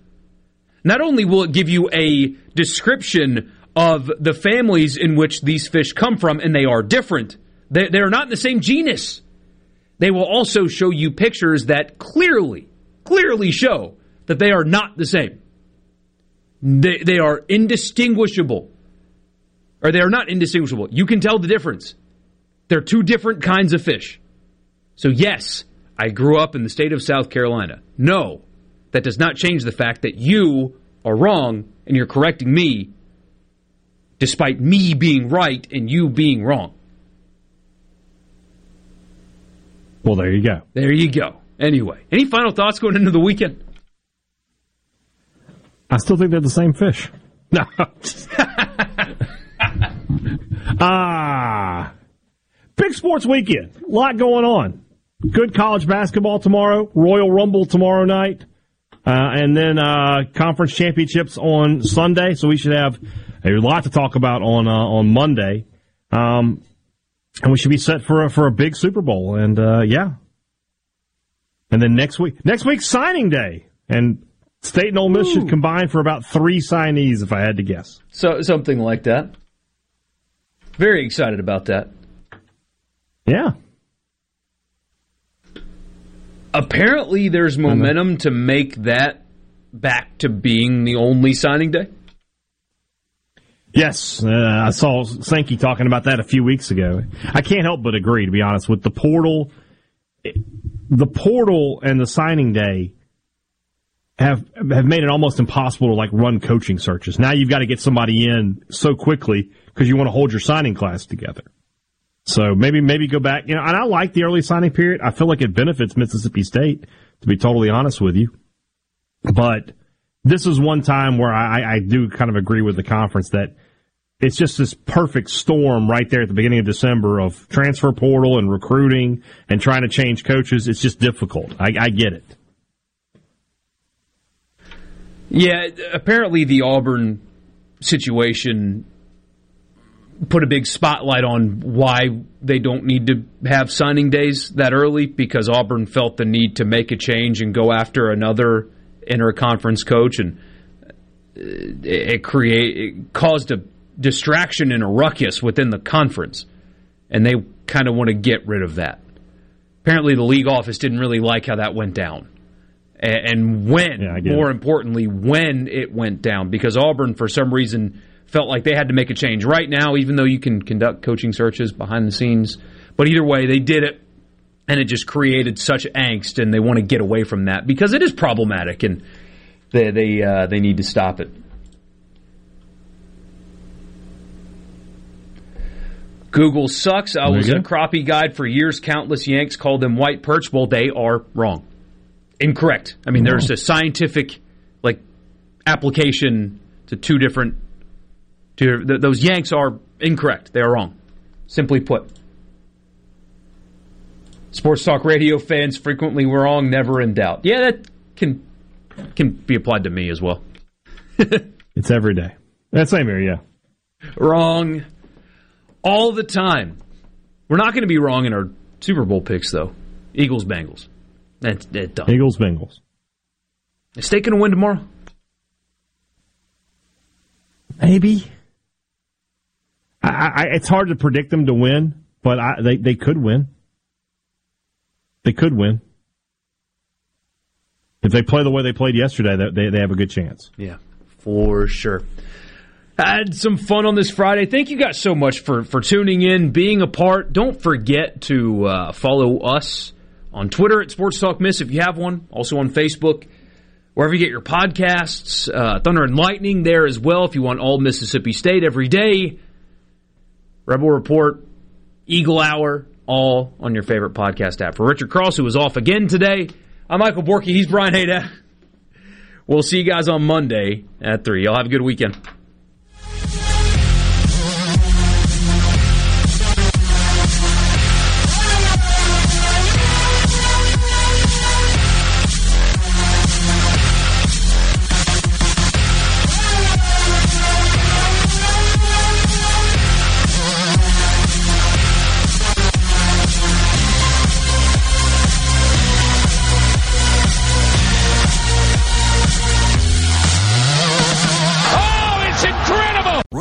Not only will it give you a description of the families in which these fish come from, and they are different, they, they are not in the same genus. They will also show you pictures that clearly, clearly show that they are not the same. They, they are indistinguishable. Or they are not indistinguishable. You can tell the difference. They're two different kinds of fish. So, yes, I grew up in the state of South Carolina. No, that does not change the fact that you are wrong and you're correcting me despite me being right and you being wrong. Well, there you go. There you go. Anyway, any final thoughts going into the weekend? I still think they're the same fish. No. ah. Big sports weekend. A lot going on. Good college basketball tomorrow. Royal Rumble tomorrow night. Uh, and then uh, conference championships on Sunday. So we should have a lot to talk about on uh, on Monday. Um, and we should be set for a, for a big Super Bowl. And uh, yeah. And then next week, next week's signing day. And State and Ole Miss should combine for about three signees, if I had to guess. So something like that. Very excited about that. Yeah. Apparently, there's momentum to make that back to being the only signing day. Yes, uh, I saw Sankey talking about that a few weeks ago. I can't help but agree, to be honest, with the portal. The portal and the signing day have have made it almost impossible to like run coaching searches. Now you've got to get somebody in so quickly because you want to hold your signing class together. So maybe maybe go back. You know, and I like the early signing period. I feel like it benefits Mississippi State. To be totally honest with you, but this is one time where I, I do kind of agree with the conference that it's just this perfect storm right there at the beginning of December of transfer portal and recruiting and trying to change coaches. It's just difficult. I, I get it. Yeah, apparently the Auburn situation put a big spotlight on why they don't need to have signing days that early because Auburn felt the need to make a change and go after another inter-conference coach and uh, it create it caused a distraction and a ruckus within the conference and they kind of want to get rid of that. Apparently the league office didn't really like how that went down. And when, yeah, more it. importantly, when it went down, because Auburn, for some reason, felt like they had to make a change right now, even though you can conduct coaching searches behind the scenes. But either way, they did it, and it just created such angst, and they want to get away from that because it is problematic, and they they uh, they need to stop it. Google sucks. I was a crappie guide for years. Countless Yanks called them white perch. Well, they are wrong. Incorrect. I mean, there's a scientific like application to two different. To th- those Yanks are incorrect. They are wrong. Simply put. Sports talk radio fans frequently were wrong, never in doubt. Yeah, that can can be applied to me as well. it's every day. That same here, yeah. Wrong all the time. We're not going to be wrong in our Super Bowl picks, though. Eagles, Bengals. That's that done. Eagles, Bengals. Is State going to win tomorrow? Maybe. I, I, it's hard to predict them to win, but I, they they could win. They could win if they play the way they played yesterday. They they have a good chance. Yeah, for sure. Had some fun on this Friday. Thank you guys so much for for tuning in, being a part. Don't forget to uh, follow us on Twitter at Sports Talk Miss if you have one. Also on Facebook, wherever you get your podcasts. Uh, Thunder and Lightning there as well if you want all Mississippi State every day. Rebel Report, Eagle Hour, all on your favorite podcast app. For Richard Cross, who was off again today, I'm Michael Borky. He's Brian Hadad. We'll see you guys on Monday at 3. Y'all have a good weekend.